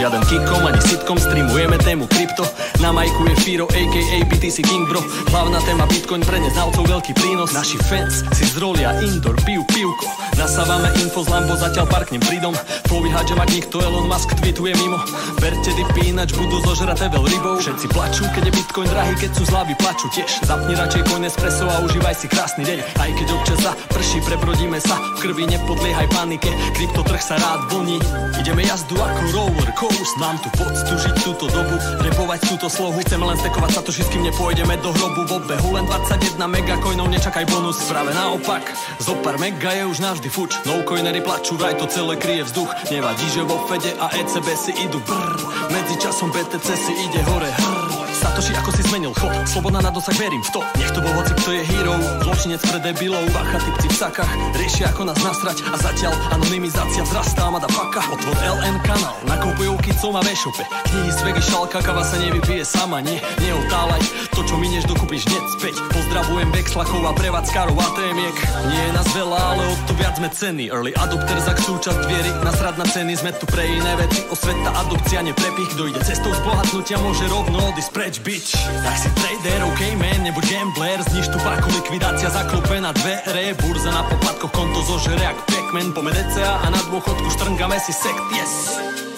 Žiaden kikom ani sitkom, streamujeme tému krypto. Na majku je Firo, aka BTC King Bro. Hlavná téma Bitcoin pre neznalcov veľký prínos. Naši fans si zrolia indoor, piju pivko. Nasávame info z Lambo, zatiaľ parknem pridom. Povíhať, že mať nikto Elon Musk tweetuje mimo. Berte dipy, ináč budú zožraté veľ rybou. Všetci plačú, keď je Bitcoin drahý, keď sú zlavy plačú tiež. Zapni radšej coin espresso a užívaj si krásny deň. Aj keď občas sa prší, prebrodíme sa. V krvi nepodliehaj panike, kryptotrh sa rád vlní Ideme jazdu ako roller coast Mám tu poctu žiť túto dobu, repovať túto slohu. Chceme len stekovať sa to kým nepôjdeme do hrobu V obehu len 21 megacoinov, nečakaj bonus. Práve naopak, zo pár mega je už navždy fuč. No coinery plačú, vraj to celé kryje vzduch. Nevadí, že vo Fede a ECB si idú brr Medzi časom BTC si ide hore. Hrr Satoši, ako si zmenil chod. Sloboda na dosah, verím v to. Nech to bol hoci, kto je hero. Zločinec pre debilov. Bacha, typci v sakách. Riešia, ako nás nasrať. A zatiaľ anonymizácia vzrastá Mada faka Otvor LN kanál Nakupujú kicom a vešope Knihy z vegy, šalka, kava sa nevypije sama Nie, neotálaj To, čo minieš, dokúpiš hneď späť. Pozdravujem Vexlakov a prevádzkarov ATMiek Nie je nás veľa, ale o to viac sme ceny. Early adopter za súčasť viery. Nasrad na ceny, sme tu pre iné veci Osveta, adopcia, neprepich. Kto cestou zbohatnutia, môže rovno odísť bitch. Tak si trader, ok man, nebuď gambler. Zniž tu páku, likvidácia zaklope na dvere. Burza na poplatkoch, konto zožere jak Pac-Man. DCA a na dôchodku štrngame si sekt, yes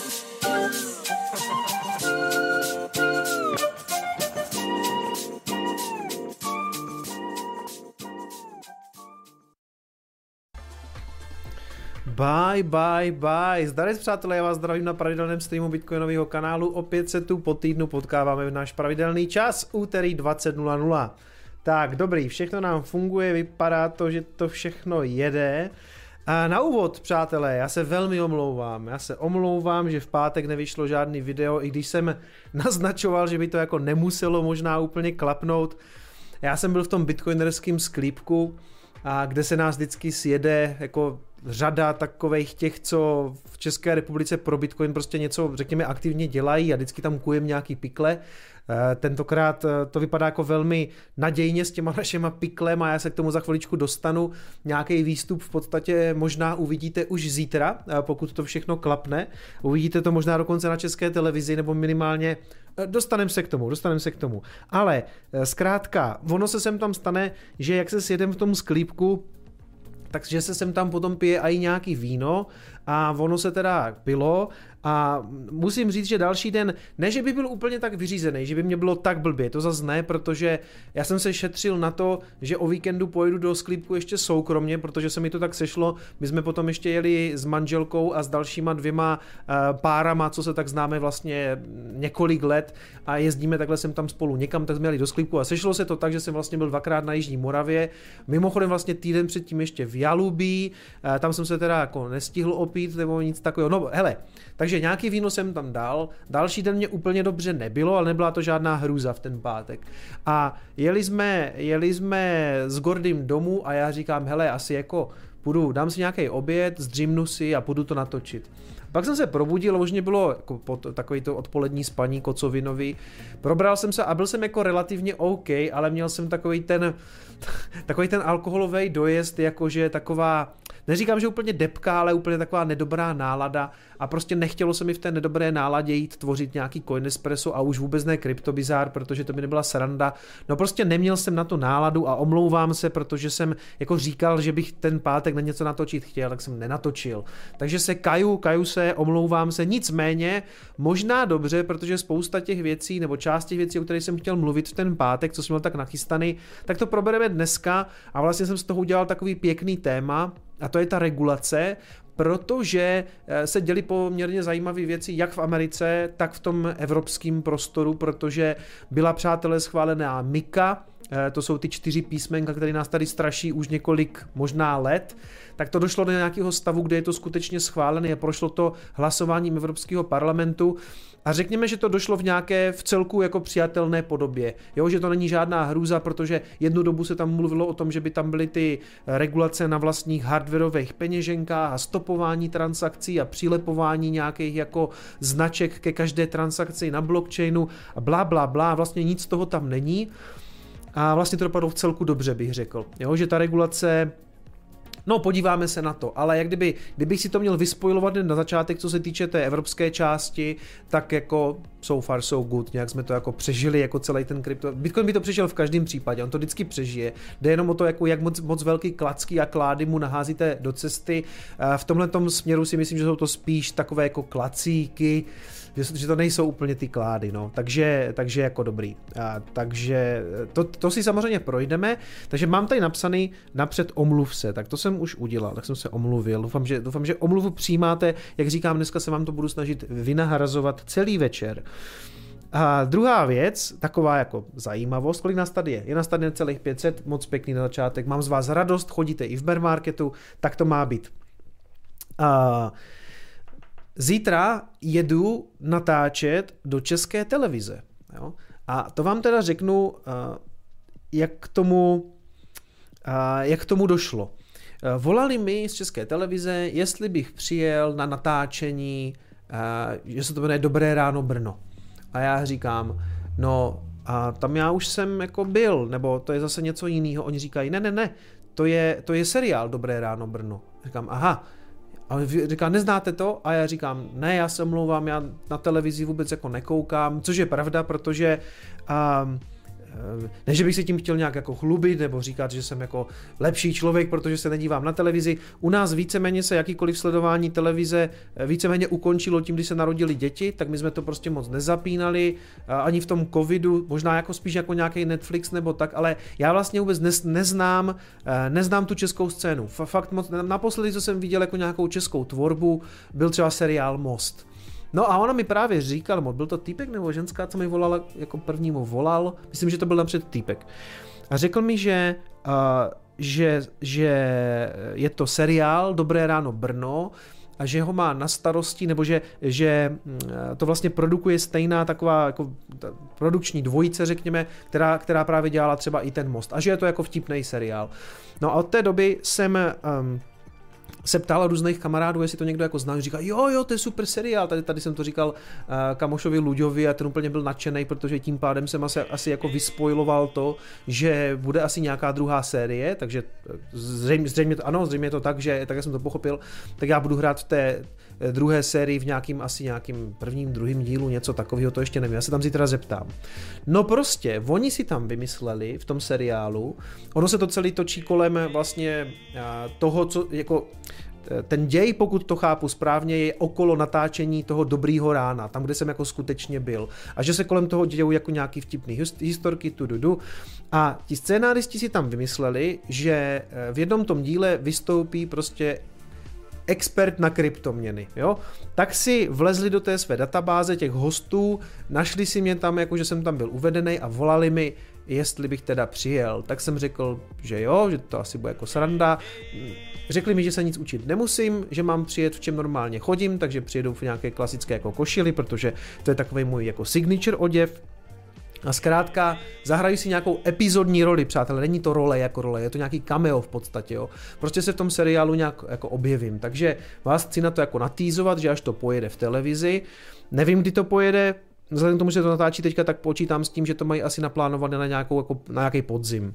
Bye, bye, bye. Zdarec přátelé, já vás zdravím na pravidelném streamu Bitcoinového kanálu. Opět se tu po týdnu potkáváme v náš pravidelný čas, úterý 20.00. Tak, dobrý, všechno nám funguje, vypadá to, že to všechno jede. A na úvod, přátelé, já se velmi omlouvám. Já se omlouvám, že v pátek nevyšlo žádný video, i když jsem naznačoval, že by to jako nemuselo možná úplně klapnout. Já jsem byl v tom bitcoinerském sklípku, a kde se nás vždycky sjede jako řada takových těch, co v České republice pro Bitcoin prostě něco, řekněme, aktivně dělají a vždycky tam kujem nějaký pikle. Eh, tentokrát eh, to vypadá jako velmi nadějně s těma našima piklem a já se k tomu za chviličku dostanu. Nějaký výstup v podstatě možná uvidíte už zítra, eh, pokud to všechno klapne. Uvidíte to možná dokonce na české televizi nebo minimálně Dostaneme se k tomu, dostaneme se k tomu. Ale zkrátka, ono se sem tam stane, že jak se sjedem v tom sklípku, takže se sem tam potom pije i nějaký víno a ono se teda bylo a musím říct, že další den, ne, že by byl úplně tak vyřízený, že by mě bylo tak blbě, to zase ne, protože já jsem se šetřil na to, že o víkendu pojedu do sklípku ještě soukromně, protože se mi to tak sešlo. My jsme potom ještě jeli s manželkou a s dalšíma dvěma uh, párama, co se tak známe vlastně několik let a jezdíme takhle sem tam spolu někam, tak jsme jeli do sklípku a sešlo se to tak, že jsem vlastně byl dvakrát na Jižní Moravě. Mimochodem vlastně týden předtím ještě v Jalubí, uh, tam jsem se teda jako nestihl opít nebo nic takového. No hele, takže nějaký víno jsem tam dal, další den mě úplně dobře nebylo, ale nebyla to žádná hrůza v ten pátek. A jeli jsme, jeli jsme s Gordym domů a já říkám, hele, asi jako půjdu, dám si nějaký oběd, zdřímnu si a půjdu to natočit. Pak jsem se probudil, mě bylo jako pod takový to odpolední spaní kocovinový. Probral jsem se a byl jsem jako relativně OK, ale měl jsem takový ten, takový ten alkoholový dojezd, jakože taková neříkám, že úplně depka, ale úplně taková nedobrá nálada a prostě nechtělo se mi v té nedobré náladě jít tvořit nějaký coin espresso a už vůbec ne kryptobizár, protože to by nebyla sranda. No prostě neměl jsem na to náladu a omlouvám se, protože jsem jako říkal, že bych ten pátek na něco natočit chtěl, tak jsem nenatočil. Takže se kaju, kaju se, omlouvám se, nicméně možná dobře, protože spousta těch věcí nebo část těch věcí, o kterých jsem chtěl mluvit v ten pátek, co jsem měl tak nachystaný, tak to probereme dneska a vlastně jsem z toho udělal takový pěkný téma, a to je ta regulace, protože eh, se děli poměrně zajímavé věci jak v Americe, tak v tom evropském prostoru, protože byla přátelé schválená MIKA, eh, to jsou ty čtyři písmenka, které nás tady straší už několik možná let, tak to došlo do nějakého stavu, kde je to skutečně schválené a prošlo to hlasováním Evropského parlamentu a řekněme, že to došlo v nějaké v celku jako přijatelné podobě. Jo, že to není žádná hrůza, protože jednu dobu se tam mluvilo o tom, že by tam byly ty regulace na vlastních hardwareových peněženkách a stopování transakcí a přilepování nějakých jako značek ke každé transakci na blockchainu a bla, bla, bla. Vlastně nic z toho tam není. A vlastně to dopadlo v celku dobře, bych řekl. Jo, že ta regulace No, podíváme se na to, ale jak kdyby, kdybych si to měl vyspojovat na začátek, co se týče té evropské části, tak jako so far so good, nějak jsme to jako přežili jako celý ten krypto. Bitcoin by to přežil v každém případě, on to vždycky přežije. Jde jenom o to, jako jak moc, moc velký klacky a klády mu naházíte do cesty. V tomhle směru si myslím, že jsou to spíš takové jako klacíky, že, že to nejsou úplně ty klády, no. Takže, takže jako dobrý. A, takže to, to si samozřejmě projdeme. Takže mám tady napsaný napřed omluv se, tak to jsem už udělal, tak jsem se omluvil. Doufám, že, doufám, že omluvu přijímáte, jak říkám, dneska se vám to budu snažit vynahrazovat celý večer. A druhá věc, taková jako zajímavost, kolik nás tady je? Je nás tady celých 500, moc pěkný na začátek, mám z vás radost, chodíte i v bear marketu, tak to má být. A Zítra jedu natáčet do české televize. Jo? A to vám teda řeknu, eh, jak k tomu, eh, jak k tomu došlo. Eh, volali mi z české televize, jestli bych přijel na natáčení, že se to jmenuje Dobré ráno Brno. A já říkám, no a tam já už jsem jako byl, nebo to je zase něco jiného. Oni říkají, ne, ne, ne, to je, to je seriál Dobré ráno Brno. Říkám, aha, a říká, neznáte to? A já říkám, ne, já se mluvám, já na televizi vůbec jako nekoukám, což je pravda, protože um, ne, že bych se tím chtěl nějak jako chlubit nebo říkat, že jsem jako lepší člověk, protože se nedívám na televizi. U nás víceméně se jakýkoliv sledování televize eh, víceméně ukončilo tím, když se narodili děti, tak my jsme to prostě moc nezapínali, ani v tom covidu, možná jako spíš jako nějaký Netflix nebo tak, ale já vlastně vůbec neznám, eh, neznám tu českou scénu. Fakt moc, naposledy, co jsem viděl jako nějakou českou tvorbu, byl třeba seriál Most. No a ona mi právě říkal, nebo byl to týpek nebo ženská, co mi volala, jako prvnímu volal, myslím, že to byl napřed týpek. A řekl mi, že, uh, že, že je to seriál Dobré ráno Brno, a že ho má na starosti, nebo že, že to vlastně produkuje stejná taková jako produkční dvojice, řekněme, která, která právě dělala třeba i ten most. A že je to jako vtipný seriál. No a od té doby jsem um, se ptal různých kamarádů, jestli to někdo jako zná, říká, jo, jo, to je super seriál, tady, tady jsem to říkal uh, kamošovi Luďovi a ten úplně byl nadšený, protože tím pádem jsem asi, asi jako vyspojiloval to, že bude asi nějaká druhá série, takže eh, zřejmě, zřejmě to, ano, zřejmě je to tak, že tak jsem to pochopil, tak já budu hrát v té druhé sérii v nějakým asi nějakým prvním, druhým dílu, něco takového, to ještě nevím, já se tam zítra zeptám. No prostě, oni si tam vymysleli v tom seriálu, ono se to celý točí kolem vlastně toho, co jako ten děj, pokud to chápu správně, je okolo natáčení toho dobrýho rána, tam, kde jsem jako skutečně byl. A že se kolem toho dějou jako nějaký vtipný historky, tu du. A ti scénáristi si tam vymysleli, že eh, v jednom tom díle vystoupí prostě expert na kryptoměny, jo? Tak si vlezli do té své databáze těch hostů, našli si mě tam, jako že jsem tam byl uvedený a volali mi, jestli bych teda přijel. Tak jsem řekl, že jo, že to asi bude jako sranda. Řekli mi, že se nic učit nemusím, že mám přijet v čem normálně chodím, takže přijedu v nějaké klasické jako košili, protože to je takový můj jako signature oděv. A zkrátka zahrají si nějakou epizodní roli, přátelé, není to role jako role, je to nějaký cameo v podstatě, jo. Prostě se v tom seriálu nějak jako objevím, takže vás chci na to jako natýzovat, že až to pojede v televizi, nevím, kdy to pojede, vzhledem k tomu, že to natáčí teďka, tak počítám s tím, že to mají asi naplánované na, nějakou, jako, na nějaký podzim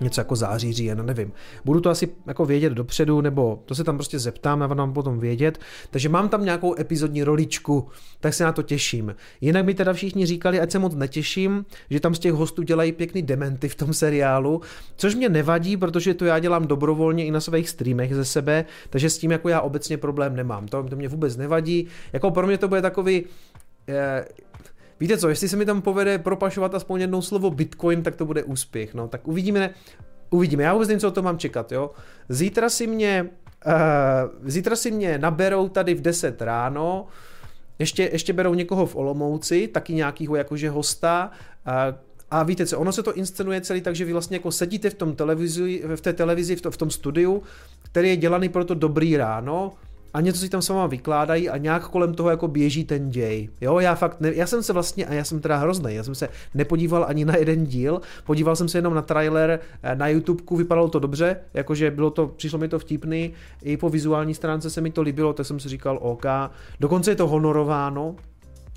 něco jako září, říjen, nevím. Budu to asi jako vědět dopředu, nebo to se tam prostě zeptám a vám potom vědět. Takže mám tam nějakou epizodní roličku, tak se na to těším. Jinak mi teda všichni říkali, ať se moc netěším, že tam z těch hostů dělají pěkný dementy v tom seriálu, což mě nevadí, protože to já dělám dobrovolně i na svých streamech ze sebe, takže s tím jako já obecně problém nemám. To, to mě vůbec nevadí. Jako pro mě to bude takový eh, Víte co, jestli se mi tam povede propašovat aspoň jednou slovo Bitcoin, tak to bude úspěch. No, tak uvidíme, uvidíme. Já vůbec nevím, co o to mám čekat, jo. Zítra si mě, uh, zítra si mě naberou tady v 10 ráno, ještě, ještě berou někoho v Olomouci, taky nějakýho jakože hosta, uh, a víte co, ono se to inscenuje celý tak, že vy vlastně jako sedíte v tom televizi, v té televizi, v, to, v tom studiu, který je dělaný pro to dobrý ráno, a něco si tam sama vykládají a nějak kolem toho jako běží ten děj. Jo, já fakt, ne, já jsem se vlastně, a já jsem teda hrozný, já jsem se nepodíval ani na jeden díl, podíval jsem se jenom na trailer eh, na YouTubeku, vypadalo to dobře, jakože bylo to, přišlo mi to vtipný, i po vizuální stránce se mi to líbilo, tak jsem si říkal OK, dokonce je to honorováno,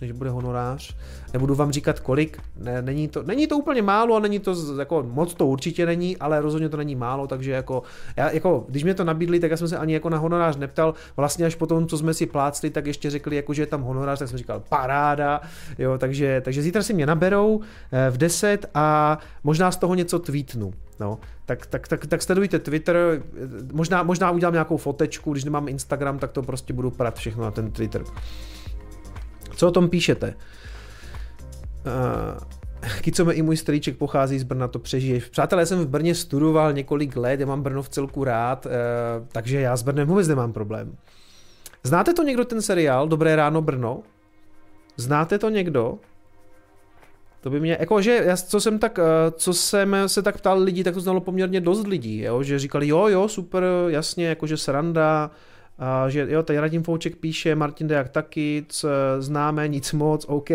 než bude honorář. Nebudu vám říkat kolik, ne, není, to, není to úplně málo a není to jako moc to určitě není, ale rozhodně to není málo, takže jako, já, jako když mě to nabídli, tak já jsem se ani jako na honorář neptal, vlastně až potom, co jsme si plácli, tak ještě řekli, jako, že je tam honorář, tak jsem říkal paráda, jo, takže, takže zítra si mě naberou eh, v 10 a možná z toho něco tweetnu. No, tak, tak, tak, tak sledujte Twitter, možná, možná udělám nějakou fotečku, když nemám Instagram, tak to prostě budu prat všechno na ten Twitter. Co o tom píšete? Uh, Kicome i můj strýček pochází z Brna, to přežiješ. Přátelé, já jsem v Brně studoval několik let, já mám Brno v celku rád, uh, takže já s Brnem vůbec nemám problém. Znáte to někdo ten seriál Dobré ráno Brno? Znáte to někdo? To by mě, jakože, já, co jsem tak, eh, co jsem se tak ptal lidí, tak to znalo poměrně dost lidí, jo, že říkali, jo, jo, super, jasně, jakože sranda, že jo, tady Radim Fouček píše, Martin Dejak taky, co známe, nic moc, OK,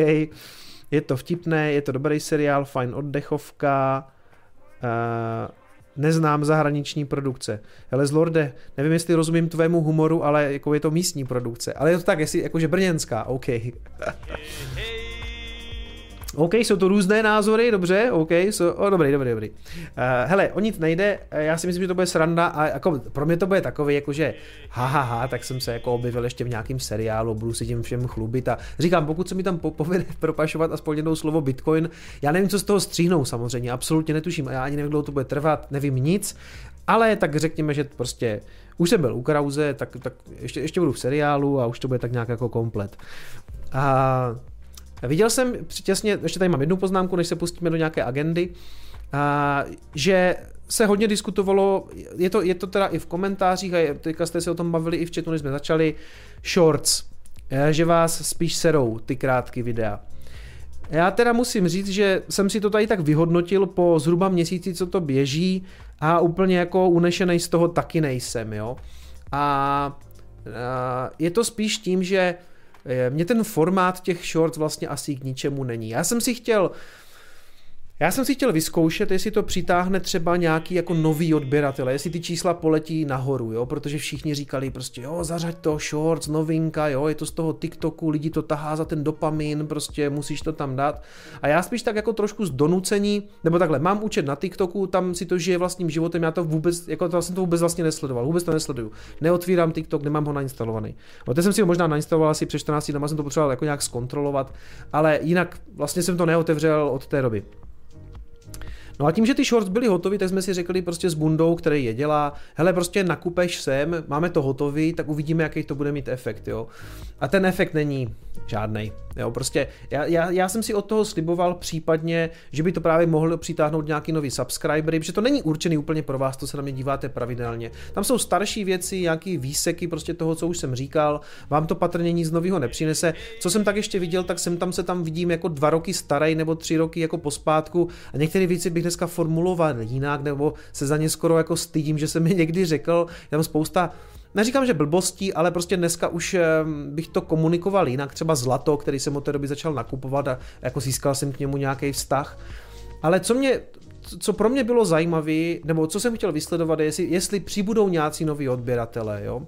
je to vtipné, je to dobrý seriál, fajn oddechovka, neznám zahraniční produkce. Hele, Zlorde, nevím, jestli rozumím tvému humoru, ale jako je to místní produkce. Ale je to tak, jestli, jakože brněnská, OK. OK, jsou to různé názory, dobře, OK, so, oh, dobrý, dobrý, dobrý. Uh, hele, o nic nejde, eh, já si myslím, že to bude sranda a jako pro mě to bude takový, jakože ha, ha, ha, tak jsem se jako objevil ještě v nějakém seriálu, budu si tím všem chlubit a říkám, pokud se mi tam povede propašovat aspoň jednou slovo Bitcoin, já nevím, co z toho stříhnou samozřejmě, absolutně netuším a já ani nevím, dlouho to bude trvat, nevím nic, ale tak řekněme, že prostě už jsem byl u Krause, tak, tak ještě, ještě budu v seriálu a už to bude tak nějak jako komplet. A Viděl jsem těsně, ještě tady mám jednu poznámku, než se pustíme do nějaké agendy, a, že se hodně diskutovalo, je to, je to teda i v komentářích a teďka jste se o tom bavili i v chatu, než jsme začali, shorts, že vás spíš serou ty krátké videa. Já teda musím říct, že jsem si to tady tak vyhodnotil po zhruba měsíci, co to běží a úplně jako unešený z toho taky nejsem, jo. A, a je to spíš tím, že mně ten formát těch shorts vlastně asi k ničemu není. Já jsem si chtěl já jsem si chtěl vyzkoušet, jestli to přitáhne třeba nějaký jako nový odběratel, jestli ty čísla poletí nahoru, jo, protože všichni říkali prostě, jo, zařaď to, shorts, novinka, jo, je to z toho TikToku, lidi to tahá za ten dopamin, prostě musíš to tam dát. A já spíš tak jako trošku z donucení, nebo takhle, mám účet na TikToku, tam si to žije vlastním životem, já to vůbec, jako to jsem to vůbec vlastně nesledoval, vůbec to nesleduju. Neotvírám TikTok, nemám ho nainstalovaný. No, teď jsem si ho možná nainstaloval asi před 14 dny, jsem to potřeboval jako nějak zkontrolovat, ale jinak vlastně jsem to neotevřel od té doby. No a tím, že ty shorts byly hotové, tak jsme si řekli prostě s Bundou, který je dělá, hele prostě nakupeš sem, máme to hotový, tak uvidíme, jaký to bude mít efekt, jo. A ten efekt není žádný. Jo, prostě já, já, já, jsem si od toho sliboval případně, že by to právě mohlo přitáhnout nějaký nový subscribery, protože to není určený úplně pro vás, to se na mě díváte pravidelně. Tam jsou starší věci, nějaký výseky prostě toho, co už jsem říkal, vám to patrně nic nového nepřinese. Co jsem tak ještě viděl, tak jsem tam se tam vidím jako dva roky starý nebo tři roky jako pospátku a některé věci bych dneska formuloval jinak nebo se za ně skoro jako stydím, že jsem mi někdy řekl, tam spousta neříkám, že blbostí, ale prostě dneska už bych to komunikoval jinak, třeba zlato, který jsem od té doby začal nakupovat a jako získal jsem k němu nějaký vztah. Ale co mě, co pro mě bylo zajímavé, nebo co jsem chtěl vysledovat, je, jestli, jestli přibudou nějací noví odběratele, jo.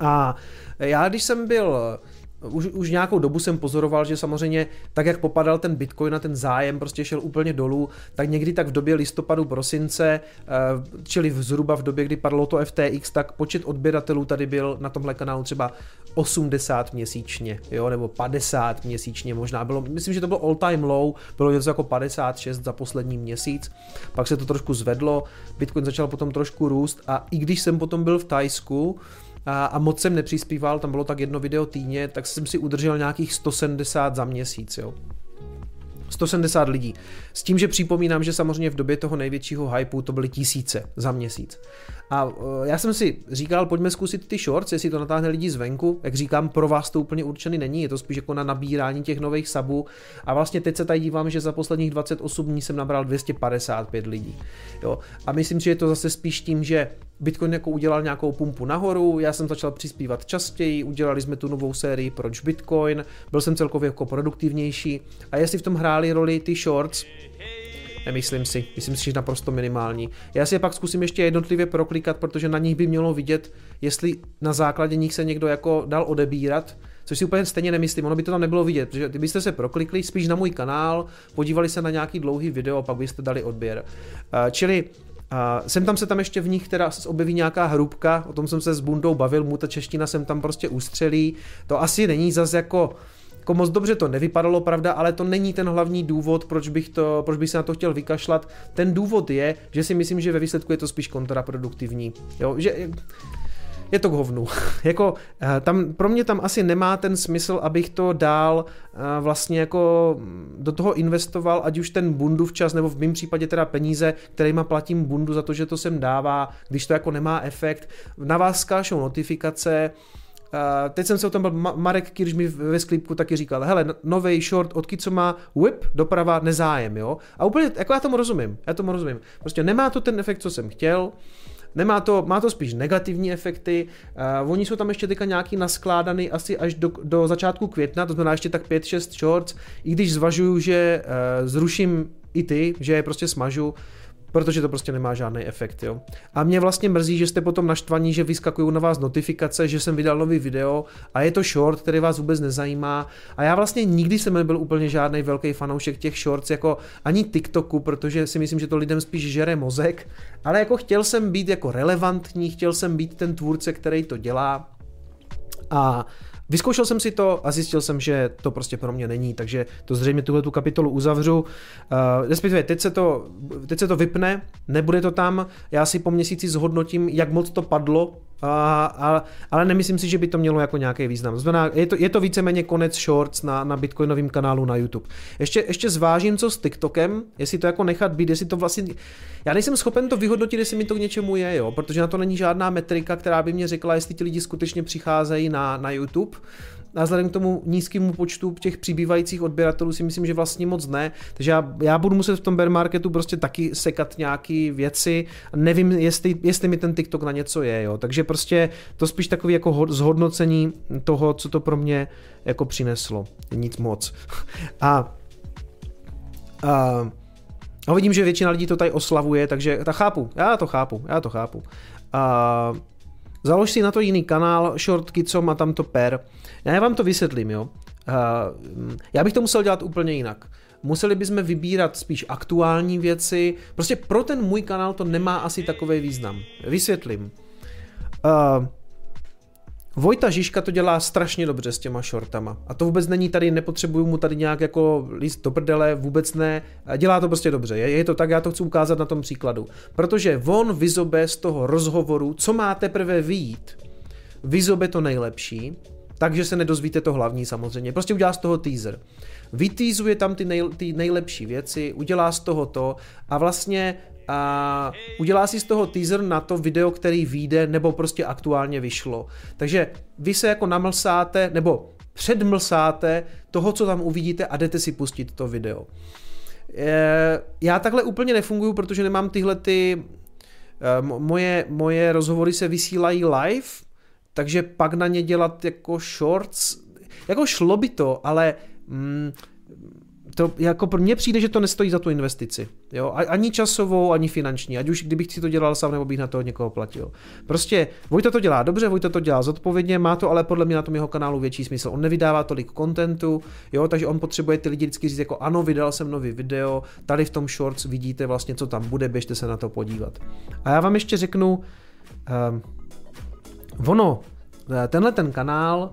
A já, když jsem byl už, už nějakou dobu jsem pozoroval, že samozřejmě tak, jak popadal ten Bitcoin a ten zájem prostě šel úplně dolů, tak někdy tak v době listopadu, prosince, eh, čili zhruba v době, kdy padlo to FTX, tak počet odběratelů tady byl na tomhle kanálu třeba 80 měsíčně, jo, nebo 50 měsíčně možná. Bylo, myslím, že to bylo all time low, bylo něco jako 56 za poslední měsíc, pak se to trošku zvedlo, Bitcoin začal potom trošku růst a i když jsem potom byl v Tajsku, a, a moc jsem nepřispíval, tam bylo tak jedno video týdně, tak jsem si udržel nějakých 170 za měsíc, jo. 170 lidí. S tím, že připomínám, že samozřejmě v době toho největšího hypeu to byly tisíce za měsíc. A e, já jsem si říkal, pojďme zkusit ty shorts, jestli to natáhne lidi zvenku. Jak říkám, pro vás to úplně určený není, je to spíš jako na nabírání těch nových sabů. A vlastně teď se tady dívám, že za posledních 28 dní jsem nabral 255 lidí. Jo. A myslím že je to zase spíš tím, že Bitcoin jako udělal nějakou pumpu nahoru, já jsem začal přispívat častěji, udělali jsme tu novou sérii Proč Bitcoin, byl jsem celkově jako produktivnější a jestli v tom hráli roli ty shorts, Nemyslím si, myslím si, že naprosto minimální. Já si je pak zkusím ještě jednotlivě proklikat, protože na nich by mělo vidět, jestli na základě nich se někdo jako dal odebírat, což si úplně stejně nemyslím, ono by to tam nebylo vidět, protože byste se proklikli spíš na můj kanál, podívali se na nějaký dlouhý video a pak byste dali odběr. Uh, čili a sem tam se tam ještě v nich teda objeví nějaká hrubka, o tom jsem se s Bundou bavil, mu ta čeština sem tam prostě ustřelí. To asi není zas jako jako moc dobře to nevypadalo, pravda, ale to není ten hlavní důvod, proč bych, to, proč bych se na to chtěl vykašlat. Ten důvod je, že si myslím, že ve výsledku je to spíš kontraproduktivní. Jo, že je to k hovnu. jako, eh, tam, pro mě tam asi nemá ten smysl, abych to dál eh, vlastně jako do toho investoval, ať už ten bundu včas, nebo v mém případě teda peníze, kterýma platím bundu za to, že to sem dává, když to jako nemá efekt. Na vás skášou notifikace, Uh, teď jsem se o tom byl, Marek Kirš mi ve sklípku taky říkal, hele, nový short od má whip, doprava, nezájem, jo. A úplně, jako já tomu rozumím, já tomu rozumím. Prostě nemá to ten efekt, co jsem chtěl, Nemá to, má to spíš negativní efekty. Uh, oni jsou tam ještě teďka nějaký naskládaný asi až do, do začátku května, to znamená ještě tak 5-6 shorts, i když zvažuju, že uh, zruším i ty, že je prostě smažu, protože to prostě nemá žádný efekt, jo. A mě vlastně mrzí, že jste potom naštvaní, že vyskakují na vás notifikace, že jsem vydal nový video a je to short, který vás vůbec nezajímá. A já vlastně nikdy jsem nebyl úplně žádný velký fanoušek těch shorts, jako ani TikToku, protože si myslím, že to lidem spíš žere mozek, ale jako chtěl jsem být jako relevantní, chtěl jsem být ten tvůrce, který to dělá. A Vyzkoušel jsem si to a zjistil jsem, že to prostě pro mě není, takže to zřejmě tuhle tu kapitolu uzavřu. Uh, respektive teď se, to, teď se to vypne, nebude to tam, já si po měsíci zhodnotím, jak moc to padlo, a, a, ale nemyslím si, že by to mělo jako nějaký význam. Znamená, je to, je to víceméně konec shorts na, na bitcoinovém kanálu na YouTube. Ještě, ještě zvážím, co s TikTokem, jestli to jako nechat být, jestli to vlastně... Já nejsem schopen to vyhodnotit, jestli mi to k něčemu je, jo, protože na to není žádná metrika, která by mě řekla, jestli ti lidi skutečně přicházejí na, na YouTube a vzhledem k tomu nízkému počtu těch přibývajících odběratelů si myslím, že vlastně moc ne. Takže já, já budu muset v tom bear marketu prostě taky sekat nějaké věci. Nevím, jestli, jestli mi ten TikTok na něco je. Jo. Takže prostě to spíš takový jako zhodnocení toho, co to pro mě jako přineslo. Nic moc. A, a a vidím, že většina lidí to tady oslavuje, takže ta chápu, já to chápu, já to chápu. A Založ si na to jiný kanál, shortky, co má tam to per. Já vám to vysvětlím, jo. Uh, já bych to musel dělat úplně jinak. Museli bychom vybírat spíš aktuální věci. Prostě pro ten můj kanál to nemá asi takový význam. Vysvětlím. Uh, Vojta Žižka to dělá strašně dobře s těma shortama. A to vůbec není tady, nepotřebuju mu tady nějak jako list do prdele, vůbec ne. Dělá to prostě dobře. Je, je to tak, já to chci ukázat na tom příkladu. Protože on vyzobe z toho rozhovoru, co má teprve výjít, vyzobe to nejlepší, takže se nedozvíte to hlavní samozřejmě. Prostě udělá z toho teaser. Vytýzuje tam ty, nej, ty nejlepší věci, udělá z toho to a vlastně a udělá si z toho teaser na to video, který vyjde nebo prostě aktuálně vyšlo. Takže vy se jako namlsáte nebo předmlsáte toho, co tam uvidíte a jdete si pustit to video. Já takhle úplně nefunguju, protože nemám tyhle ty eh, moje, moje rozhovory se vysílají live, takže pak na ně dělat jako shorts, jako šlo by to, ale mm, to jako pro mě přijde, že to nestojí za tu investici. Jo? Ani časovou, ani finanční. Ať už kdybych si to dělal sám, nebo bych na to někoho platil. Prostě Vojta to dělá dobře, Vojta to dělá zodpovědně, má to ale podle mě na tom jeho kanálu větší smysl. On nevydává tolik kontentu, jo, takže on potřebuje ty lidi vždycky říct jako ano, vydal jsem nový video, tady v tom shorts vidíte vlastně, co tam bude, běžte se na to podívat. A já vám ještě řeknu, um, ono, eh, tenhle ten kanál,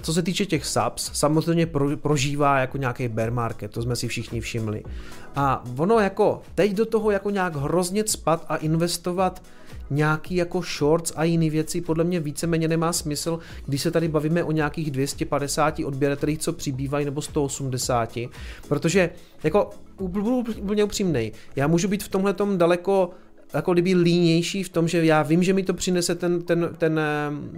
co se týče těch subs, samozřejmě pro, prožívá jako nějaký bear market, to jsme si všichni všimli. A ono jako teď do toho jako nějak hrozně spad a investovat nějaký jako shorts a jiné věci podle mě víceméně nemá smysl, když se tady bavíme o nějakých 250 odběratelích, co přibývají, nebo 180, protože jako budu úplně upřímnej, já můžu být v tomhle daleko jako kdyby línější v tom, že já vím, že mi to přinese ten, ten, ten,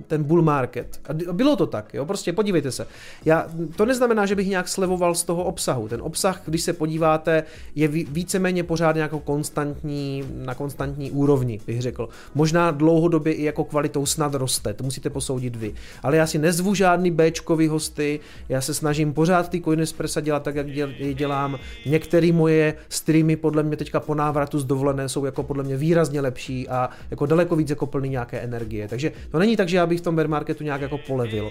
ten bull market. A bylo to tak, jo, prostě podívejte se. Já, to neznamená, že bych nějak slevoval z toho obsahu. Ten obsah, když se podíváte, je víceméně pořád jako konstantní, na konstantní úrovni, bych řekl. Možná dlouhodobě i jako kvalitou snad roste, to musíte posoudit vy. Ale já si nezvu žádný Bčkový hosty, já se snažím pořád ty Coinespressa dělat tak, jak dělám. Některé moje streamy podle mě teďka po návratu z dovolené jsou jako podle mě výrazně lepší a jako daleko víc jako plný nějaké energie. Takže to není tak, že já bych v tom bear marketu nějak jako polevil.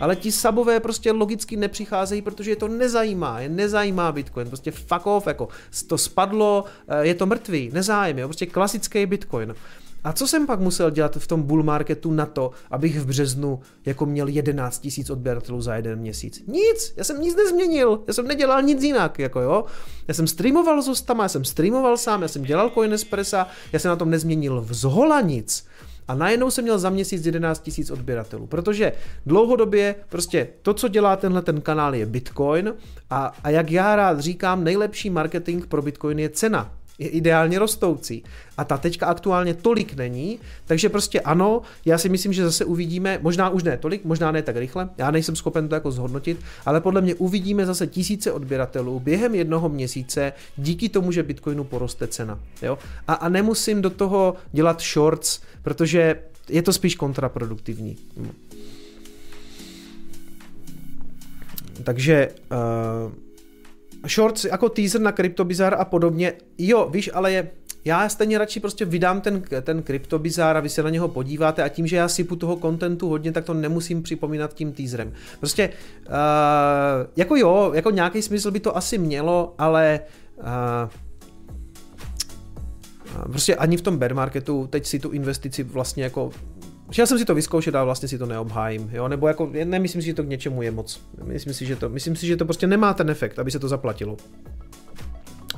Ale ti sabové prostě logicky nepřicházejí, protože je to nezajímá, je nezajímá Bitcoin, prostě fuck off, jako to spadlo, eh, je to mrtvý, nezájem, jo, prostě klasický Bitcoin. A co jsem pak musel dělat v tom bull marketu na to, abych v březnu jako měl 11 tisíc odběratelů za jeden měsíc? Nic, já jsem nic nezměnil, já jsem nedělal nic jinak, jako jo. Já jsem streamoval s hostama, já jsem streamoval sám, já jsem dělal Coinespressa, já jsem na tom nezměnil vzhola nic. A najednou jsem měl za měsíc 11 tisíc odběratelů, protože dlouhodobě prostě to, co dělá tenhle ten kanál je Bitcoin a, a jak já rád říkám, nejlepší marketing pro Bitcoin je cena je ideálně rostoucí. A ta teďka aktuálně tolik není, takže prostě ano, já si myslím, že zase uvidíme, možná už ne tolik, možná ne tak rychle, já nejsem schopen to jako zhodnotit, ale podle mě uvidíme zase tisíce odběratelů během jednoho měsíce díky tomu, že Bitcoinu poroste cena. Jo? A, a nemusím do toho dělat shorts, protože je to spíš kontraproduktivní. Takže uh, shorts jako teaser na CryptoBizar a podobně, jo, víš, ale je, já stejně radši prostě vydám ten, ten CryptoBizar a vy se na něho podíváte a tím, že já sypu toho kontentu hodně, tak to nemusím připomínat tím teaserem. Prostě, uh, jako jo, jako nějaký smysl by to asi mělo, ale uh, prostě ani v tom bear marketu teď si tu investici vlastně jako Chtěl jsem si to vyzkoušet a vlastně si to neobhájím, jo, nebo jako, nemyslím si, že to k něčemu je moc. Myslím si, že to, myslím si, že to prostě nemá ten efekt, aby se to zaplatilo.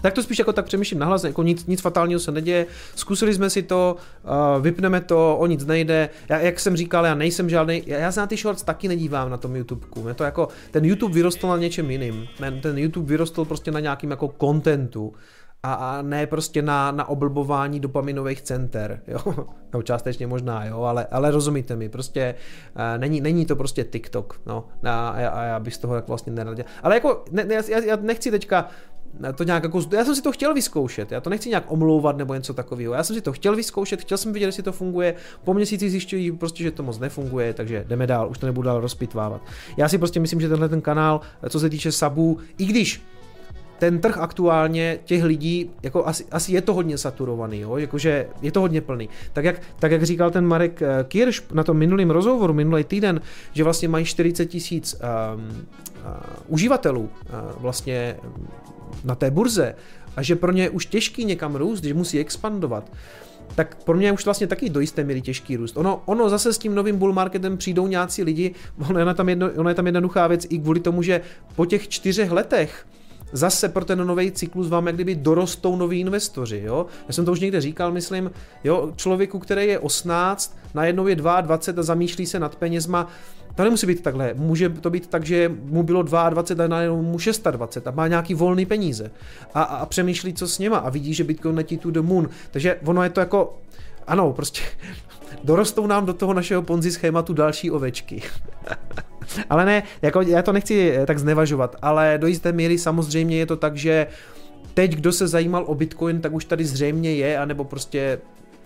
Tak to spíš jako tak přemýšlím nahlas, jako nic, nic fatálního se neděje, zkusili jsme si to, uh, vypneme to, o nic nejde, já, jak jsem říkal, já nejsem žádný, já, já se na ty shorts taky nedívám na tom YouTubeku, to jako, ten YouTube vyrostl na něčem jiným, ten YouTube vyrostl prostě na nějakým jako kontentu, a, a ne prostě na, na oblbování dopaminových center, jo, no částečně možná, jo, ale, ale rozumíte mi, prostě uh, není, není to prostě TikTok, no, a, a já bych z toho jak vlastně neradil, ale jako, ne, já, já nechci teďka to nějak jako, já jsem si to chtěl vyzkoušet, já to nechci nějak omlouvat nebo něco takového, já jsem si to chtěl vyzkoušet, chtěl jsem vidět, jestli to funguje, po měsíci zjišťují prostě, že to moc nefunguje, takže jdeme dál, už to nebudu dál rozpitvávat. Já si prostě myslím, že tenhle ten kanál, co se týče sabů, i když ten trh aktuálně těch lidí, jako asi, asi je to hodně saturovaný, jo? Jakože je to hodně plný. Tak jak, tak jak říkal ten Marek eh, Kirš na tom minulém rozhovoru, minulý týden, že vlastně mají 40 tisíc um, uh, uživatelů uh, vlastně na té burze a že pro ně je už těžký někam růst, že musí expandovat, tak pro mě je už vlastně taky do jisté míry těžký růst. Ono, ono zase s tím novým bull marketem přijdou nějací lidi, ono je, tam jedno, ono je tam jednoduchá věc i kvůli tomu, že po těch čtyřech letech zase pro ten nový cyklus vám jak kdyby dorostou noví investoři, jo. Já jsem to už někde říkal, myslím, jo, člověku, který je 18, najednou je 22 a zamýšlí se nad penězma, to nemusí být takhle. Může to být tak, že mu bylo 22 a najednou mu 26 a má nějaký volný peníze. A, a, a přemýšlí, co s něma a vidí, že Bitcoin letí tu the moon. Takže ono je to jako, ano, prostě dorostou nám do toho našeho ponzi schématu další ovečky. ale ne, jako já to nechci eh, tak znevažovat, ale do jisté míry samozřejmě je to tak, že teď, kdo se zajímal o Bitcoin, tak už tady zřejmě je, anebo prostě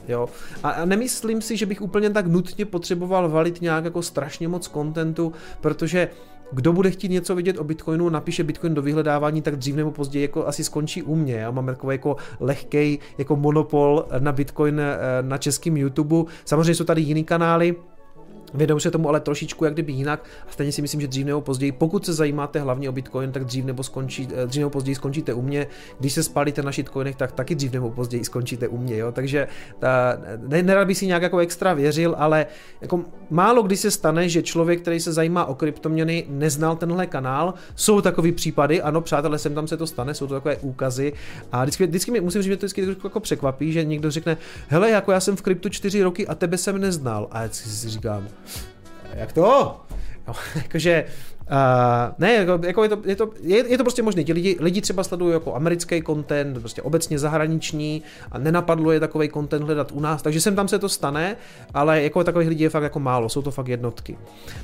Jo. A nemyslím si, že bych úplně tak nutně potřeboval valit nějak jako strašně moc kontentu, protože kdo bude chtít něco vidět o Bitcoinu, napíše Bitcoin do vyhledávání, tak dřív nebo později jako asi skončí u mě. Já mám takový jako lehký jako monopol na Bitcoin eh, na českém YouTube. Samozřejmě jsou tady jiný kanály, Vědou se tomu ale trošičku jak kdyby jinak a stejně si myslím, že dřív nebo později, pokud se zajímáte hlavně o Bitcoin, tak dřív nebo, skončí, eh, dřív nebo později skončíte u mě. Když se spálíte na shitcoinech, tak taky dřív nebo později skončíte u mě. Jo? Takže ta, ne, nerad bych si nějak jako extra věřil, ale jako málo kdy se stane, že člověk, který se zajímá o kryptoměny, neznal tenhle kanál. Jsou takový případy, ano, přátelé, sem tam se to stane, jsou to takové úkazy. A vždycky, vždycky mi musím říct, že to vždycky jako překvapí, že někdo řekne, hele, jako já jsem v kryptu čtyři roky a tebe jsem neznal. A já si říkám, jak to? No, jakože, uh, ne, jako, jako je, to, je, to, je, je to prostě možné. Ti lidi, lidi třeba sledují jako americký content, prostě obecně zahraniční a nenapadlo je takový content hledat u nás, takže sem tam se to stane, ale jako takových lidí je fakt jako málo, jsou to fakt jednotky.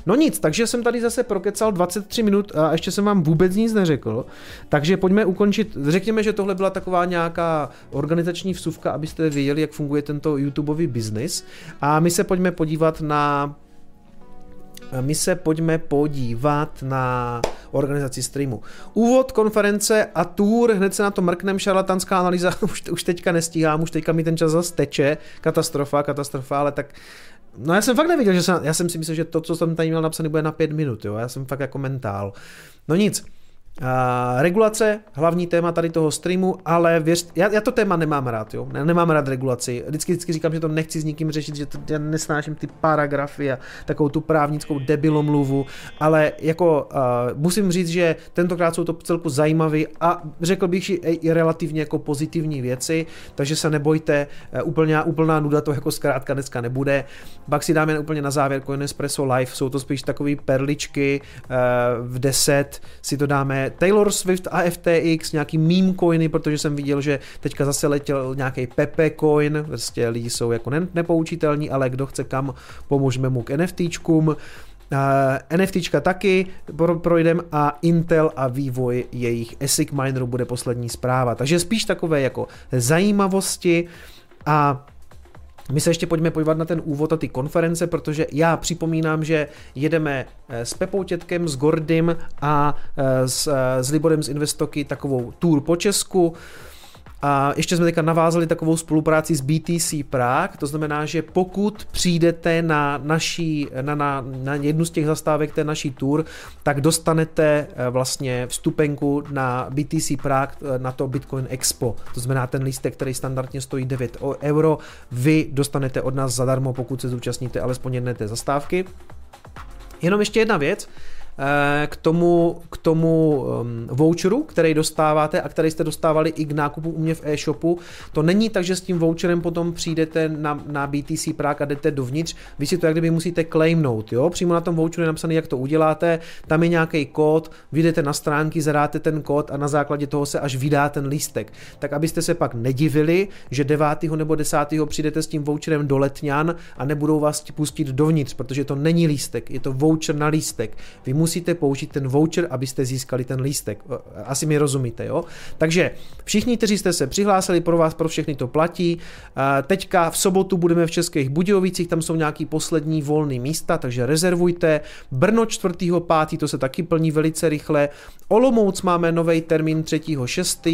No nic, takže jsem tady zase prokecal 23 minut a ještě jsem vám vůbec nic neřekl, takže pojďme ukončit, řekněme, že tohle byla taková nějaká organizační vsuvka, abyste věděli, jak funguje tento YouTubeový biznis a my se pojďme podívat na my se pojďme podívat na organizaci streamu. Úvod, konference a tour, hned se na to mrknem, šarlatanská analýza, už, už teďka nestíhám, už teďka mi ten čas zase teče, katastrofa, katastrofa, ale tak No já jsem fakt neviděl, že jsem, já jsem si myslel, že to, co jsem tady měl napsané, bude na pět minut, jo, já jsem fakt jako mentál. No nic, Regulace, hlavní téma tady toho streamu, ale věř, já, já to téma nemám rád, jo. Ne, nemám rád regulaci. Vždycky, vždycky říkám, že to nechci s nikým řešit, že to, já nesnáším ty paragrafy a takovou tu právnickou debilomluvu, ale jako uh, musím říct, že tentokrát jsou to celku zajímavé a řekl bych, i relativně jako pozitivní věci, takže se nebojte, úplně, úplná nuda to jako zkrátka dneska nebude. Pak si dáme úplně na závěr Coin Espresso Live, jsou to spíš takové perličky uh, v 10, si to dáme Taylor Swift a FTX, nějaký meme coiny, protože jsem viděl, že teďka zase letěl nějaký Pepe coin, vlastně lidi jsou jako nepoučitelní, ale kdo chce kam, pomožeme mu k NFTčkům. Uh, NFTčka taky pro, projdem a Intel a vývoj jejich ASIC mineru bude poslední zpráva. Takže spíš takové jako zajímavosti a my se ještě pojďme podívat na ten úvod a ty konference, protože já připomínám, že jedeme eh, s Pepou Tětkem, s Gordym a eh, s, eh, s Liborem z Investoky takovou tour po Česku. A ještě jsme teďka navázali takovou spolupráci s BTC Prague, to znamená, že pokud přijdete na, naší, na, na, na jednu z těch zastávek té naší tour, tak dostanete eh, vlastně vstupenku na BTC Prague eh, na to Bitcoin Expo. To znamená ten lístek, který standardně stojí 9 euro, vy dostanete od nás zadarmo, pokud se zúčastníte alespoň jedné té zastávky. Jenom ještě jedna věc, k tomu, k tomu um, voucheru, který dostáváte a který jste dostávali i k nákupu u mě v e-shopu. To není tak, že s tím voucherem potom přijdete na, na BTC Prague a jdete dovnitř. Vy si to jak kdyby musíte claimnout, jo? Přímo na tom voucheru je napsané, jak to uděláte. Tam je nějaký kód, vyjdete na stránky, zadáte ten kód a na základě toho se až vydá ten lístek. Tak abyste se pak nedivili, že 9. nebo 10. přijdete s tím voucherem do Letňan a nebudou vás pustit dovnitř, protože to není lístek, je to voucher na lístek. Vy použít ten voucher, abyste získali ten lístek. Asi mi rozumíte, jo? Takže všichni, kteří jste se přihlásili, pro vás, pro všechny to platí. Teďka v sobotu budeme v Českých Budějovicích, tam jsou nějaký poslední volné místa, takže rezervujte. Brno 4. 5. to se taky plní velice rychle. Olomouc máme nový termín 3. 6.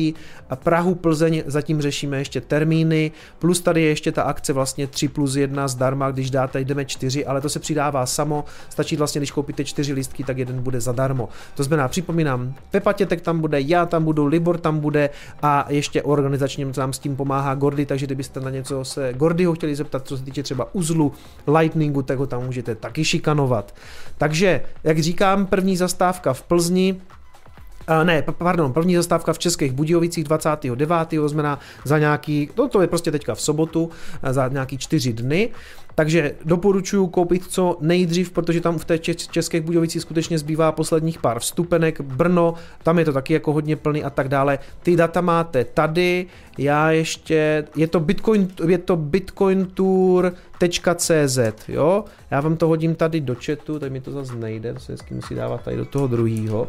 A Prahu, Plzeň zatím řešíme ještě termíny, plus tady je ještě ta akce vlastně 3 plus 1 zdarma, když dáte, jdeme 4, ale to se přidává samo, stačí vlastně, když koupíte 4 lístky, tak jeden bude zadarmo. To znamená, připomínám, Pepa Tětek tam bude, já tam budu, Libor tam bude a ještě organizačně nám s tím pomáhá Gordy, takže kdybyste na něco se Gordyho chtěli zeptat, co se týče třeba uzlu, Lightningu, tak ho tam můžete taky šikanovat. Takže, jak říkám, první zastávka v Plzni, ne, pardon, první zastávka v Českých Budějovicích 29. to znamená za nějaký, no to je prostě teďka v sobotu, za nějaký čtyři dny. Takže doporučuji koupit co nejdřív, protože tam v té Českých Budějovicích skutečně zbývá posledních pár vstupenek. Brno, tam je to taky jako hodně plný a tak dále. Ty data máte tady, já ještě, je to Bitcoin, je to bitcointour.cz, jo? Já vám to hodím tady do chatu, tady mi to zase nejde, to se hezky musí dávat tady do toho druhého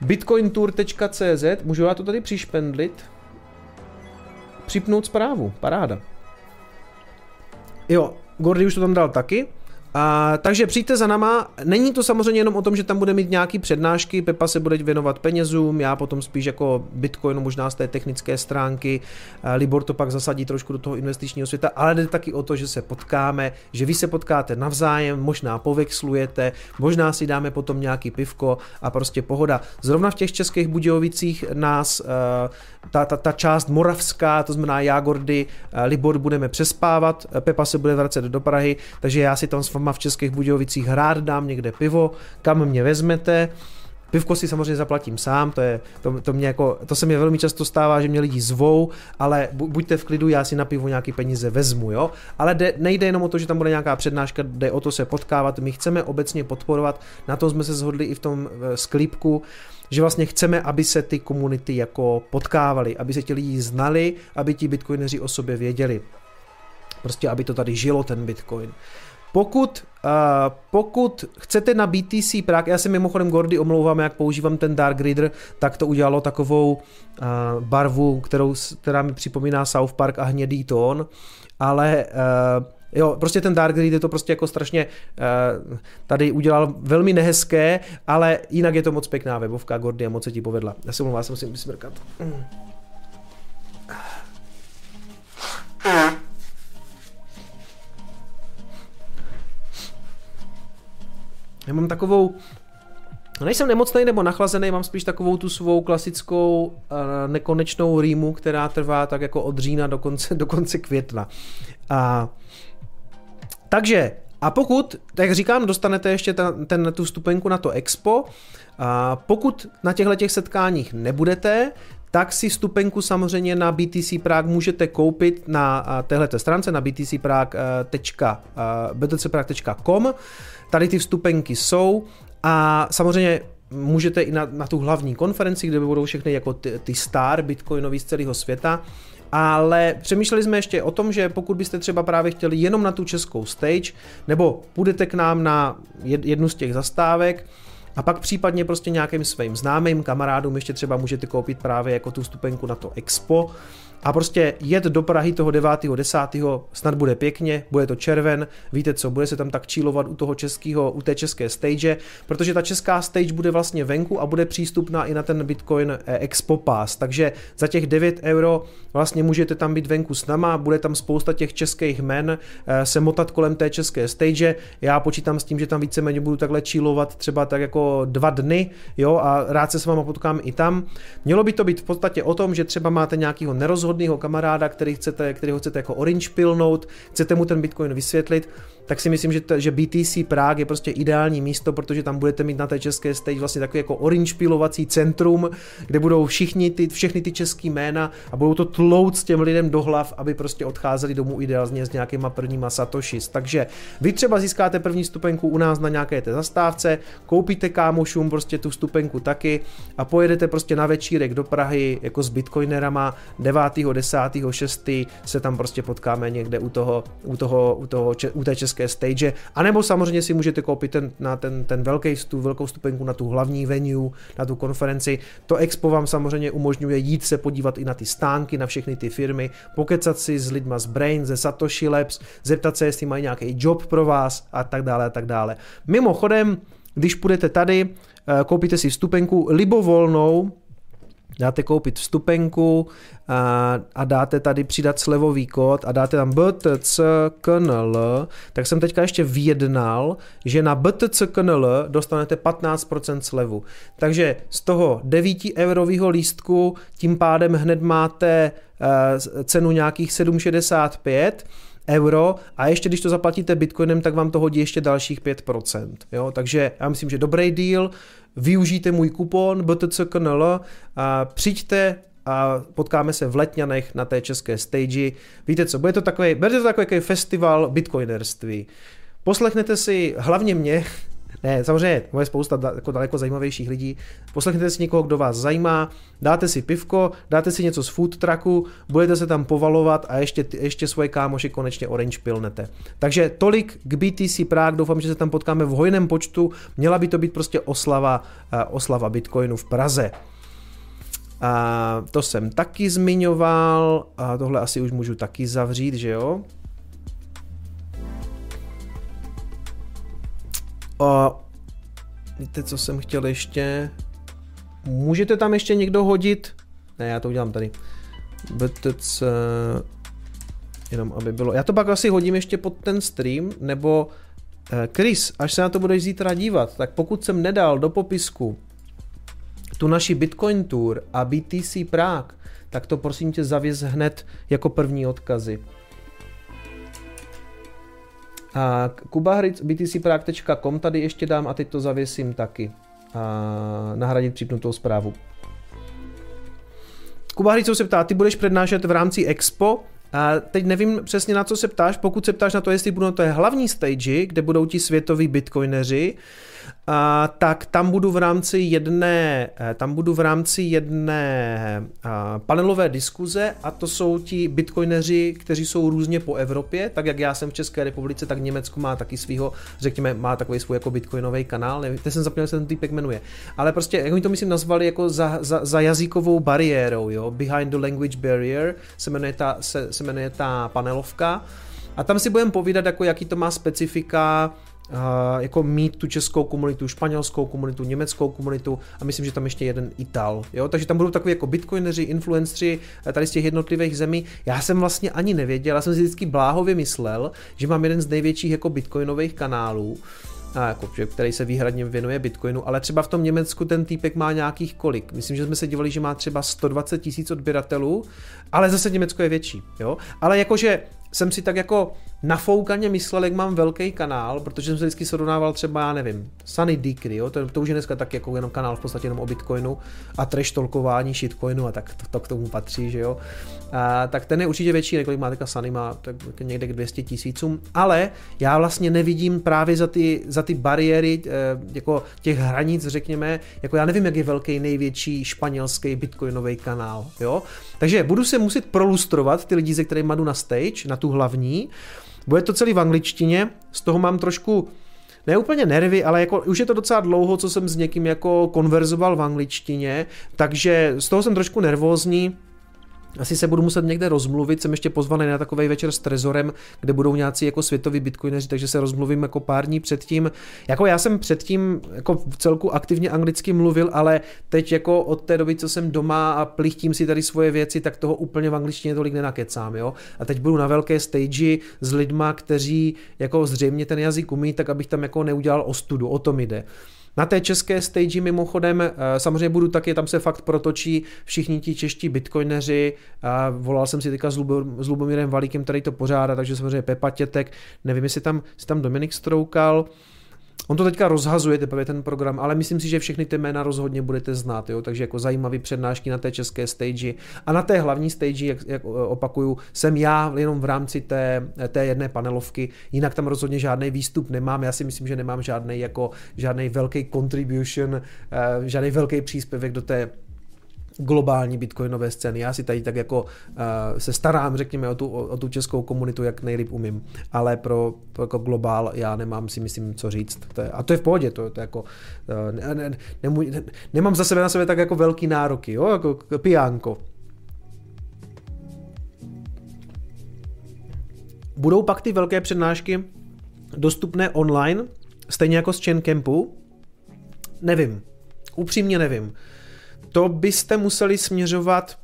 bitcointour.cz, můžu já to tady přišpendlit? Připnout zprávu, paráda. Jo, Gordy už to tam dal taky. A, takže přijďte za nama. Není to samozřejmě jenom o tom, že tam bude mít nějaký přednášky, Pepa se bude věnovat penězům, já potom spíš jako Bitcoinu možná z té technické stránky, Libor to pak zasadí trošku do toho investičního světa, ale jde taky o to, že se potkáme, že vy se potkáte navzájem, možná povexlujete, možná si dáme potom nějaký pivko a prostě pohoda. Zrovna v těch českých Budějovicích nás ta, ta, ta část moravská, to znamená Jágordy, Libor budeme přespávat, Pepa se bude vracet do Prahy, takže já si tam s váma v Českých Budějovicích rád dám někde pivo, kam mě vezmete, Pivko si samozřejmě zaplatím sám, to, je, to, to, mě jako, to se mi velmi často stává, že mě lidi zvou, ale buďte v klidu, já si na pivo nějaký peníze vezmu, jo. Ale de, nejde jenom o to, že tam bude nějaká přednáška, jde o to se potkávat, my chceme obecně podporovat, na to jsme se shodli i v tom eh, sklípku, že vlastně chceme, aby se ty komunity jako potkávaly, aby se ti lidi znali, aby ti bitcoineři o sobě věděli. Prostě, aby to tady žilo, ten bitcoin. Pokud, uh, pokud chcete na BTC Prague, já se mimochodem Gordy omlouvám, jak používám ten Dark Reader, tak to udělalo takovou uh, barvu, kterou, která mi připomíná South Park a hnědý tón, ale uh, Jo, prostě ten Dark Read je to prostě jako strašně uh, tady udělal velmi nehezké, ale jinak je to moc pěkná webovka, Gordy a moc se ti povedla. Já se mluvám, já se musím vysmrkat. Mm. Já mám takovou, nejsem nemocný nebo nachlazený, mám spíš takovou tu svou klasickou uh, nekonečnou rýmu, která trvá tak jako od října do konce, do konce května. A, takže, a pokud, tak říkám, dostanete ještě ten, ten, tu stupenku na to expo, a pokud na těchto těch setkáních nebudete, tak si stupenku samozřejmě na BTC Prague můžete koupit na téhleté stránce na btcprague.com. Tady ty vstupenky jsou a samozřejmě můžete i na, na tu hlavní konferenci, kde budou všechny jako ty, ty star bitcoinový z celého světa, ale přemýšleli jsme ještě o tom, že pokud byste třeba právě chtěli jenom na tu českou stage, nebo půjdete k nám na jednu z těch zastávek, a pak případně prostě nějakým svým známým kamarádům ještě třeba můžete koupit právě jako tu stupenku na to Expo, a prostě jet do Prahy toho 9. 10. snad bude pěkně, bude to červen, víte co, bude se tam tak čílovat u toho českého, u té české stage, protože ta česká stage bude vlastně venku a bude přístupná i na ten Bitcoin eh, Expo Pass, takže za těch 9 euro vlastně můžete tam být venku s náma, bude tam spousta těch českých men eh, se motat kolem té české stage, já počítám s tím, že tam víceméně budu takhle čílovat třeba tak jako dva dny, jo, a rád se s váma potkám i tam. Mělo by to být v podstatě o tom, že třeba máte nějakého nerozhodného vhodného kamaráda, který chcete, kterého chcete jako orange pilnout, chcete mu ten Bitcoin vysvětlit, tak si myslím, že, to, že BTC Prague je prostě ideální místo, protože tam budete mít na té české stage vlastně takový jako orange pilovací centrum, kde budou všichni ty, všechny ty český jména a budou to tlout s těm lidem do hlav, aby prostě odcházeli domů ideálně s nějakýma prvníma satoshis. Takže vy třeba získáte první stupenku u nás na nějaké té zastávce, koupíte kámošům prostě tu stupenku taky a pojedete prostě na večírek do Prahy jako s bitcoinerama 9. 10. 6. se tam prostě potkáme někde u toho, u toho, u toho, u té české české stage, anebo samozřejmě si můžete koupit ten, na ten, ten velký stu, velkou stupenku na tu hlavní venue, na tu konferenci. To expo vám samozřejmě umožňuje jít se podívat i na ty stánky, na všechny ty firmy, pokecat si s lidma z Brain, ze Satoshi Labs, zeptat se, jestli mají nějaký job pro vás a tak dále a tak dále. Mimochodem, když půjdete tady, eh, koupíte si vstupenku libovolnou, dáte koupit vstupenku a, a dáte tady přidat slevový kód a dáte tam BTCKNL, tak jsem teďka ještě vyjednal, že na BTCKNL dostanete 15% slevu. Takže z toho 9 eurového lístku tím pádem hned máte uh, cenu nějakých 7,65 euro a ještě když to zaplatíte bitcoinem, tak vám to hodí ještě dalších 5%. Jo? Takže já myslím, že dobrý deal, využijte můj kupon BTCKNL a přijďte a potkáme se v Letňanech na té české stage. Víte co, bude to takový, bude to takový festival bitcoinerství. Poslechnete si hlavně mě, ne, samozřejmě, moje spousta jako daleko zajímavějších lidí. Poslechněte si někoho, kdo vás zajímá, dáte si pivko, dáte si něco z food trucku, budete se tam povalovat a ještě, ještě svoje kámoši konečně orange pilnete. Takže tolik k BTC Prague, doufám, že se tam potkáme v hojném počtu. Měla by to být prostě oslava, uh, oslava Bitcoinu v Praze. A to jsem taky zmiňoval a tohle asi už můžu taky zavřít, že jo? A víte, co jsem chtěl ještě? Můžete tam ještě někdo hodit? Ne, já to udělám tady. BTC, jenom aby bylo. Já to pak asi hodím ještě pod ten stream, nebo eh, Chris, až se na to budeš zítra dívat, tak pokud jsem nedal do popisku tu naši Bitcoin Tour a BTC Prague, tak to prosím tě zavěz hned jako první odkazy. A kubahric btcprague.com tady ještě dám a teď to zavěsím taky. A nahradit připnutou zprávu. Kuba Hricou se ptá, ty budeš přednášet v rámci Expo, a teď nevím přesně na co se ptáš, pokud se ptáš na to, jestli budou na té hlavní stage, kde budou ti světoví bitcoineři, a, tak tam budu v rámci jedné, eh, tam budu v rámci jedné a, panelové diskuze a to jsou ti bitcoineři, kteří jsou různě po Evropě, tak jak já jsem v České republice, tak Německo má taky svého, řekněme, má takový svůj jako bitcoinový kanál, nevím, teď jsem zapomněl, se ten týpek jmenuje, ale prostě, jak oni to myslím nazvali jako za, za, za jazykovou bariérou, jo, behind the language barrier se jmenuje ta, se, se jmenuje ta panelovka, a tam si budeme povídat, jako jaký to má specifika, jako mít tu českou komunitu, španělskou komunitu, německou komunitu a myslím, že tam ještě jeden Ital. Jo? Takže tam budou takový jako bitcoineři, influenceri tady z těch jednotlivých zemí. Já jsem vlastně ani nevěděl, já jsem si vždycky bláhově myslel, že mám jeden z největších jako bitcoinových kanálů, a jako, který se výhradně věnuje Bitcoinu, ale třeba v tom Německu ten týpek má nějakých kolik. Myslím, že jsme se dívali, že má třeba 120 tisíc odběratelů, ale zase Německo je větší, jo. Ale jakože jsem si tak jako nafoukaně myslel, jak mám velký kanál, protože jsem se vždycky srovnával třeba, já nevím, Sunny Decry, jo, to, to už je dneska tak jako jenom kanál v podstatě jenom o Bitcoinu a trash tolkování shitcoinu a tak to, to k tomu patří, že jo. A, tak ten je určitě větší, nekolik má teďka Sunny, má tak někde k 200 tisícům, ale já vlastně nevidím právě za ty, za ty bariéry, eh, jako těch hranic, řekněme, jako já nevím, jak je velký největší španělský bitcoinový kanál, jo. Takže budu se muset prolustrovat ty lidi, se kterými jdu na stage, na tu hlavní, bude to celý v angličtině, z toho mám trošku ne úplně nervy, ale jako už je to docela dlouho, co jsem s někým jako konverzoval v angličtině, takže z toho jsem trošku nervózní, asi se budu muset někde rozmluvit, jsem ještě pozvaný na takový večer s Trezorem, kde budou nějací jako světoví bitcoineři, takže se rozmluvím jako pár dní předtím. Jako já jsem předtím jako v celku aktivně anglicky mluvil, ale teď jako od té doby, co jsem doma a plichtím si tady svoje věci, tak toho úplně v angličtině tolik nenakecám, jo. A teď budu na velké stage s lidma, kteří jako zřejmě ten jazyk umí, tak abych tam jako neudělal ostudu, o tom jde. Na té české stage mimochodem, eh, samozřejmě budu taky, tam se fakt protočí všichni ti čeští bitcoineři, volal jsem si teďka s, Lubomírem Valíkem, který to pořádá, takže samozřejmě Pepa Tětek, nevím, jestli tam, jestli tam Dominik Stroukal, On to teďka rozhazuje teprve ten program, ale myslím si, že všechny ty jména rozhodně budete znát, jo? takže jako zajímavý přednášky na té české stage a na té hlavní stage, jak, jak opakuju, jsem já jenom v rámci té, té jedné panelovky, jinak tam rozhodně žádný výstup nemám, já si myslím, že nemám žádný jako žádný velký contribution, uh, žádný velký příspěvek do té globální bitcoinové scény. Já si tady tak jako uh, se starám, řekněme, o tu, o, o tu českou komunitu, jak nejlíp umím, ale pro, pro jako globál já nemám si myslím, co říct. To je, a to je v pohodě, to, to jako, uh, ne, ne, nemů, ne, nemám za sebe na sebe tak jako velký nároky, jo, jako pijánko. Budou pak ty velké přednášky dostupné online, stejně jako z Chain Campu? Nevím. Upřímně nevím to byste museli směřovat,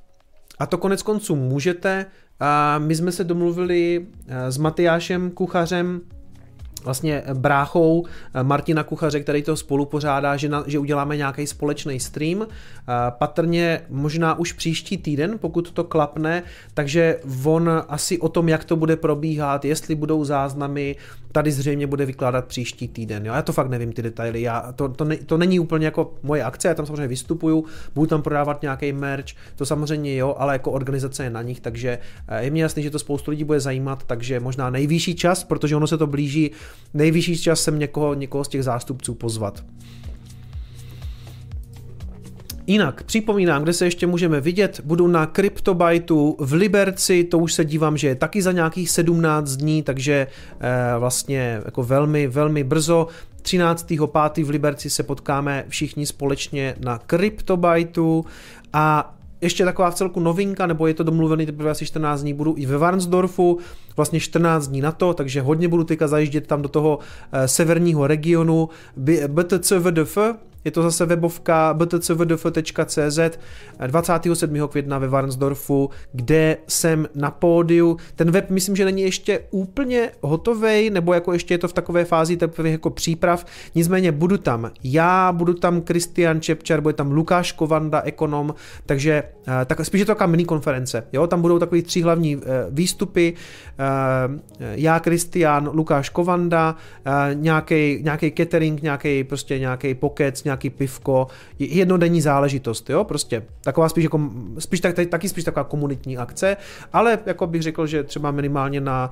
a to konec konců můžete, a my jsme se domluvili s Matyášem Kuchařem, vlastně bráchou Martina Kuchaře, který to spolu pořádá, že, na, že uděláme nějaký společný stream. Patrně možná už příští týden, pokud to klapne, takže on asi o tom, jak to bude probíhat, jestli budou záznamy, tady zřejmě bude vykládat příští týden. Jo? Já to fakt nevím, ty detaily. Já, to, to, ne, to není úplně jako moje akce, já tam samozřejmě vystupuju, budu tam prodávat nějaký merch, to samozřejmě jo, ale jako organizace je na nich, takže eh, je mi jasný, že to spoustu lidí bude zajímat, takže možná nejvyšší čas, protože ono se to blíží, nejvyšší čas sem někoho, někoho z těch zástupců pozvat. Jinak připomínám, kde se ještě můžeme vidět, budu na CryptoBytu v Liberci, to už se dívám, že je taky za nějakých 17 dní, takže eh, vlastně jako velmi, velmi brzo. 13.5. v Liberci se potkáme všichni společně na CryptoBytu a ještě taková v celku novinka, nebo je to domluvený teprve asi 14 dní, budu i ve Varnsdorfu, vlastně 14 dní na to, takže hodně budu teďka zajíždět tam do toho eh, severního regionu. BTC VDF, je to zase webovka btcvdf.cz 27. května ve Varnsdorfu, kde jsem na pódiu. Ten web myslím, že není ještě úplně hotový, nebo jako ještě je to v takové fázi teprve jako příprav. Nicméně budu tam já, budu tam Kristian Čepčar, bude tam Lukáš Kovanda, ekonom, takže eh, tak spíš je to taková mini konference. Jo? Tam budou takový tři hlavní eh, výstupy. Eh, já, Kristian, Lukáš Kovanda, nějaký catering, nějaký prostě nějaký pokec, nějaký pivko, jednodenní záležitost, jo, prostě taková spíš jako, spíš tak, taky spíš taková komunitní akce, ale jako bych řekl, že třeba minimálně na,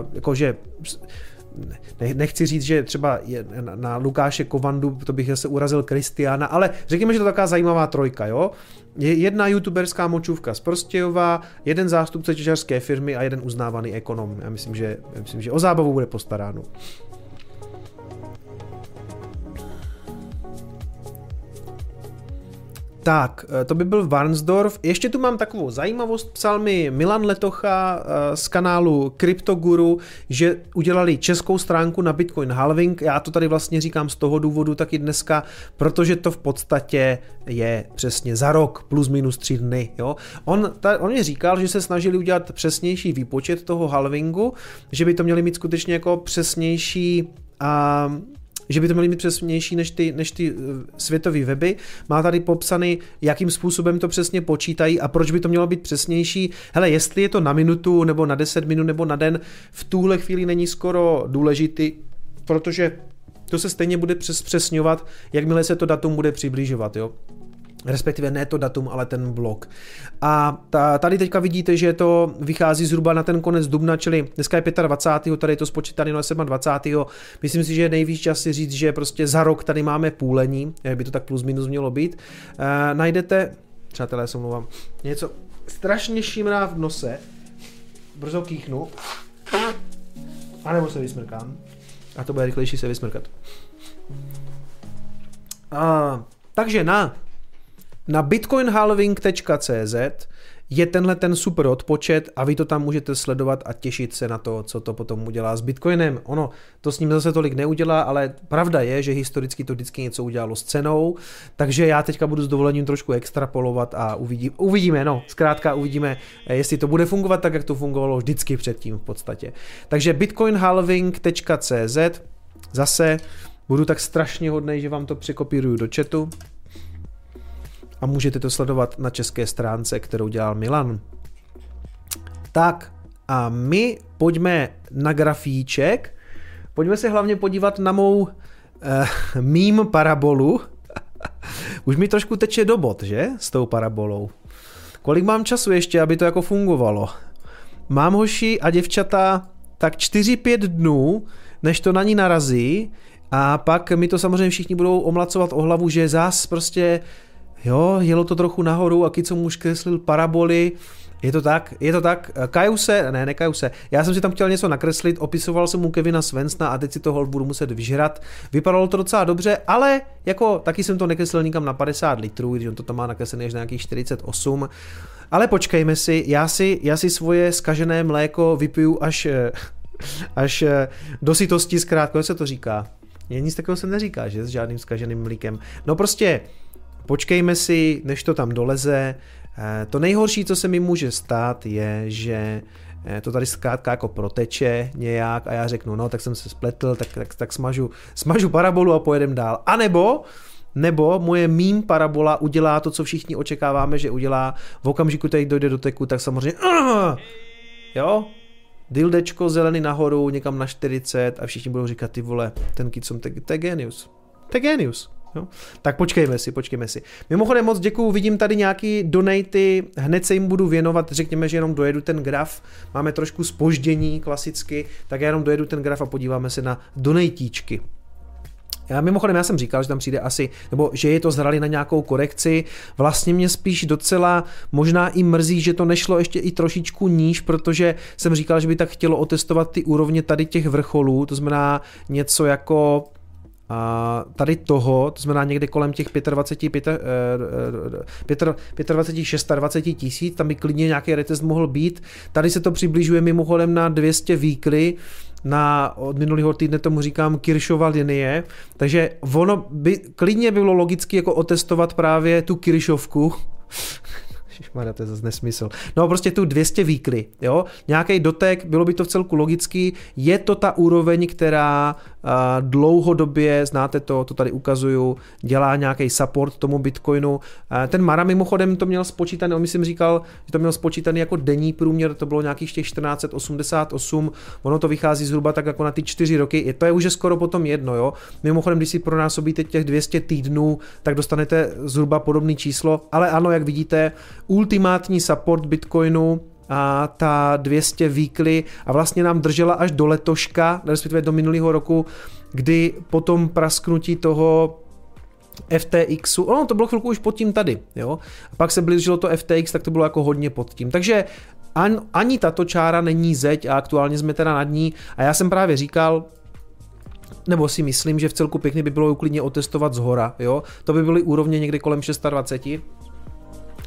uh, jako že nechci říct, že třeba na Lukáše Kovandu, to bych zase urazil Kristiana, ale řekněme, že to je taková zajímavá trojka, jo? Je jedna youtuberská močůvka z Prostějova, jeden zástupce těžařské firmy a jeden uznávaný ekonom. Já myslím, že, já myslím, že o zábavu bude postaráno. Tak, eh, to by byl Varnsdorf. Ještě tu mám takovou zajímavost. Psal mi Milan Letocha eh, z kanálu CryptoGuru, že udělali českou stránku na Bitcoin Halving. Já to tady vlastně říkám z toho důvodu taky dneska, protože to v podstatě je přesně za rok plus minus tři dny. Jo? On, ta, on mi říkal, že se snažili udělat přesnější výpočet toho halvingu, že by to měli mít skutečně jako přesnější a že by to měly být přesnější než ty, než ty eh, světové weby. Má tady popsaný, jakým způsobem to přesně počítají a proč by to mělo být přesnější. Hele, jestli je to na minutu, nebo na 10 minut, nebo na den, v tuhle chvíli není skoro důležitý, protože to se stejně bude přes, přesňovat, jakmile se to datum bude přibližovat. Jo? Respektive ne to datum, ale ten blok. A ta, tady teďka vidíte, že to vychází zhruba na ten konec dubna, čili dneska je 25. tady je to spočítané na 27. Myslím si, že je nejvíc čas si říct, že prostě za rok tady máme půlení, jak by to tak plus minus mělo být. E, najdete, přátelé, se mluvám, něco strašně šimrá v nose, brzo kýchnu, a nebo se vysmrkám. A to bude rychlejší se vysmrkat. A, takže na na bitcoinhalving.cz je tenhle ten super odpočet a vy to tam můžete sledovat a těšit se na to, co to potom udělá s Bitcoinem. Ono to s ním zase tolik neudělá, ale pravda je, že historicky to vždycky něco udělalo s cenou, takže já teďka budu s dovolením trošku extrapolovat a uvidí, uvidíme, no, zkrátka uvidíme, jestli to bude fungovat tak, jak to fungovalo vždycky předtím v podstatě. Takže bitcoinhalving.cz zase budu tak strašně hodnej, že vám to překopíruju do chatu a můžete to sledovat na české stránce, kterou dělal Milan. Tak a my pojďme na grafíček, pojďme se hlavně podívat na mou eh, mým parabolu. Už mi trošku teče do bod, že? S tou parabolou. Kolik mám času ještě, aby to jako fungovalo? Mám hoši a děvčata tak 4-5 dnů, než to na ní narazí a pak mi to samozřejmě všichni budou omlacovat o hlavu, že zás prostě Jo, jelo to trochu nahoru a co muž kreslil paraboly, je to tak, je to tak. Kaju se, ne, nekaju se. Já jsem si tam chtěl něco nakreslit, opisoval jsem mu Kevina Svensna a teď si to budu muset vyžrat. Vypadalo to docela dobře, ale jako taky jsem to nekreslil nikam na 50 litrů, když on to tam má nakreslené až na nějakých 48. Ale počkejme si, já si, já si svoje skažené mléko vypiju až, až do sytosti zkrátka, jak se to říká. Nic takového se neříká, že s žádným skaženým mlíkem. No prostě, Počkejme si, než to tam doleze. Eh, to nejhorší, co se mi může stát, je, že eh, to tady zkrátka jako proteče nějak a já řeknu, no tak jsem se spletl, tak, tak, tak smažu, smažu parabolu a pojedem dál. A nebo nebo moje mým parabola udělá to, co všichni očekáváme, že udělá v okamžiku, který dojde do teku, tak samozřejmě uh, jo, dildečko zelený nahoru, někam na 40 a všichni budou říkat, ty vole, ten kit jsem, to je genius. To je genius. Jo? Tak počkejme si, počkejme si. Mimochodem moc děkuju, vidím tady nějaký donaty, hned se jim budu věnovat, řekněme, že jenom dojedu ten graf, máme trošku spoždění klasicky, tak já jenom dojedu ten graf a podíváme se na donatíčky. Já mimochodem, já jsem říkal, že tam přijde asi, nebo že je to zrali na nějakou korekci. Vlastně mě spíš docela možná i mrzí, že to nešlo ještě i trošičku níž, protože jsem říkal, že by tak chtělo otestovat ty úrovně tady těch vrcholů, to znamená něco jako a tady toho, to znamená někde kolem těch 25, 25, 25 26 tisíc, tam by klidně nějaký retest mohl být. Tady se to přibližuje mimochodem na 200 výkly, na, od minulého týdne tomu říkám Kiršova linie, takže ono by klidně bylo logicky jako otestovat právě tu Kiršovku, Ježišmarja, to je zase nesmysl. No prostě tu 200 výkly, jo, nějaký dotek, bylo by to v celku logický, je to ta úroveň, která dlouhodobě, znáte to, to tady ukazuju, dělá nějaký support tomu Bitcoinu. Ten Mara mimochodem to měl spočítaný, on myslím říkal, že to měl spočítaný jako denní průměr, to bylo nějakých těch 1488, ono to vychází zhruba tak jako na ty čtyři roky, to je už skoro potom jedno, jo. Mimochodem, když si pronásobíte těch 200 týdnů, tak dostanete zhruba podobné číslo, ale ano, jak vidíte, ultimátní support Bitcoinu a ta 200 výkly a vlastně nám držela až do letoška, respektive do minulého roku, kdy potom prasknutí toho FTXu, ono to bylo chvilku už pod tím tady, jo. A pak se blížilo to FTX, tak to bylo jako hodně pod tím. Takže an, ani tato čára není zeď a aktuálně jsme teda nad ní a já jsem právě říkal, nebo si myslím, že v celku pěkně by bylo uklidně otestovat z hora, jo. To by byly úrovně někdy kolem 620,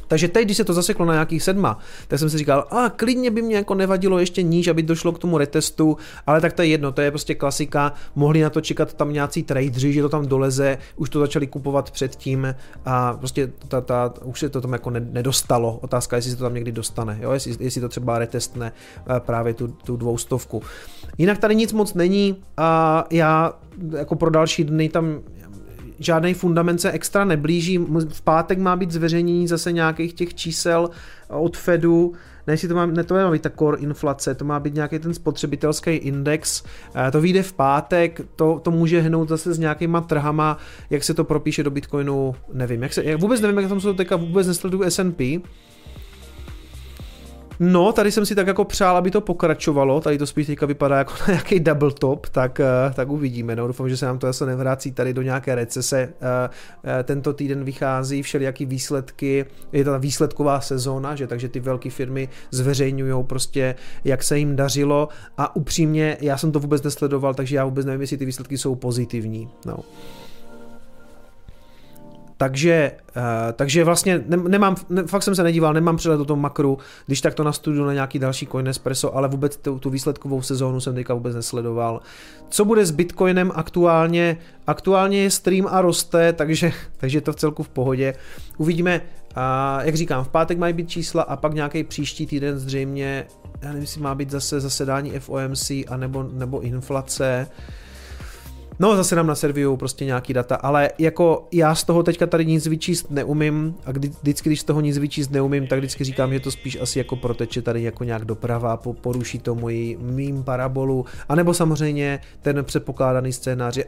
takže teď, když se to zaseklo na nějakých sedma, tak jsem si říkal, a klidně by mě jako nevadilo ještě níž, aby došlo k tomu retestu, ale tak to je jedno, to je prostě klasika, mohli na to čekat tam nějací tradeři, že to tam doleze, už to začali kupovat předtím a prostě ta, ta, už se to tam jako nedostalo. Otázka, jestli se to tam někdy dostane, jo? Jestli, jestli to třeba retestne eh, právě tu, tu dvoustovku. Jinak tady nic moc není a já jako pro další dny tam žádný fundament se extra neblíží. V pátek má být zveřejnění zase nějakých těch čísel od Fedu, ne, to má, ne to má být ta core inflace, to má být nějaký ten spotřebitelský index, eh, to vyjde v pátek, to, to může hnout zase s nějakýma trhama, jak se to propíše do Bitcoinu, nevím, jak se, jak vůbec nevím, jak tam jsou teďka, vůbec nesleduju S&P, No, tady jsem si tak jako přál, aby to pokračovalo, tady to spíš teďka vypadá jako nějaký double top, tak, eh, tak uvidíme, no, doufám, že se nám to zase nevrácí tady do nějaké recese. Eh, eh, tento týden vychází všelijaký výsledky, je to ta výsledková sezóna, že takže ty velké firmy zveřejňují prostě, jak se jim dařilo a upřímně, já jsem to vůbec nesledoval, takže já vůbec nevím, jestli ty výsledky jsou pozitivní. No. Takže, uh, takže vlastně ne, nemám, ne, fakt jsem se nedíval, nemám přehled o tom makru, když tak to nastuduju na nějaký další Coin Espresso, ale vůbec tu, tu výsledkovou sezónu jsem teďka vůbec nesledoval. Co bude s Bitcoinem aktuálně? Aktuálně je stream a roste, takže, takže to v celku v pohodě. Uvidíme, a jak říkám, v pátek mají být čísla a pak nějaký příští týden zřejmě, já nevím, jestli má být zase zasedání FOMC a nebo, nebo inflace. No, zase nám naservijou prostě nějaký data, ale jako já z toho teďka tady nic vyčíst neumím a kdy, vždycky, když z toho nic vyčíst neumím, tak vždycky říkám, že to spíš asi jako proteče tady jako nějak doprava, poruší to moji mým parabolu, anebo samozřejmě ten předpokládaný scénář je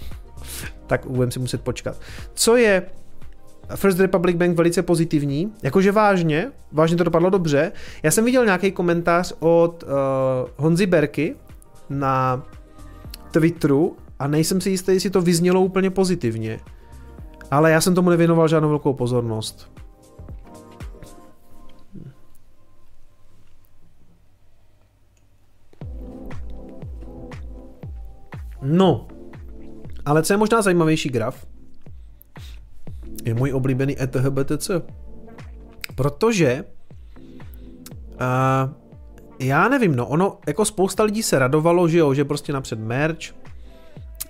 tak budeme si muset počkat. Co je First Republic Bank velice pozitivní, jakože vážně, vážně to dopadlo dobře. Já jsem viděl nějaký komentář od uh, Honzy Berky na Twitteru a nejsem si jistý, jestli to vyznělo úplně pozitivně. Ale já jsem tomu nevěnoval žádnou velkou pozornost. No, ale co je možná zajímavější graf, je můj oblíbený ETHBTC. Protože uh, já nevím, no ono, jako spousta lidí se radovalo, že jo, že prostě napřed merch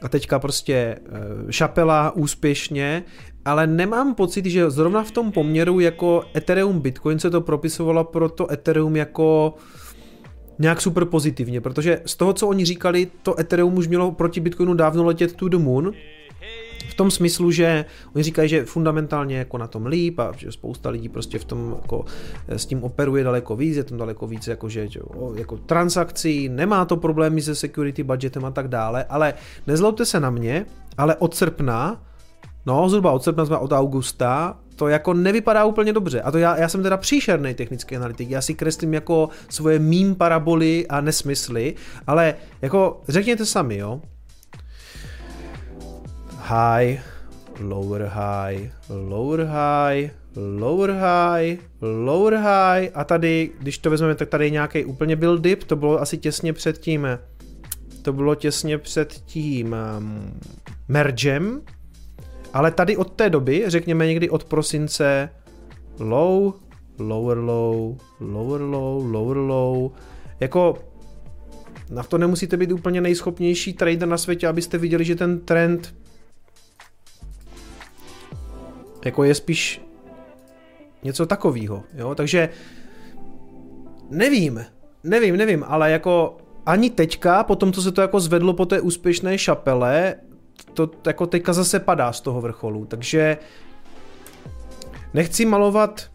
a teďka prostě uh, šapela úspěšně, ale nemám pocit, že zrovna v tom poměru jako Ethereum Bitcoin se to propisovalo pro to Ethereum jako nějak super pozitivně, protože z toho, co oni říkali, to Ethereum už mělo proti Bitcoinu dávno letět to the moon, v tom smyslu, že oni říkají, že fundamentálně jako na tom líp a že spousta lidí prostě v tom jako eh, s tím operuje daleko víc, je tam daleko víc jako, že, jako transakcí, nemá to problémy se security budgetem a tak dále, ale nezlobte se na mě, ale od srpna No, zhruba od srpna, od augusta, to jako nevypadá úplně dobře. A to já, já jsem teda příšerný technický analytik, já si kreslím jako svoje mím paraboly a nesmysly, ale jako řekněte sami, jo, high, lower high, lower high, lower high, lower high. A tady, když to vezmeme, tak tady nějaký úplně byl dip, to bylo asi těsně před tím, to bylo těsně před tím um, mergem, ale tady od té doby, řekněme někdy od prosince, low, lower low, lower low, lower low, jako na to nemusíte být úplně nejschopnější trader na světě, abyste viděli, že ten trend jako je spíš něco takového, jo, takže nevím, nevím, nevím, ale jako ani teďka, po tom, co se to jako zvedlo po té úspěšné šapele, to jako teďka zase padá z toho vrcholu, takže nechci malovat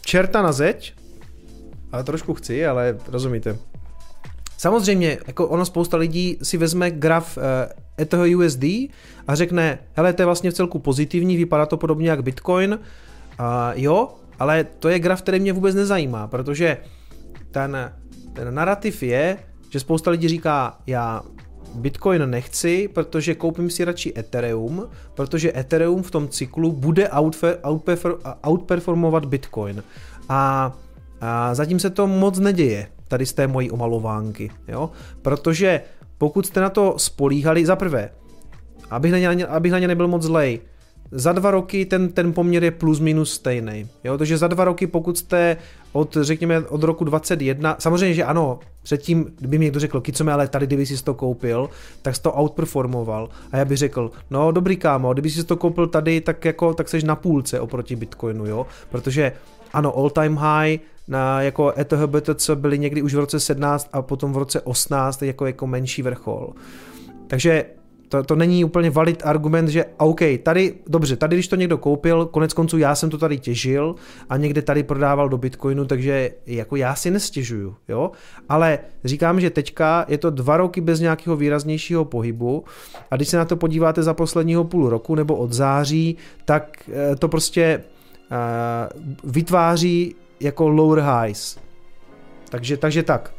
čerta na zeď, ale trošku chci, ale rozumíte. Samozřejmě, jako ono spousta lidí si vezme graf eh, toho USD a řekne, hele, to je vlastně v celku pozitivní, vypadá to podobně jak Bitcoin. A jo, ale to je graf, který mě vůbec nezajímá, protože ten, ten narrativ je, že spousta lidí říká, já Bitcoin nechci, protože koupím si radši Ethereum, protože Ethereum v tom cyklu bude outperformovat Bitcoin. A, a zatím se to moc neděje tady z té mojí omalovánky, jo? Protože pokud jste na to spolíhali, za prvé, abych na ně, abych na ně nebyl moc zlej, za dva roky ten, ten poměr je plus minus stejný. Jo? Takže za dva roky, pokud jste od, řekněme, od roku 21, samozřejmě, že ano, předtím, kdyby mi někdo řekl, co ale tady, kdyby jsi to koupil, tak jsi to outperformoval. A já bych řekl, no dobrý kámo, kdyby jsi to koupil tady, tak jako, tak seš na půlce oproti Bitcoinu, jo? Protože ano, all time high, na jako ETH co byly někdy už v roce 17 a potom v roce 18 jako, jako menší vrchol. Takže to, to není úplně valid argument, že OK, tady, dobře, tady když to někdo koupil, konec konců já jsem to tady těžil a někde tady prodával do Bitcoinu, takže jako já si nestěžuju, jo, ale říkám, že teďka je to dva roky bez nějakého výraznějšího pohybu a když se na to podíváte za posledního půl roku nebo od září, tak eh, to prostě uh, vytváří jako lower highs. Takže, takže tak.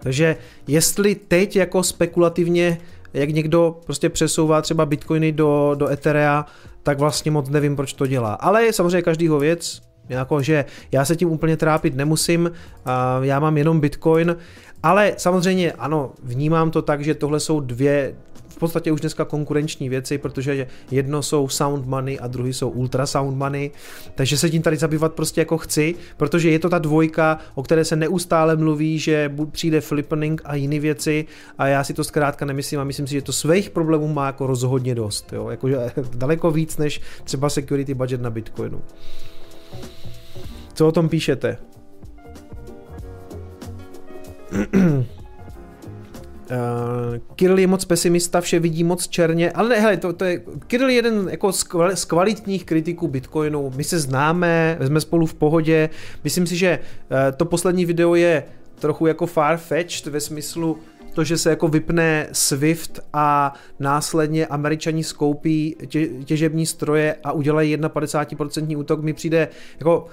Takže jestli teď jako spekulativně jak někdo prostě přesouvá třeba bitcoiny do, do Etherea, tak vlastně moc nevím, proč to dělá. Ale je samozřejmě každýho věc, jako, že já se tím úplně trápit nemusím, já mám jenom bitcoin, ale samozřejmě ano, vnímám to tak, že tohle jsou dvě v podstatě už dneska konkurenční věci, protože jedno jsou sound money a druhý jsou ultra sound money, takže se tím tady zabývat prostě jako chci, protože je to ta dvojka, o které se neustále mluví, že přijde flippening a jiné věci a já si to zkrátka nemyslím a myslím si, že to svých problémů má jako rozhodně dost, jo? Jakože daleko víc než třeba security budget na Bitcoinu. Co o tom píšete? Uh, Kirill je moc pesimista, vše vidí moc černě, ale ne, hele, to, to je, Kirill je jeden jako z kvalitních kritiků Bitcoinu, my se známe, jsme spolu v pohodě, myslím si, že uh, to poslední video je trochu jako farfetched ve smyslu, to, že se jako vypne Swift a následně američani skoupí tě, těžební stroje a udělají 51% útok, mi přijde jako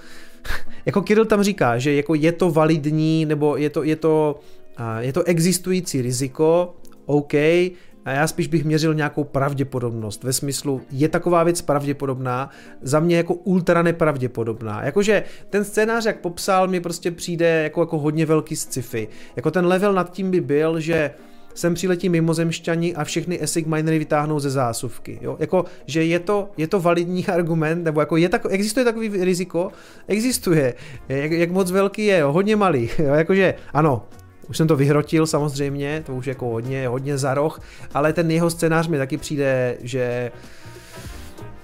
jako Kirill tam říká, že jako je to validní, nebo je to, je to je to existující riziko, OK, a já spíš bych měřil nějakou pravděpodobnost ve smyslu, je taková věc pravděpodobná, za mě jako ultra nepravděpodobná. Jakože ten scénář, jak popsal, mi prostě přijde jako, jako hodně velký sci-fi. Jako ten level nad tím by byl, že sem přiletí mimozemšťani a všechny ASIC minery vytáhnou ze zásuvky. Jo? Jako, že je to, je to validní argument, nebo jako je tak, existuje takový riziko? Existuje. Jak, jak moc velký je? Jo? Hodně malý. Jo? Jakože ano, už jsem to vyhrotil samozřejmě, to už jako hodně, hodně za roh, ale ten jeho scénář mi taky přijde, že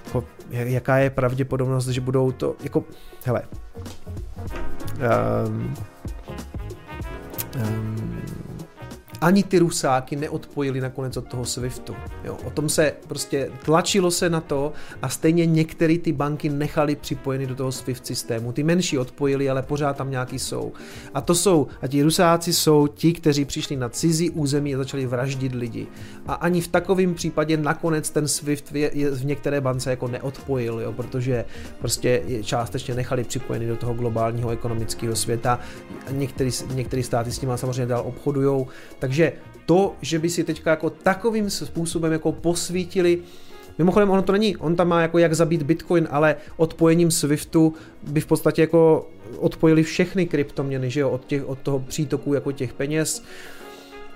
jako, jaká je pravděpodobnost, že budou to, jako, hele, um, um, ani ty rusáky neodpojili nakonec od toho SWIFTu. Jo, o tom se prostě tlačilo se na to a stejně některé ty banky nechali připojeny do toho SWIFT systému. Ty menší odpojili, ale pořád tam nějaký jsou. A to jsou, a ti rusáci jsou ti, kteří přišli na cizí území a začali vraždit lidi. A ani v takovém případě nakonec ten SWIFT je, je v některé bance jako neodpojil, jo, protože prostě částečně nechali připojeny do toho globálního ekonomického světa. Některý, některý státy s nimi samozřejmě dál obchodují, tak takže to, že by si teďka jako takovým způsobem jako posvítili Mimochodem, ono to není, on tam má jako jak zabít Bitcoin, ale odpojením Swiftu by v podstatě jako odpojili všechny kryptoměny, že jo, od, těch, od toho přítoku jako těch peněz.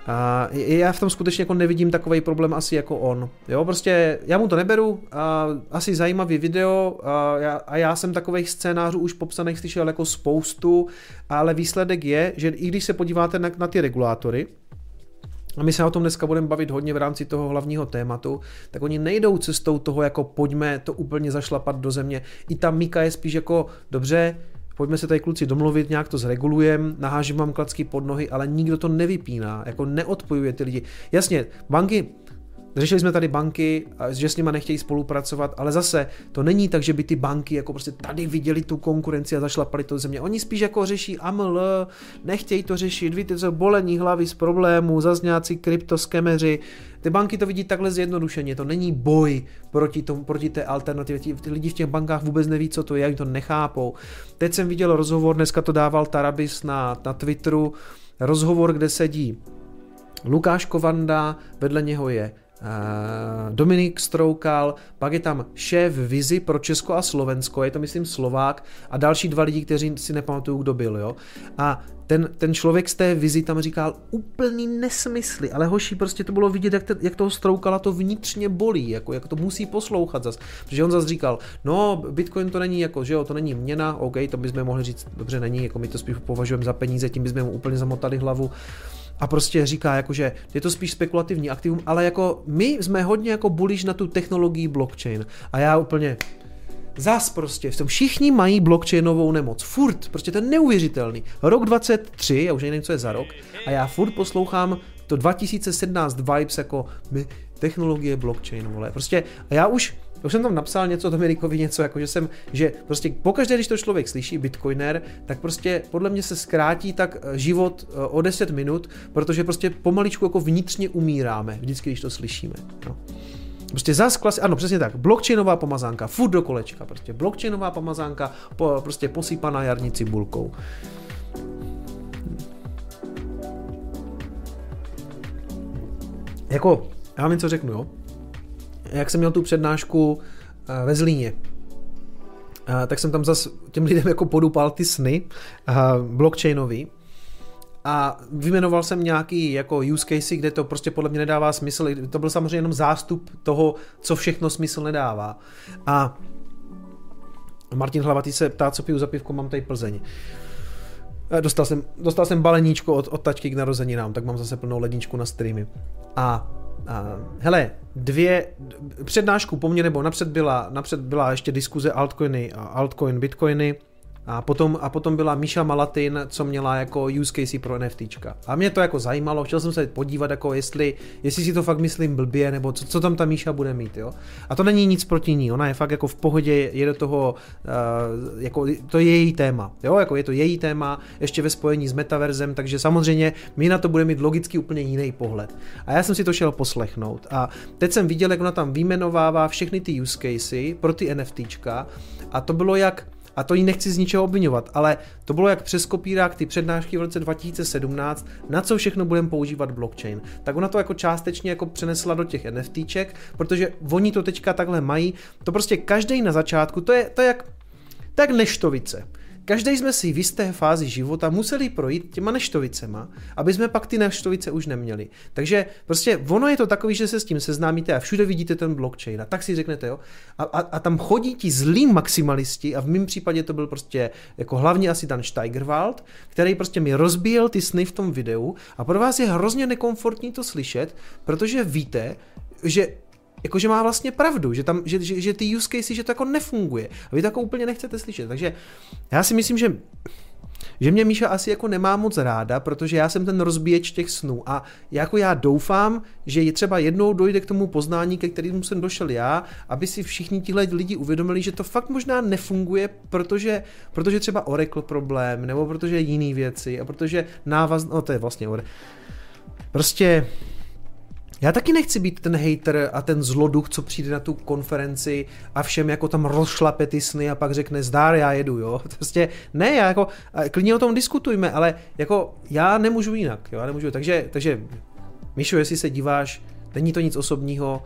A já v tom skutečně jako nevidím takový problém asi jako on. Jo, prostě já mu to neberu, a asi zajímavý video a já, a já jsem takových scénářů už popsaných slyšel jako spoustu, ale výsledek je, že i když se podíváte na, na ty regulátory, a my se o tom dneska budeme bavit hodně v rámci toho hlavního tématu, tak oni nejdou cestou toho, jako pojďme to úplně zašlapat do země. I ta Mika je spíš jako, dobře, pojďme se tady kluci domluvit, nějak to zregulujem, nahážím vám klacky pod nohy, ale nikdo to nevypíná, jako neodpojuje ty lidi. Jasně, banky Řešili jsme tady banky, že s nima nechtějí spolupracovat, ale zase to není tak, že by ty banky jako prostě tady viděli tu konkurenci a zašlapali to země. Oni spíš jako řeší AML, nechtějí to řešit, víte co, bolení hlavy z problémů, zazňáci kryptoskemeři. Ty banky to vidí takhle zjednodušeně, to není boj proti, tomu, proti té alternativě. Ty lidi v těch bankách vůbec neví, co to je, oni to nechápou. Teď jsem viděl rozhovor, dneska to dával Tarabis na, na Twitteru, rozhovor, kde sedí Lukáš Kovanda, vedle něho je Dominik Stroukal, pak je tam šéf Vizi pro Česko a Slovensko, je to myslím Slovák a další dva lidi, kteří si nepamatuju, kdo byl, jo. A ten, ten člověk z té vizi tam říkal úplný nesmysly, ale hoší, prostě to bylo vidět, jak, te, jak toho Stroukala to vnitřně bolí, jako, jak to musí poslouchat zas. Protože on zase říkal, no, Bitcoin to není jako, že jo, to není měna, OK, to bychom mohli říct, dobře, není, jako my to spíš považujeme za peníze, tím bychom mu úplně zamotali hlavu a prostě říká, jako, že je to spíš spekulativní aktivum, ale jako my jsme hodně jako bulíš na tu technologii blockchain a já úplně Zas prostě, všichni mají blockchainovou nemoc. Furt, prostě to je neuvěřitelný. Rok 23, já už nevím, co je za rok, a já furt poslouchám to 2017 vibes jako my, technologie blockchain, vole. Prostě a já už už jsem tam napsal něco Dominikovi, něco jako, že jsem, že prostě pokaždé, když to člověk slyší, bitcoiner, tak prostě podle mě se zkrátí tak eh, život eh, o 10 minut, protože prostě pomaličku jako vnitřně umíráme, vždycky, když to slyšíme. No. Prostě zas klasi, ano, přesně tak, blockchainová pomazánka, furt do kolečka, prostě blockchainová pomazánka, po, prostě posypaná jarní cibulkou. Jako, já vám něco řeknu, jo jak jsem měl tu přednášku eh, ve Zlíně, eh, tak jsem tam zase těm lidem jako podupal ty sny eh, blockchainový a vyjmenoval jsem nějaký jako use case, kde to prostě podle mě nedává smysl. To byl samozřejmě jenom zástup toho, co všechno smysl nedává. A Martin Hlavatý se ptá, co piju za pivko, mám tady Plzeň. Dostal jsem, dostal jsem baleníčko od, od tačky k narozeninám, tak mám zase plnou ledničku na streamy. A Uh, hele, dvě přednášku po mně, nebo napřed byla, napřed byla ještě diskuze altcoiny a altcoin, bitcoiny, a potom, a potom byla Míša Malatin, co měla jako use case pro NFTčka. A mě to jako zajímalo, chtěl jsem se podívat, jako jestli, jestli si to fakt myslím blbě, nebo co, co tam ta Míša bude mít, jo. A to není nic proti ní, ona je fakt jako v pohodě, je do toho, uh, jako to je její téma, jo, jako je to její téma, ještě ve spojení s metaverzem, takže samozřejmě my na to budeme mít logicky úplně jiný pohled. A já jsem si to šel poslechnout a teď jsem viděl, jak ona tam vyjmenovává všechny ty use casey pro ty NFTčka a to bylo jak a to jí nechci z ničeho obvinovat, ale to bylo jak přes kopírák ty přednášky v roce 2017, na co všechno budeme používat blockchain. Tak ona to jako částečně jako přenesla do těch NFTček, protože oni to teďka takhle mají. To prostě každý na začátku, to je, to je jak, tak neštovice. Každý jsme si v jisté fázi života museli projít těma neštovicema, aby jsme pak ty neštovice už neměli. Takže prostě ono je to takový, že se s tím seznámíte a všude vidíte ten blockchain a tak si řeknete, jo. A, a, a tam chodí ti zlí maximalisti a v mém případě to byl prostě jako hlavně asi Dan Steigerwald, který prostě mi rozbíjel ty sny v tom videu a pro vás je hrozně nekomfortní to slyšet, protože víte, že jakože má vlastně pravdu, že, tam, že, že, že ty use case, že to jako nefunguje. A vy to jako úplně nechcete slyšet. Takže já si myslím, že že mě Míša asi jako nemá moc ráda, protože já jsem ten rozbíječ těch snů a jako já doufám, že je třeba jednou dojde k tomu poznání, ke kterému jsem došel já, aby si všichni tihle lidi uvědomili, že to fakt možná nefunguje, protože, protože třeba Oracle problém, nebo protože jiný věci, a protože návaz, no to je vlastně Prostě já taky nechci být ten hater a ten zloduch, co přijde na tu konferenci a všem jako tam rozšlape ty sny a pak řekne zdár, já jedu, jo. Prostě ne, já jako, klidně o tom diskutujme, ale jako já nemůžu jinak, jo, já nemůžu. Takže, takže Mišo, jestli se díváš, není to nic osobního,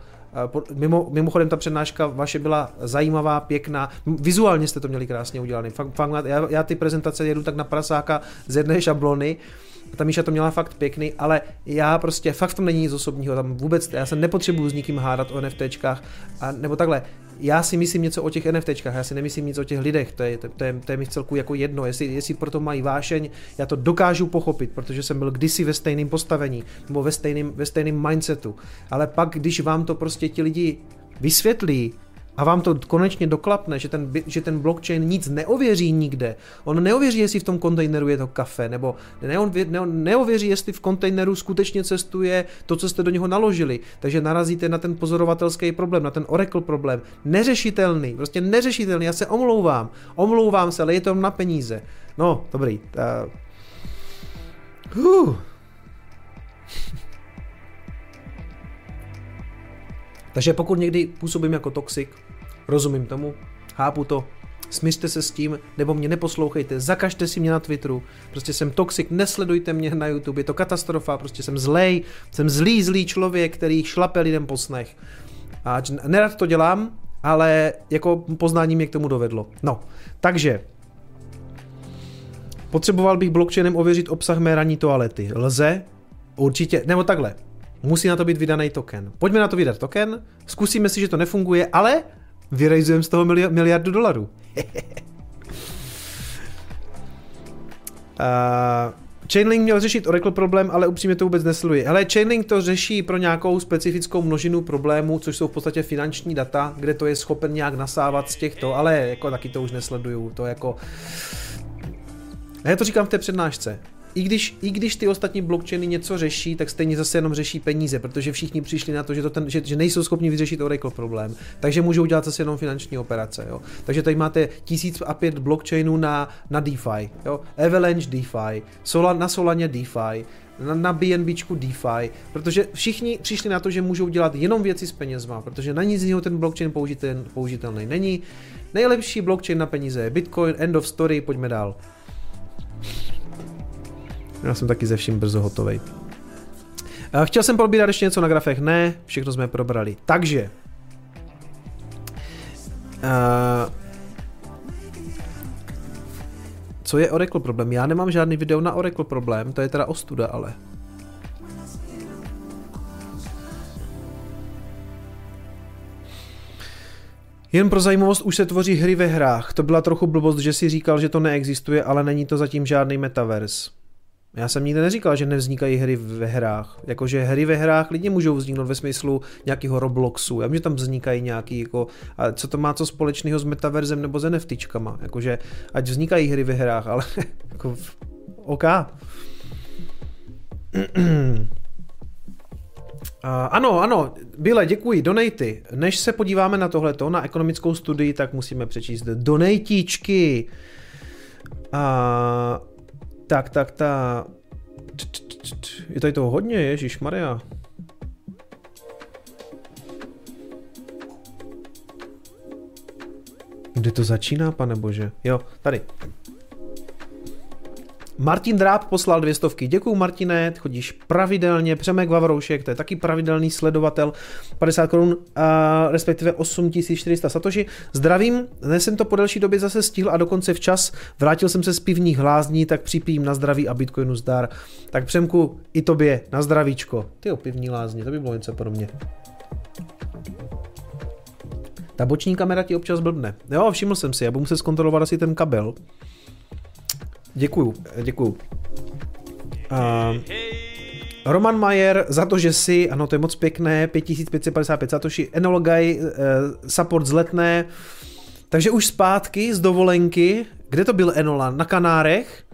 Mimo, mimochodem ta přednáška vaše byla zajímavá, pěkná, vizuálně jste to měli krásně udělané. Fakt, fakt, já, já ty prezentace jedu tak na prasáka z jedné šablony, ta Míša to měla fakt pěkný, ale já prostě fakt v tom není nic osobního, tam vůbec, já se nepotřebuju s nikým hádat o NFTčkách, a, nebo takhle, já si myslím něco o těch NFTčkách, já si nemyslím nic o těch lidech, to je, to, to je, to je mi v celku jako jedno, jestli, jestli proto mají vášeň, já to dokážu pochopit, protože jsem byl kdysi ve stejném postavení, nebo ve stejném, ve stejném mindsetu, ale pak, když vám to prostě ti lidi vysvětlí, a vám to konečně doklapne, že ten, že ten blockchain nic neověří nikde. On neověří, jestli v tom kontejneru je to kafe, nebo neověří, jestli v kontejneru skutečně cestuje to, co jste do něho naložili. Takže narazíte na ten pozorovatelský problém, na ten Oracle problém. Neřešitelný, prostě neřešitelný. Já se omlouvám, omlouvám se, ale je to na peníze. No, dobrý. Uh. Uh. Takže pokud někdy působím jako toxik, rozumím tomu, chápu to, Smířte se s tím, nebo mě neposlouchejte, zakažte si mě na Twitteru, prostě jsem toxic, nesledujte mě na YouTube, je to katastrofa, prostě jsem zlej, jsem zlý, zlý člověk, který šlape lidem po snech. A nerad to dělám, ale jako poznání mě k tomu dovedlo. No, takže Potřeboval bych blockchainem ověřit obsah mé ranní toalety. Lze? Určitě, nebo takhle. Musí na to být vydaný token. Pojďme na to vydat token, zkusíme si, že to nefunguje, ale vyrejzujeme z toho miliardu dolarů. uh, Chainlink měl řešit Oracle problém, ale upřímně to vůbec nesleduje. Hele, Chainlink to řeší pro nějakou specifickou množinu problémů, což jsou v podstatě finanční data, kde to je schopen nějak nasávat z těchto, ale jako taky to už nesleduju. To jako... Já to říkám v té přednášce i když, i když ty ostatní blockchainy něco řeší, tak stejně zase jenom řeší peníze, protože všichni přišli na to, že, to ten, že, že nejsou schopni vyřešit Oracle problém, takže můžou dělat zase jenom finanční operace. Jo. Takže tady máte 1005 blockchainů na, na DeFi, jo. Avalanche DeFi, Sola, na Solaně DeFi, na, na BNBčku DeFi, protože všichni přišli na to, že můžou dělat jenom věci s penězma, protože na nic z něho ten blockchain použitel, použitelný není. Nejlepší blockchain na peníze je Bitcoin, end of story, pojďme dál. Já jsem taky ze vším brzo hotový. Chtěl jsem probírat ještě něco na grafech, ne, všechno jsme probrali. Takže. Uh, co je Oracle problém? Já nemám žádný video na Oracle problém, to je teda ostuda, ale. Jen pro zajímavost už se tvoří hry ve hrách. To byla trochu blbost, že si říkal, že to neexistuje, ale není to zatím žádný metaverse. Já jsem nikdy neříkal, že nevznikají hry ve hrách. Jakože hry ve hrách lidně můžou vzniknout ve smyslu nějakého Robloxu. Já vím, že tam vznikají nějaký, jako, a co to má co společného s metaverzem nebo s NFTčkama. Jakože, ať vznikají hry ve hrách, ale jako, OK. Uh, ano, ano, Bile, děkuji, donaty. Než se podíváme na tohleto, na ekonomickou studii, tak musíme přečíst donatíčky. Uh, tak, tak, tak. Je tady toho hodně, Ježíš Maria. Kdy to začíná, pane bože? Jo, tady. Martin Dráb poslal dvě stovky. Děkuju Martine, chodíš pravidelně. Přemek Vavroušek, to je taky pravidelný sledovatel. 50 korun, respektive 8400 satoši. Zdravím, dnes jsem to po delší době zase stihl a dokonce včas. Vrátil jsem se z pivních hlázní, tak připím na zdraví a Bitcoinu zdar. Tak Přemku, i tobě, na zdravíčko. Ty pivní lázně, to by bylo něco pro mě. Ta boční kamera ti občas blbne. Jo, všiml jsem si, já budu muset zkontrolovat asi ten kabel. Děkuju, děkuju. Uh, Roman Majer za to, že si, ano to je moc pěkné, 5555 Satoshi, Enologaj, uh, support z letné, takže už zpátky z dovolenky, kde to byl Enola? Na Kanárech?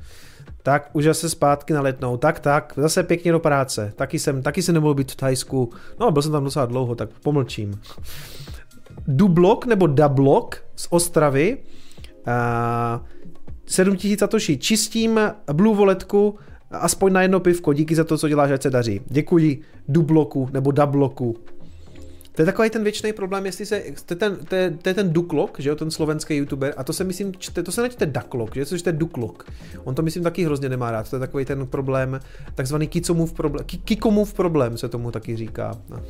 Tak už zase zpátky na letnou. Tak, tak, zase pěkně do práce. Taky jsem, taky jsem nemohl být v Thajsku. No, byl jsem tam docela dlouho, tak pomlčím. Dublok nebo Dablok z Ostravy. Uh, 7000 satoshi. Čistím Blue Walletku aspoň na jedno pivko. Díky za to, co děláš, ať se daří. Děkuji Dubloku nebo Dabloku. To je takový ten věčný problém, jestli se, to je ten, to je, to je ten Duklok, že jo, ten slovenský youtuber, a to se myslím, čte, to se nečte Duklok, že což to je Duklok. On to myslím taky hrozně nemá rád, to je takový ten problém, takzvaný Kicomův problém, Kikomův problém se tomu taky říká. No.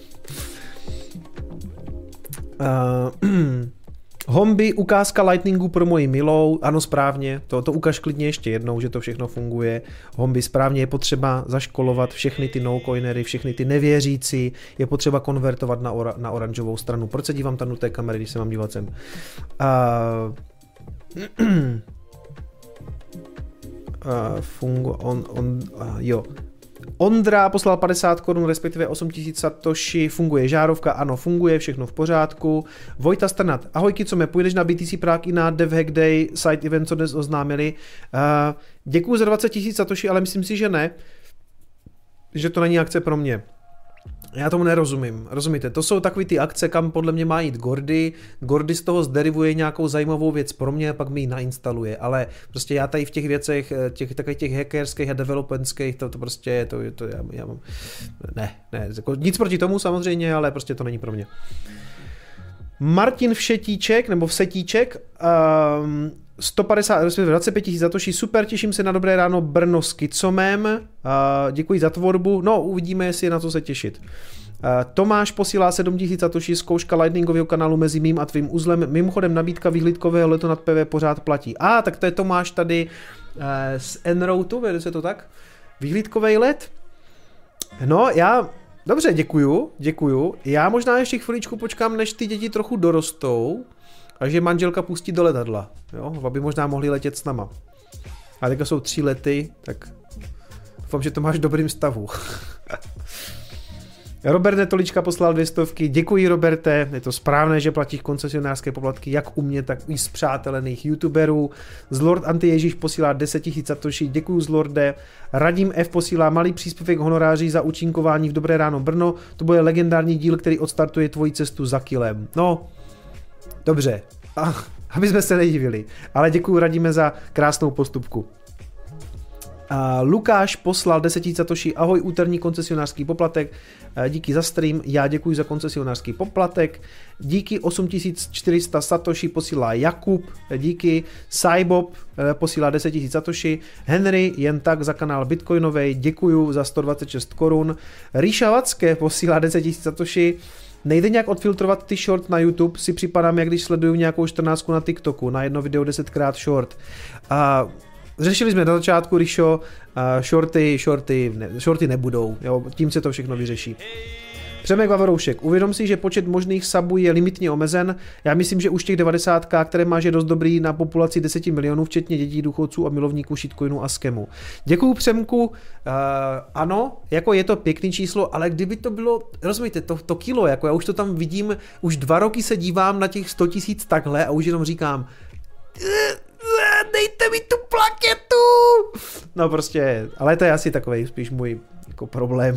Uh, Homby, ukázka Lightningu pro moji milou, ano správně, to, to ukaž klidně ještě jednou, že to všechno funguje. Homby, správně je potřeba zaškolovat všechny ty no-coinery, všechny ty nevěřící, je potřeba konvertovat na, ora, na oranžovou stranu. Proč se dívám tam do té kamery, když se mám dívat sem? Uh, uh, fungu, on, on, uh, jo, Ondra poslal 50 korun, respektive 8000 satoshi, funguje žárovka, ano, funguje, všechno v pořádku. Vojta Strnat, ahojky, co mě, půjdeš na BTC Prague i na DevHack Day side event, co dnes oznámili. Uh, děkuji za 20 000 satoshi, ale myslím si, že ne, že to není akce pro mě. Já tomu nerozumím, rozumíte? To jsou takové ty akce, kam podle mě má jít Gordy. Gordy z toho zderivuje nějakou zajímavou věc pro mě a pak mi ji nainstaluje. Ale prostě já tady v těch věcech, eh, těch takových těch hackerských a developmentských, to, to prostě, to, to já, já mám, ne, ne, jako nic proti tomu samozřejmě, ale prostě to není pro mě. Martin Všetíček, nebo Vsetíček, um, 150, respektive 25 tisíc zatoší, super, těším se na dobré ráno Brno s Kicomem, uh, děkuji za tvorbu, no uvidíme, jestli je na co se těšit. Tomáš posílá 7000 satoshi, zkouška lightningového kanálu mezi mým a tvým uzlem. Mimochodem nabídka výhlídkového letu nad PV pořád platí. A, ah, tak to je Tomáš tady uh, z Enroutu, vede se to tak? Výhlídkový let? No, já Dobře, děkuju, děkuju. Já možná ještě chviličku počkám, než ty děti trochu dorostou a že manželka pustí do letadla, jo, aby možná mohli letět s náma. A teďka jsou tři lety, tak doufám, že to máš v dobrým stavu. Robert Netolička poslal dvě stovky. Děkuji, Roberte. Je to správné, že platíš koncesionářské poplatky jak u mě, tak i z přátelených youtuberů. Zlord Anti Ježíš posílá 10 000 satoshi. Děkuji, Zlorde. Radím F posílá malý příspěvek honoráří za účinkování v Dobré ráno Brno. To bude legendární díl, který odstartuje tvoji cestu za kilem. No, dobře. Ach, aby jsme se nedivili. Ale děkuji, radíme za krásnou postupku. A Lukáš poslal 10 satoshi, ahoj úterní koncesionářský poplatek, díky za stream, já děkuji za koncesionářský poplatek, díky 8400 satoshi posílá Jakub, díky. Cybob eh, posílá 10 000 satoshi, Henry jen tak za kanál Bitcoinovej, děkuji za 126 korun, Ríša Vacké posílá 10 000 satoshi, Nejde nějak odfiltrovat ty short na YouTube, si připadám, jak když sleduju nějakou 14 na TikToku, na jedno video 10krát short. A Řešili jsme na začátku, Rišo, shorty, shorty, ne, shorty nebudou, jo, tím se to všechno vyřeší. Přemek Vavoroušek, uvědom si, že počet možných sabů je limitně omezen. Já myslím, že už těch 90, které máš, je dost dobrý na populaci 10 milionů, včetně dětí, důchodců a milovníků shitcoinu a skemu. Děkuju Přemku. Uh, ano, jako je to pěkný číslo, ale kdyby to bylo, rozumíte, to, to kilo, jako já už to tam vidím, už dva roky se dívám na těch 100 tisíc takhle a už jenom říkám, dejte mi tu plaketu! No prostě, ale to je asi takový spíš můj jako problém.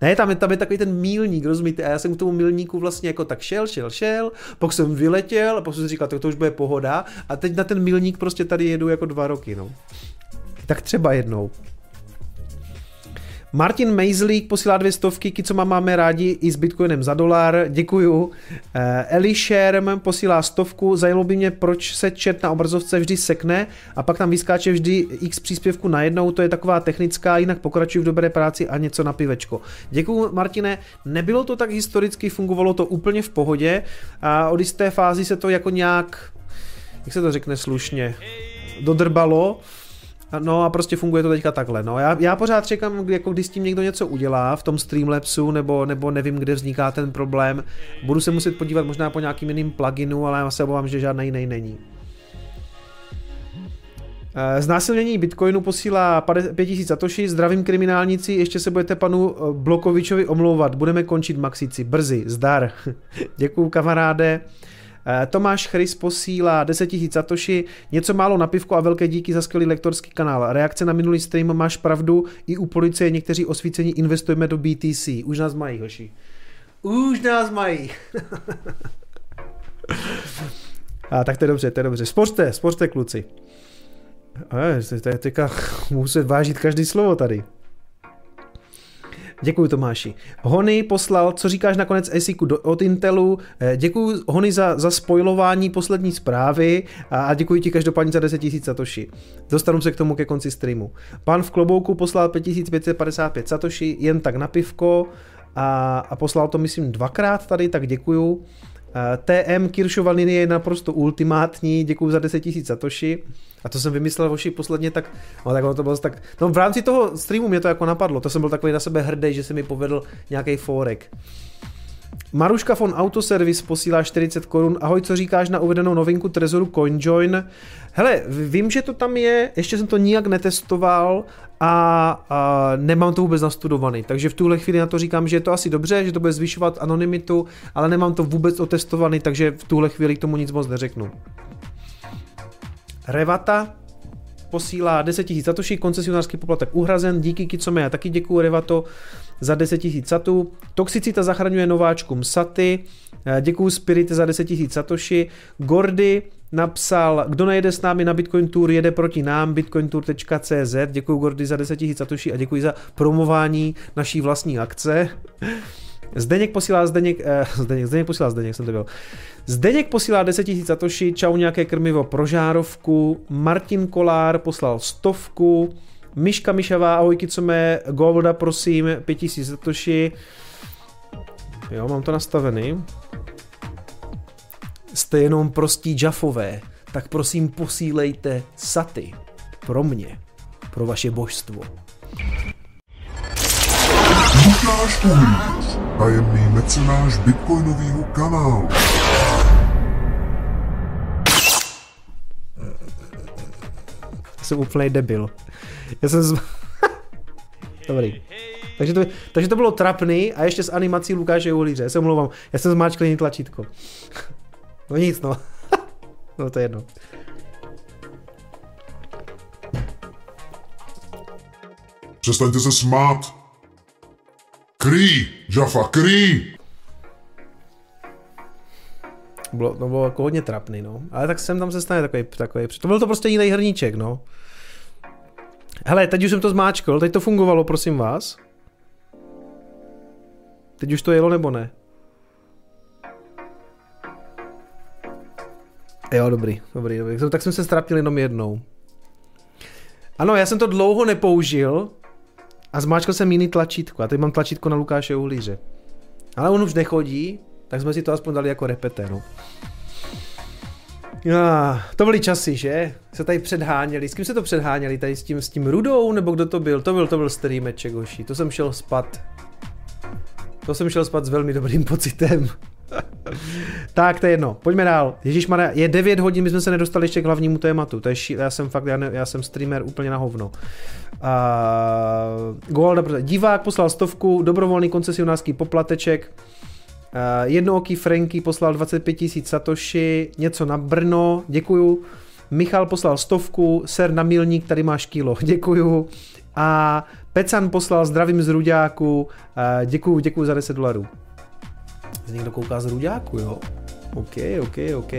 Ne, tam je, tam je takový ten mílník, rozumíte? A já jsem k tomu mílníku vlastně jako tak šel, šel, šel, pak jsem vyletěl a pak jsem si říkal, tak to už bude pohoda a teď na ten mílník prostě tady jedu jako dva roky, no. Tak třeba jednou. Martin Mejzlík posílá dvě stovky, co máme rádi i s Bitcoinem za dolar, děkuju. Eh, Eli Sherm posílá stovku, zajímalo by mě, proč se chat na obrazovce vždy sekne a pak tam vyskáče vždy x příspěvku najednou, to je taková technická, jinak pokračuji v dobré práci a něco na pivečko. Děkuju Martine, nebylo to tak historicky, fungovalo to úplně v pohodě a od jisté fázi se to jako nějak, jak se to řekne slušně, dodrbalo, No a prostě funguje to teďka takhle. No. Já, já pořád čekám, jako kdy s tím někdo něco udělá v tom Streamlabsu, nebo, nebo nevím, kde vzniká ten problém. Budu se muset podívat možná po nějakým jiným pluginu, ale já se obávám, že žádný jiný není. Eh, znásilnění Bitcoinu posílá 5000 satoshi, zdravím kriminálníci, ještě se budete panu eh, Blokovičovi omlouvat, budeme končit Maxici, brzy, zdar. Děkuju kamaráde. Eh, Tomáš Chrys posílá 10 000 satoshi, něco málo na pivku a velké díky za skvělý lektorský kanál. Reakce na minulý stream, máš pravdu, i u policie někteří osvícení investujeme do BTC. Už nás mají, hoši. Už nás mají. a tak to je dobře, to je dobře. Spořte, spořte kluci. A, teďka muset vážit každý slovo tady. Děkuji Tomáši. Hony poslal, co říkáš nakonec ESICu od Intelu. Eh, děkuji Hony za, za spoilování poslední zprávy a, a děkuji ti každopádně za 10 000 satoshi. Dostanu se k tomu ke konci streamu. Pan v klobouku poslal 5555 satoshi, jen tak na pivko a, a poslal to myslím dvakrát tady, tak děkuju. TM Kiršova linie je naprosto ultimátní, děkuji za 10 000 satoshi. A to jsem vymyslel voši posledně tak, no tak to bylo tak, no v rámci toho streamu mě to jako napadlo, to jsem byl takový na sebe hrdý, že se mi povedl nějaký forek. Maruška von Autoservice posílá 40 korun. Ahoj, co říkáš na uvedenou novinku Trezoru CoinJoin? Hele, vím, že to tam je, ještě jsem to nijak netestoval a, a nemám to vůbec nastudovaný, takže v tuhle chvíli na to říkám, že je to asi dobře, že to bude zvyšovat anonymitu, ale nemám to vůbec otestovaný, takže v tuhle chvíli k tomu nic moc neřeknu. Revata posílá 10 000 satoshi, koncesionářský poplatek uhrazen, díky Kicome, já taky děkuji Revato za 10 000 satů. Toxicita zachraňuje nováčkům saty, eh, děkuji Spirit za 10 000 satoshi. Gordy napsal, kdo nejede s námi na Bitcoin Tour, jede proti nám, bitcointour.cz. Děkuji Gordy za 10 000 satoshi a děkuji za promování naší vlastní akce. Zdeněk posílá Zdeněk, eh, Zdeněk, Zdeněk posílá Zdeněk, jsem to byl. Zdeněk posílá 10 000 satoshi, čau nějaké krmivo pro žárovku, Martin Kolár poslal stovku, Myška Myšavá, ahojky, co mé, Golda, prosím, 5 000 satoshi. Jo, mám to nastavený. Jste jenom prostí džafové, tak prosím posílejte saty. Pro mě. Pro vaše božstvo. Lukáš Uhlíř, tajemný mecenáš bitcoinového kanálu. Jsem úplný debil. Já jsem... Z... Dobrý. Takže to, takže to bylo trapný a ještě s animací Lukáše Uhlíře. Já se omlouvám. Já jsem zmáčkl jiný tlačítko. No nic no. no to je jedno. Přestaňte se smát. Krý, Jaffa, krý! Bylo, to bylo jako hodně trapný, no. Ale tak sem tam se stane takový, takový. To byl to prostě jiný hrníček, no. Hele, teď už jsem to zmáčkl, teď to fungovalo, prosím vás. Teď už to jelo nebo ne? Jo, dobrý, dobrý, dobrý. Tak jsem se strapnil jenom jednou. Ano, já jsem to dlouho nepoužil a zmáčkl jsem jiný tlačítko. A teď mám tlačítko na Lukáše Uhlíře. Ale on už nechodí, tak jsme si to aspoň dali jako repete, no. Ah, to byly časy, že? Se tady předháněli. S kým se to předháněli? Tady s tím, s tím Rudou? Nebo kdo to byl? To byl, to byl streameček, hoši. To jsem šel spat. To jsem šel spat s velmi dobrým pocitem. tak, to je jedno. Pojďme dál. Ježíš je 9 hodin, my jsme se nedostali ještě k hlavnímu tématu. To je ší... Já jsem fakt, já, ne, já jsem streamer úplně na hovno. Uh, Goalda, divák poslal stovku, dobrovolný koncesionářský poplateček. Uh, jednooký Franky poslal 25 tisíc satoshi, něco na Brno, děkuju. Michal poslal stovku, ser na milník, tady máš kilo, děkuju. A Pecan poslal zdravím z Ruďáku, uh, děkuju, děkuju za 10 dolarů. Někdo kouká z Ruďáku, jo? OK, OK, OK.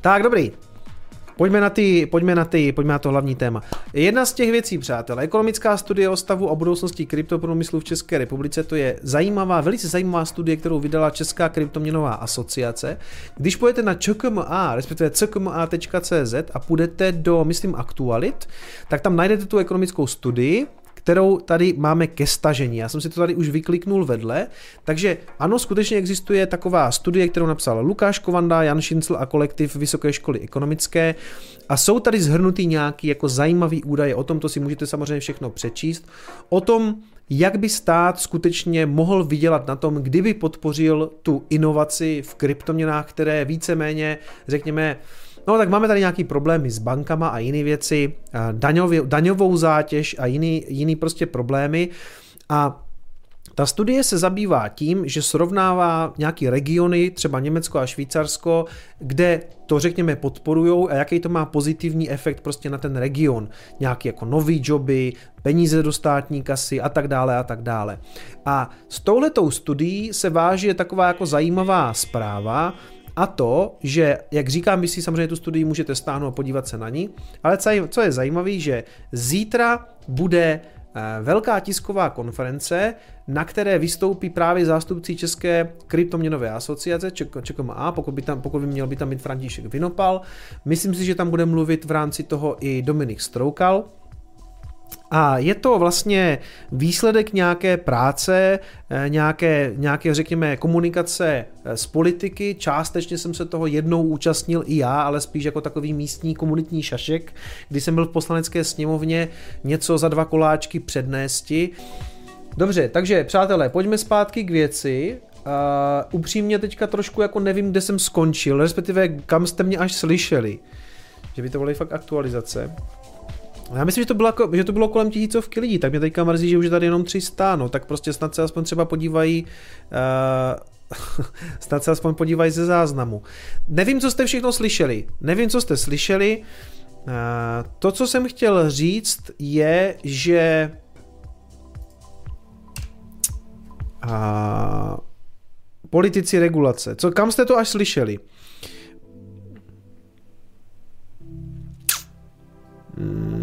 Tak, dobrý. Pojďme na, ty, pojďme, na ty, pojďme na to hlavní téma. Jedna z těch věcí, přátelé, ekonomická studie o stavu a budoucnosti kryptoprůmyslu v České republice, to je zajímavá, velice zajímavá studie, kterou vydala Česká kryptoměnová asociace. Když půjdete na ČKMA, respektive ckma.cz a půjdete do, myslím, aktualit, tak tam najdete tu ekonomickou studii, kterou tady máme ke stažení. Já jsem si to tady už vykliknul vedle, takže ano, skutečně existuje taková studie, kterou napsal Lukáš Kovanda, Jan Šincl a kolektiv Vysoké školy ekonomické a jsou tady zhrnutý nějaký jako zajímavý údaje, o tom to si můžete samozřejmě všechno přečíst, o tom, jak by stát skutečně mohl vydělat na tom, kdyby podpořil tu inovaci v kryptoměnách, které víceméně, řekněme, No tak máme tady nějaký problémy s bankama a jiné věci, daňově, daňovou zátěž a jiný, jiný prostě problémy a ta studie se zabývá tím, že srovnává nějaký regiony, třeba Německo a Švýcarsko, kde to řekněme podporují a jaký to má pozitivní efekt prostě na ten region. Nějaký jako nový joby, peníze do státní kasy a tak dále a tak dále. A s touhletou studií se váží taková jako zajímavá zpráva, a to, že, jak říkám, vy si samozřejmě tu studii můžete stáhnout a podívat se na ní, ale co je zajímavé, že zítra bude eh, velká tisková konference, na které vystoupí právě zástupci České kryptoměnové asociace, ČKMA, pokud by, tam, pokud by měl by tam být František Vinopal. Myslím si, že tam bude mluvit v rámci toho i Dominik Stroukal, a je to vlastně výsledek nějaké práce, eh, nějaké, nějaké řekněme, komunikace eh, s politiky. Částečně jsem se toho jednou účastnil i já, ale spíš jako takový místní komunitní šašek, kdy jsem byl v poslanecké sněmovně něco za dva koláčky přednésti. Dobře, takže přátelé, pojďme zpátky k věci. Uh, upřímně teďka trošku jako nevím, kde jsem skončil, respektive kam jste mě až slyšeli. Že by to byly fakt aktualizace. Já myslím, že to, bylo, že to bylo kolem tisícovky lidí, tak mě teďka mrzí, že už je tady jenom 300, no tak prostě snad se aspoň třeba podívají uh, snad se aspoň podívají ze záznamu. Nevím, co jste všechno slyšeli. Nevím, co jste slyšeli. Uh, to, co jsem chtěl říct, je, že uh, politici regulace. Co, kam jste to až slyšeli? Hmm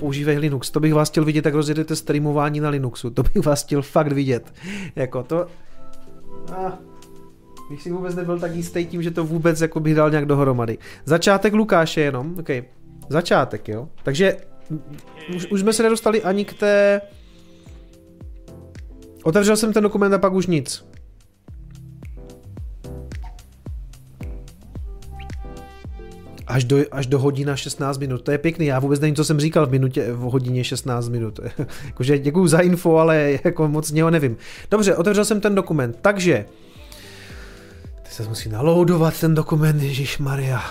používají Linux. To bych vás chtěl vidět, jak rozjedete streamování na Linuxu. To bych vás chtěl fakt vidět. Jako to... Ah. Bych si vůbec nebyl tak jistý tím, že to vůbec jako bych dal nějak dohromady. Začátek Lukáše jenom, ok. Začátek, jo. Takže už, už jsme se nedostali ani k té... Otevřel jsem ten dokument a pak už nic. Až do, až do hodina 16 minut. To je pěkný. Já vůbec nevím, co jsem říkal v minutě, v hodině 16 minut. Jakože děkuju za info, ale jako moc něho nevím. Dobře, otevřel jsem ten dokument. Takže, teď se musí naloudovat ten dokument, Ježíš Maria.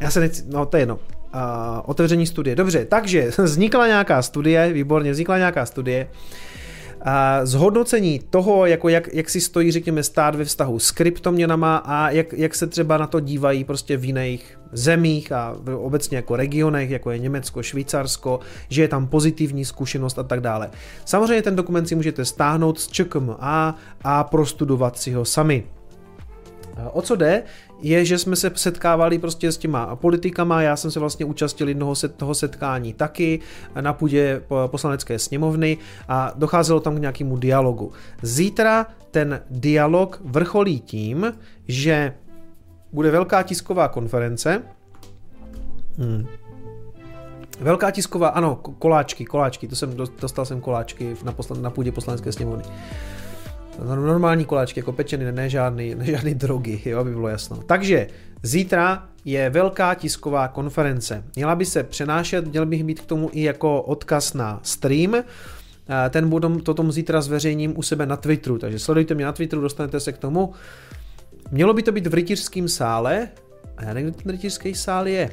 Já se nechci, no to je jedno. Uh, otevření studie. Dobře, takže vznikla nějaká studie, výborně, vznikla nějaká studie. A zhodnocení toho, jako jak, jak si stojí, řekněme, stát ve vztahu s kryptoměnama a jak, jak se třeba na to dívají prostě v jiných zemích a obecně jako regionech, jako je Německo, Švýcarsko, že je tam pozitivní zkušenost a tak dále. Samozřejmě ten dokument si můžete stáhnout z ČKMA a prostudovat si ho sami. O co jde? je, že jsme se setkávali prostě s těma politikama, já jsem se vlastně účastil jednoho set, toho setkání taky na půdě poslanecké sněmovny a docházelo tam k nějakému dialogu. Zítra ten dialog vrcholí tím, že bude velká tisková konference, hmm. Velká tisková, ano, koláčky, koláčky, to jsem, dostal jsem koláčky na, poslan, na půdě poslanecké sněmovny. Normální koláčky, jako pečeny, ne žádný, ne žádný drogy, jo, aby bylo jasno. Takže zítra je velká tisková konference. Měla by se přenášet, měl bych mít k tomu i jako odkaz na stream. Ten budu to tomu zítra zveřejním u sebe na Twitteru, takže sledujte mě na Twitteru, dostanete se k tomu. Mělo by to být v rytířském sále, a já nevím, kde ten rytířský sál je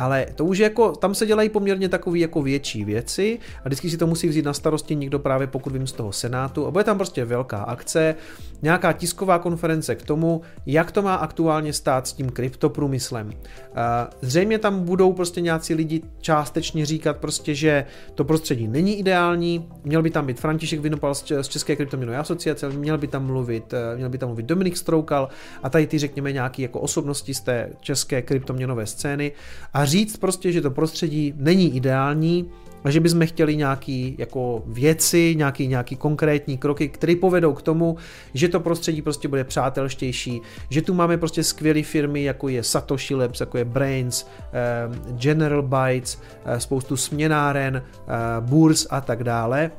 ale to už jako, tam se dělají poměrně takové jako větší věci a vždycky si to musí vzít na starosti někdo právě pokud vím z toho Senátu. A bude tam prostě velká akce, nějaká tisková konference k tomu, jak to má aktuálně stát s tím kryptoprůmyslem. Zřejmě tam budou prostě nějací lidi částečně říkat prostě, že to prostředí není ideální, měl by tam být František Vinopal z České kryptoměnové asociace, měl by tam mluvit, eh, měl by tam mluvit Dominik Stroukal a tady ty řekněme nějaký jako osobnosti z té české kryptoměnové scény. A říct prostě, že to prostředí není ideální a že bychom chtěli nějaký jako věci, nějaký, nějaký konkrétní kroky, které povedou k tomu, že to prostředí prostě bude přátelštější, že tu máme prostě skvělé firmy, jako je Satoshi Labs, jako je Brains, eh, General Bytes, eh, spoustu směnáren, eh, Burs a tak dále.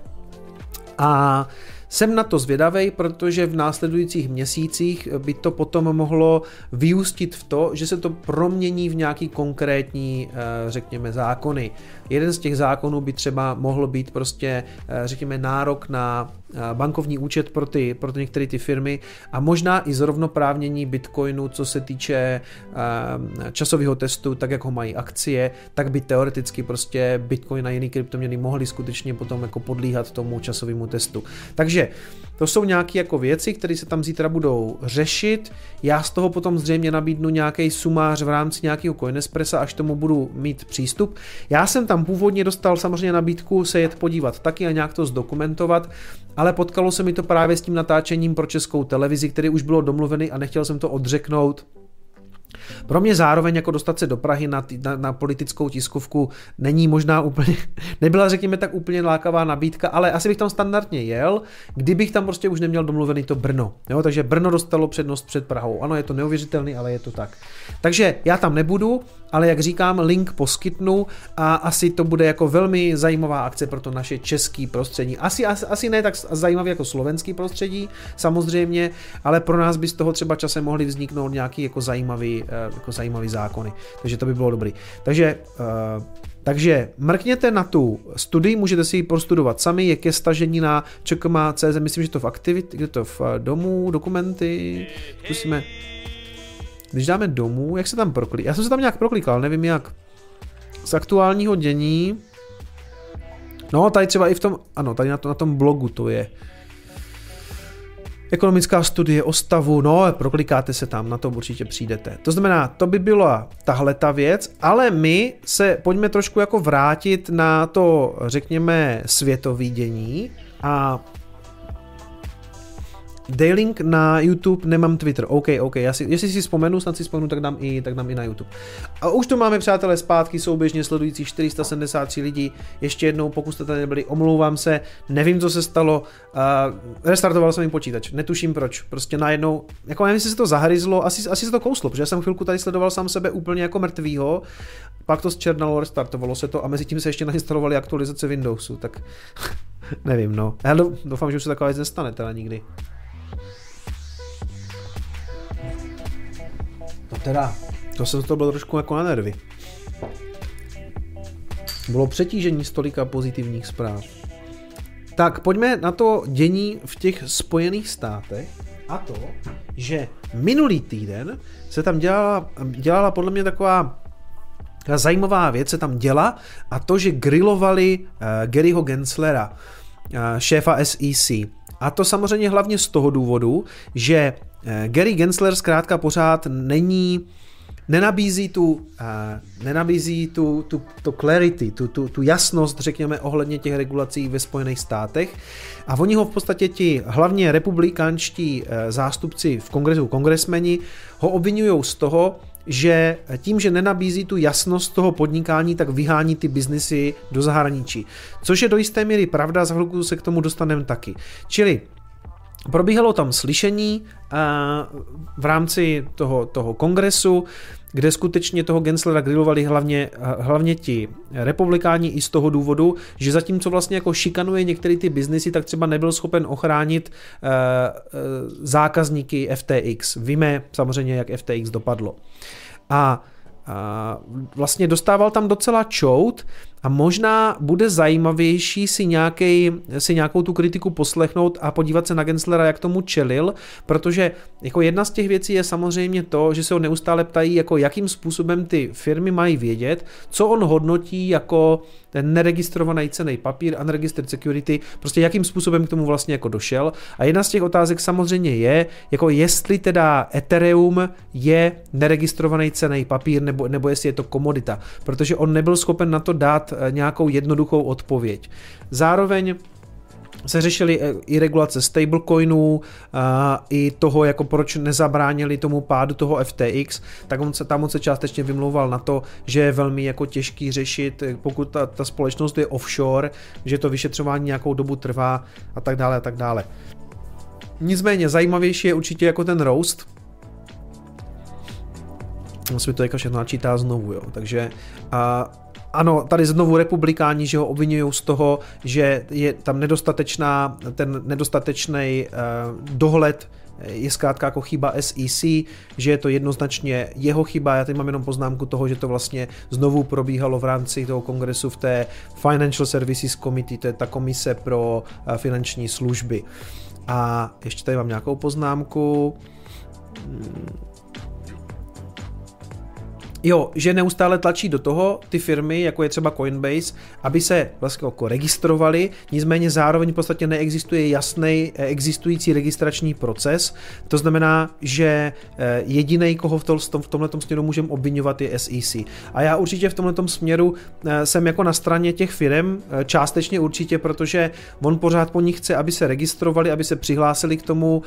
A jsem na to zvědavej, protože v následujících měsících by to potom mohlo vyústit v to, že se to promění v nějaký konkrétní, řekněme, zákony. Jeden z těch zákonů by třeba mohlo být prostě, eh, řekněme, nárok na eh, bankovní účet pro ty, pro některé ty firmy a možná i zrovnoprávnění Bitcoinu, co se týče eh, časového testu, tak jak ho mají akcie, tak by teoreticky prostě Bitcoin a jiný kryptoměny mohly skutečně potom jako podlíhat tomu časovému testu. Takže to jsou nějaké jako věci, které se tam zítra budou řešit. Já z toho potom zřejmě nabídnu nějaký sumář v rámci nějakého Coinespressa, až tomu budu mít přístup. Já jsem tam původně dostal samozřejmě nabídku se jet podívat taky a nějak to zdokumentovat, ale potkalo se mi to právě s tím natáčením pro českou televizi, který už bylo domluvený a nechtěl jsem to odřeknout pro mě zároveň jako dostat se do Prahy na, na, na politickou tiskovku není možná úplně, nebyla řekněme tak úplně lákavá nabídka, ale asi bych tam standardně jel, kdybych tam prostě už neměl domluvený to Brno. Jo? Takže Brno dostalo přednost před Prahou. Ano, je to neuvěřitelný, ale je to tak. Takže já tam nebudu, ale jak říkám, link poskytnu a asi to bude jako velmi zajímavá akce pro to naše český prostředí. Asi, asi, asi ne tak zajímavý jako slovenský prostředí, samozřejmě, ale pro nás by z toho třeba časem mohly vzniknout nějaký jako zajímavý, jako zajímavý zákony. Takže to by bylo dobrý. Takže uh, takže mrkněte na tu studii, můžete si ji prostudovat sami, je ke stažení na čekma.cz, myslím, že to v aktivit, kde to v eh, domu, dokumenty, zkusíme, když dáme domů, jak se tam proklikal, já jsem se tam nějak proklikal, nevím jak, z aktuálního dění, no tady třeba i v tom, ano, tady na, to, na tom blogu to je, ekonomická studie o stavu, no, proklikáte se tam, na to určitě přijdete. To znamená, to by byla tahle ta věc, ale my se pojďme trošku jako vrátit na to, řekněme, světový dění a Daylink na YouTube, nemám Twitter. OK, OK, já si, jestli si vzpomenu, snad si vzpomenu, tak dám, i, tak dám i na YouTube. A už to máme, přátelé, zpátky souběžně sledující 473 lidí. Ještě jednou, pokud jste tady nebyli, omlouvám se, nevím, co se stalo. Uh, restartoval jsem jim počítač, netuším proč. Prostě najednou, jako nevím, jestli se to zahryzlo, asi, asi se to kouslo, protože já jsem chvilku tady sledoval sám sebe úplně jako mrtvýho, pak to zčernalo, restartovalo se to a mezi tím se ještě nainstalovali aktualizace Windowsu, tak nevím, no. Já doufám, že už se taková věc nestane teda nikdy. Teda, to se to bylo trošku jako na nervy. Bylo přetížení stolika pozitivních zpráv. Tak pojďme na to dění v těch spojených státech a to, že minulý týden se tam dělala, dělala podle mě taková zajímavá věc se tam děla a to, že grilovali uh, Garyho Genslera, uh, šéfa SEC. A to samozřejmě hlavně z toho důvodu, že Gary Gensler zkrátka pořád není nenabízí tu, uh, nenabízí tu, tu, tu clarity, tu, tu, tu jasnost, řekněme, ohledně těch regulací ve Spojených státech. A oni ho v podstatě ti hlavně republikánští uh, zástupci v kongresu, kongresmeni, ho obvinují z toho, že tím, že nenabízí tu jasnost toho podnikání, tak vyhání ty biznesy do zahraničí. Což je do jisté míry pravda, za chvilku se k tomu dostaneme taky. Čili Probíhalo tam slyšení v rámci toho, toho kongresu, kde skutečně toho Genslera grilovali hlavně, hlavně ti republikáni i z toho důvodu, že zatímco vlastně jako šikanuje některé ty biznesy, tak třeba nebyl schopen ochránit uh, uh, zákazníky FTX. Víme samozřejmě, jak FTX dopadlo. A a vlastně dostával tam docela čout a možná bude zajímavější si, nějaký, si nějakou tu kritiku poslechnout a podívat se na Genslera, jak tomu čelil, protože jako jedna z těch věcí je samozřejmě to, že se ho neustále ptají, jako jakým způsobem ty firmy mají vědět, co on hodnotí jako ten neregistrovaný cený papír, unregistered security, prostě jakým způsobem k tomu vlastně jako došel. A jedna z těch otázek samozřejmě je, jako jestli teda Ethereum je neregistrovaný cený papír, nebo, nebo jestli je to komodita, protože on nebyl schopen na to dát eh, nějakou jednoduchou odpověď. Zároveň se řešily eh, i regulace stablecoinů, i toho, jako proč nezabránili tomu pádu toho FTX, tak on se, tam on se částečně vymlouval na to, že je velmi jako těžký řešit, eh, pokud ta, ta společnost je offshore, že to vyšetřování nějakou dobu trvá a tak dále a tak dále. Nicméně zajímavější je určitě jako ten roast, se to jako všechno načítá znovu, jo. Takže a ano, tady znovu republikáni, že ho obvinují z toho, že je tam nedostatečná, ten nedostatečný uh, dohled je zkrátka jako chyba SEC, že je to jednoznačně jeho chyba. Já teď mám jenom poznámku toho, že to vlastně znovu probíhalo v rámci toho kongresu v té Financial Services Committee, to je ta komise pro eh, finanční služby. A ještě tady mám nějakou poznámku. Hmm Jo, že neustále tlačí do toho ty firmy, jako je třeba Coinbase, aby se vlastně jako registrovali, nicméně zároveň v podstatě neexistuje jasný eh, existující registrační proces. To znamená, že eh, jediný, koho v, tom, v tomhle směru můžeme obvinovat, je SEC. A já určitě v tomhle směru eh, jsem jako na straně těch firm, částečně určitě, protože on pořád po nich chce, aby se registrovali, aby se přihlásili k tomu,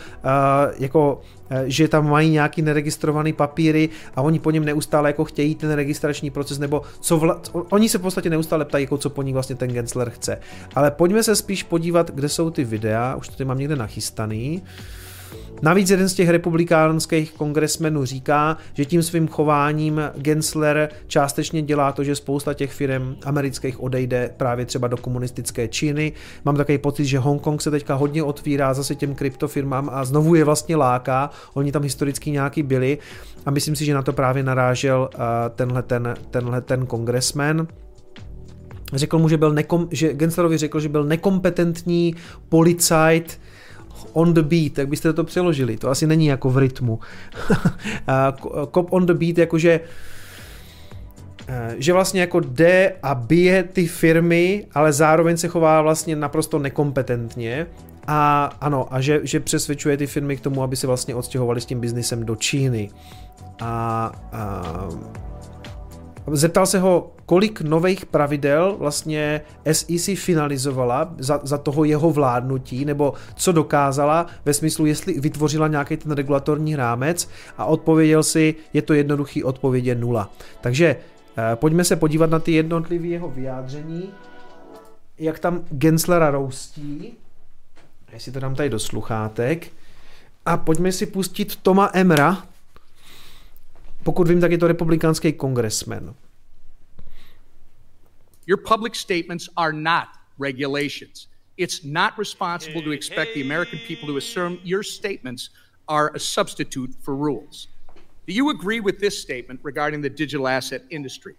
jako že tam mají nějaký neregistrovaný papíry a oni po něm neustále jako chtějí ten registrační proces, nebo co vla... oni se v podstatě neustále ptají, jako co po nich vlastně ten Gensler chce. Ale pojďme se spíš podívat, kde jsou ty videa, už to tady mám někde nachystaný. Navíc jeden z těch republikánských kongresmenů říká, že tím svým chováním Gensler částečně dělá to, že spousta těch firm amerických odejde právě třeba do komunistické Číny. Mám takový pocit, že Hongkong se teďka hodně otvírá zase těm kryptofirmám a znovu je vlastně láká. Oni tam historicky nějaký byli a myslím si, že na to právě narážel tenhle ten, tenhle ten kongresmen řekl mu, že byl nekom, že Genslerovi řekl, že byl nekompetentní policajt, on the beat, jak byste to přeložili, to asi není jako v rytmu. Cop on the beat, jakože eh, že vlastně jako jde a bije ty firmy, ale zároveň se chová vlastně naprosto nekompetentně a ano, a že, že přesvědčuje ty firmy k tomu, aby se vlastně odstěhovali s tím biznisem do Číny. A, a zeptal se ho kolik nových pravidel vlastně SEC finalizovala za, za toho jeho vládnutí, nebo co dokázala ve smyslu, jestli vytvořila nějaký ten regulatorní rámec a odpověděl si, je to jednoduchý odpověď je nula. Takže eh, pojďme se podívat na ty jednotlivé jeho vyjádření, jak tam Genslera roustí, jestli to dám tady do sluchátek, a pojďme si pustit Toma Emra, pokud vím, tak je to republikánský kongresmen. Your public statements are not regulations. It's not responsible to expect the American people to assume your statements are a substitute for rules. Do you agree with this statement regarding the digital asset industry?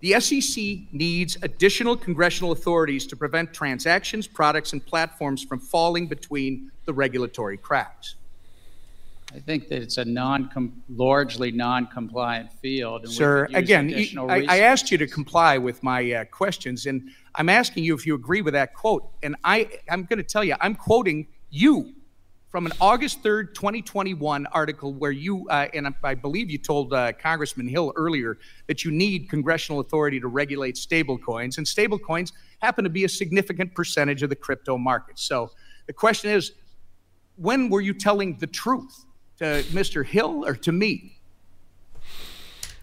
The SEC needs additional congressional authorities to prevent transactions, products, and platforms from falling between the regulatory cracks. I think that it's a non largely non-compliant field. And Sir, again, you, I, I, asked you to comply with my uh, questions, and I'm asking you if you agree with that quote. And I, I'm going to tell you, I'm quoting you from an August 3rd, 2021 article where you, uh, and I believe you told uh, Congressman Hill earlier that you need congressional authority to regulate stablecoins, and stablecoins happen to be a significant percentage of the crypto market. So the question is, when were you telling the truth? To Mr. Hill or to me?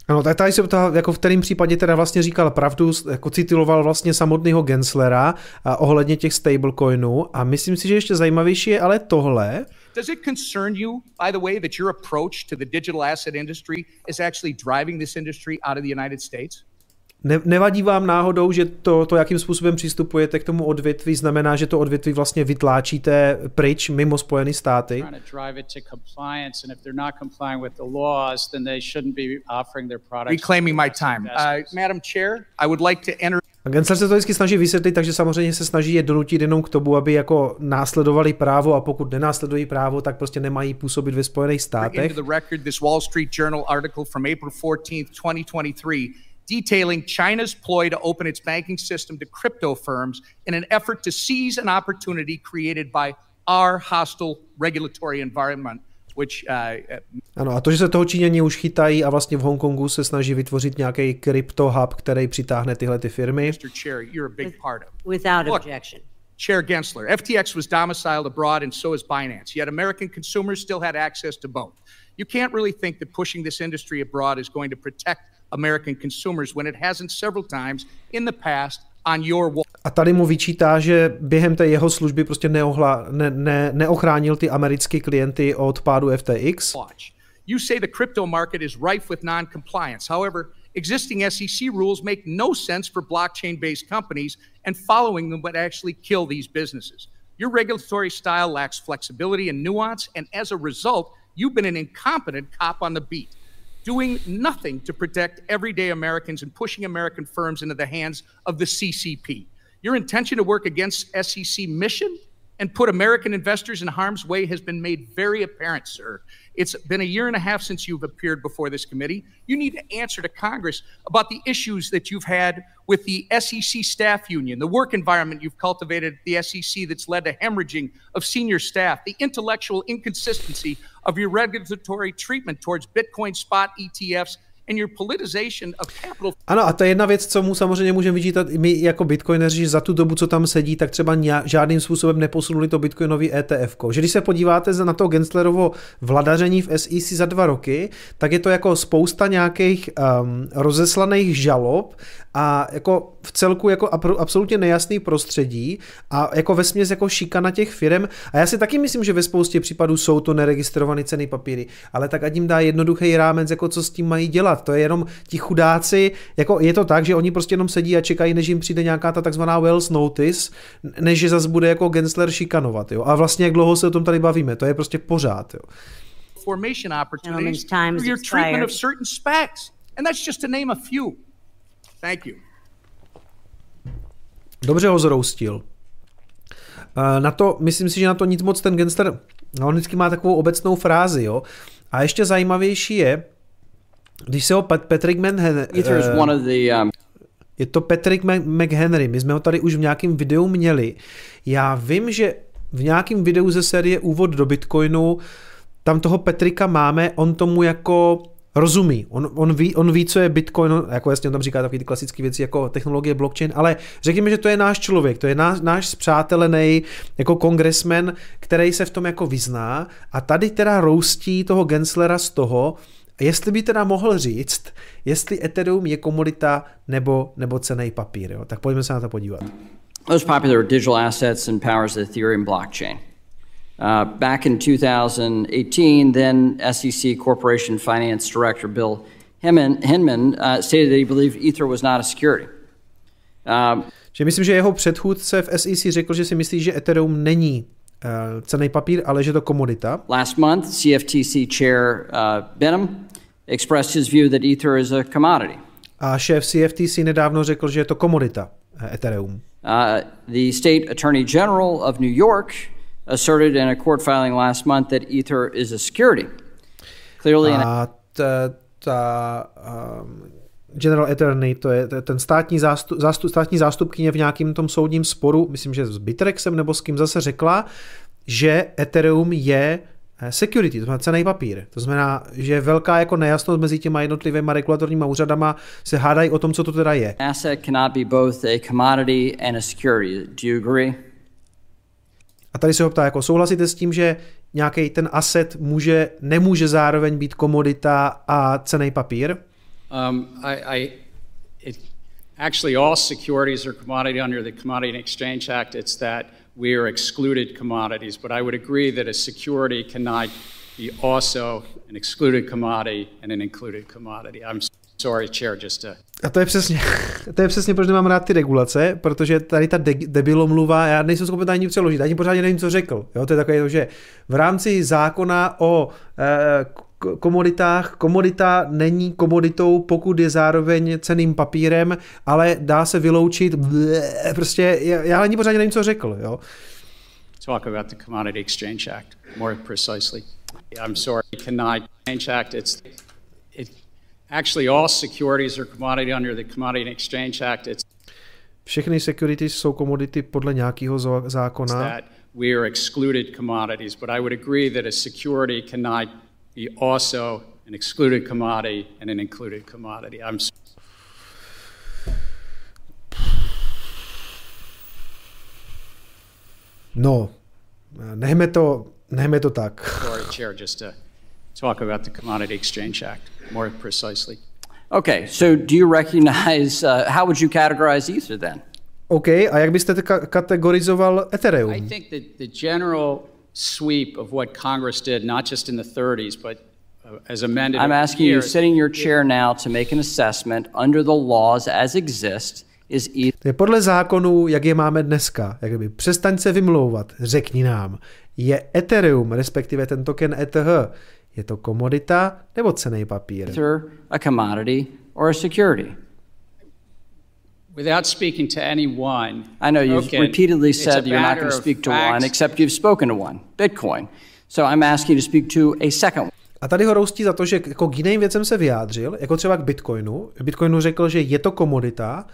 Ano, tak tady se ptal, jako v kterém případě teda vlastně říkal pravdu, jako citoval vlastně samotného Genslera a ohledně těch stablecoinů a myslím si, že ještě zajímavější je ale tohle. Does it concern you, by the way, that your approach to the digital asset industry is actually driving this industry out of the United States? Ne, nevadí vám náhodou, že to, to, jakým způsobem přistupujete k tomu odvětví, znamená, že to odvětví vlastně vytláčíte pryč mimo Spojené státy? Reclaiming my time. Uh, Madam Chair, I would like to enter a Gensler se to vždycky snaží vysvětlit, takže samozřejmě se snaží je donutit jenom k tomu, aby jako následovali právo a pokud nenásledují právo, tak prostě nemají působit ve Spojených státech. The record this Wall Street Journal article from April 14th, 2023 detailing China's ploy to open its banking system to crypto firms in an effort to seize an opportunity created by our hostile regulatory environment. Which, uh, uh ano, a to, že se toho Číňani už chytají a vlastně v Hongkongu se snaží vytvořit nějaký crypto hub, který přitáhne tyhle ty firmy. Mr. Chair, you're a big part of. Without Look, objection. Chair Gensler, FTX was domiciled abroad and so is Binance, yet American consumers still had access to both. You can't really think that pushing this industry abroad is going to protect American consumers when it hasn't several times in the past on your wall. A tady mu vyčítá, že během té jeho služby prostě neohla, ne, ne, neochránil ty americké klienty od pádu FTX. You say the crypto market is rife with non-compliance. However, existing SEC rules make no sense for blockchain-based companies and following them would actually kill these businesses. Your regulatory style lacks flexibility and nuance, and as a result, you've been an incompetent cop on the beat doing nothing to protect everyday Americans and pushing American firms into the hands of the CCP. Your intention to work against SEC mission and put American investors in harm's way has been made very apparent, sir. It's been a year and a half since you've appeared before this committee. You need to answer to Congress about the issues that you've had with the SEC staff union, the work environment you've cultivated at the SEC that's led to hemorrhaging of senior staff, the intellectual inconsistency of your regulatory treatment towards Bitcoin spot ETFs Ano, a to je jedna věc, co mu samozřejmě můžeme vyčítat my jako bitcoineři, že za tu dobu, co tam sedí, tak třeba žádným způsobem neposunuli to bitcoinový ETF. Že když se podíváte na to Genslerovo vladaření v SEC za dva roky, tak je to jako spousta nějakých um, rozeslaných žalob a jako v celku jako absolutně nejasný prostředí a jako ve směs jako šikana těch firm. A já si taky myslím, že ve spoustě případů jsou to neregistrované ceny papíry, ale tak ať jim dá jednoduchý rámec, jako co s tím mají dělat. To je jenom ti chudáci, jako je to tak, že oni prostě jenom sedí a čekají, než jim přijde nějaká ta takzvaná Wells Notice, než že zase bude jako Gensler šikanovat. Jo? A vlastně jak dlouho se o tom tady bavíme, to je prostě pořád. Jo? Formation opportunities through your treatment of certain specs. And that's just to name a few. Thank you. Dobře ho zroustil. Eh, na to, myslím si, že na to nic moc ten Genster, no, on vždycky má takovou obecnou frázi, jo. A ještě zajímavější je, když se ho Patrick Manhen, uh, je to Patrick McHenry, my jsme ho tady už v nějakém videu měli. Já vím, že v nějakém videu ze série Úvod do Bitcoinu tam toho Petrika máme, on tomu jako rozumí, on, on, ví, on ví, co je Bitcoin, jako jasně on tam říká takové ty klasické věci jako technologie blockchain, ale řekněme, že to je náš člověk, to je náš, náš zpřátelený jako kongresmen, který se v tom jako vyzná. A tady teda roustí toho Genslera z toho, jestli by teda mohl říct, jestli Ethereum je komodita nebo, nebo cený papír. Jo? Tak pojďme se na to podívat. Most popular digital assets and powers the Ethereum blockchain. Uh, back in 2018, then SEC Corporation Finance Director Bill Hinman, Hinman uh, stated that he believed Ether was not a security. Um, že myslím, že jeho předchůdce v SEC řekl, že si myslí, že Ethereum není uh, cený papír, ale že to komodita. Last month, CFTC chair uh, Benham expressed his view that Ether is a commodity. A šéf CFTC nedávno řekl, že je to komodita uh, Ethereum. Uh, the state attorney general of New York asserted in a court filing last month that Ether is a security. Clearly, a ta, ta um, General Attorney, to je ten státní, zástup, zástup, státní zástupkyně v nějakém tom soudním sporu, myslím, že s Bitrexem nebo s kým zase řekla, že Ethereum je eh, security, to znamená cený papír. To znamená, že velká jako nejasnost mezi těma jednotlivými regulatorníma úřadama se hádají o tom, co to teda je. Asset cannot be both a commodity and a security. Do you agree? A tady se ho ptá, jako souhlasíte s tím, že nějaký ten asset může, nemůže zároveň být komodita a cený papír? Um, I, I, it, actually all securities are commodity under the Commodity and Exchange Act. It's that we are excluded commodities, but I would agree that a security cannot be also an excluded commodity and an included commodity. I'm Sorry, chair, just a... A to je přesně, to je přesně, proč nemám rád ty regulace, protože tady ta de- debilomluva, já nejsem schopen ani přeložit, ani pořádně nevím, co řekl. Jo, to je takové že v rámci zákona o eh, komoditách, komodita není komoditou, pokud je zároveň ceným papírem, ale dá se vyloučit, prostě já ani pořádně nevím, co řekl. Jo. Talk about the Commodity Exchange Act more precisely. I'm sorry, cannot Exchange Act. It's it, Actually, all securities are commodity under the Commodity Exchange Act. It's všechny securities jsou komodity podle nějakého zákona. That we are excluded commodities, but I would agree that a security cannot be also an excluded commodity and an included commodity. I'm No, nechme to, nechme to tak. Sorry, Chair, just to talk about the Commodity Exchange Act more precisely. Okay, so do you recognize, uh, how would you categorize Ether then? OK, a jak byste kategorizoval Ethereum? I think that the general sweep of what Congress did, not just in the 30s, but uh, as amended. I'm asking you, sitting in your chair now, to make an assessment under the laws as exist. Is Ether... Podle zákonů, jak je máme dneska, jak by přestaň se vymlouvat, řekni nám, je Ethereum, respektive ten token ETH, je to komodita nebo cený papír? A commodity or a security? Without speaking to anyone. I know you've token, repeatedly said you're not going to speak to one, except you've spoken to one, Bitcoin. So I'm asking you to speak to a second one. A tady ho roustí za to, že jako k jiným věcem se vyjádřil, jako třeba k Bitcoinu. Bitcoinu řekl, že je to komodita,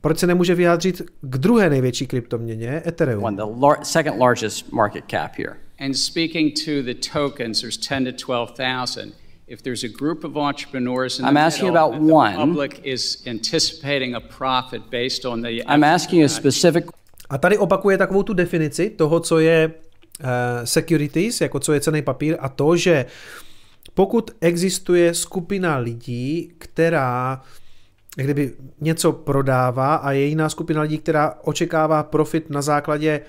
proč se nemůže vyjádřit k druhé největší kryptoměně, Ethereum? One, the lar- second largest market cap here. And speaking to the tokens, there's 10 to 12,000. If there's a group of entrepreneurs in I'm the asking middle, about one. the public is anticipating a profit based on the I'm asking a specific A tady opakuje takovou tu definici toho, co je uh, securities, jako co je cený papír a to, že pokud existuje skupina lidí, která kdyby něco prodává a je jiná skupina lidí, která očekává profit na základě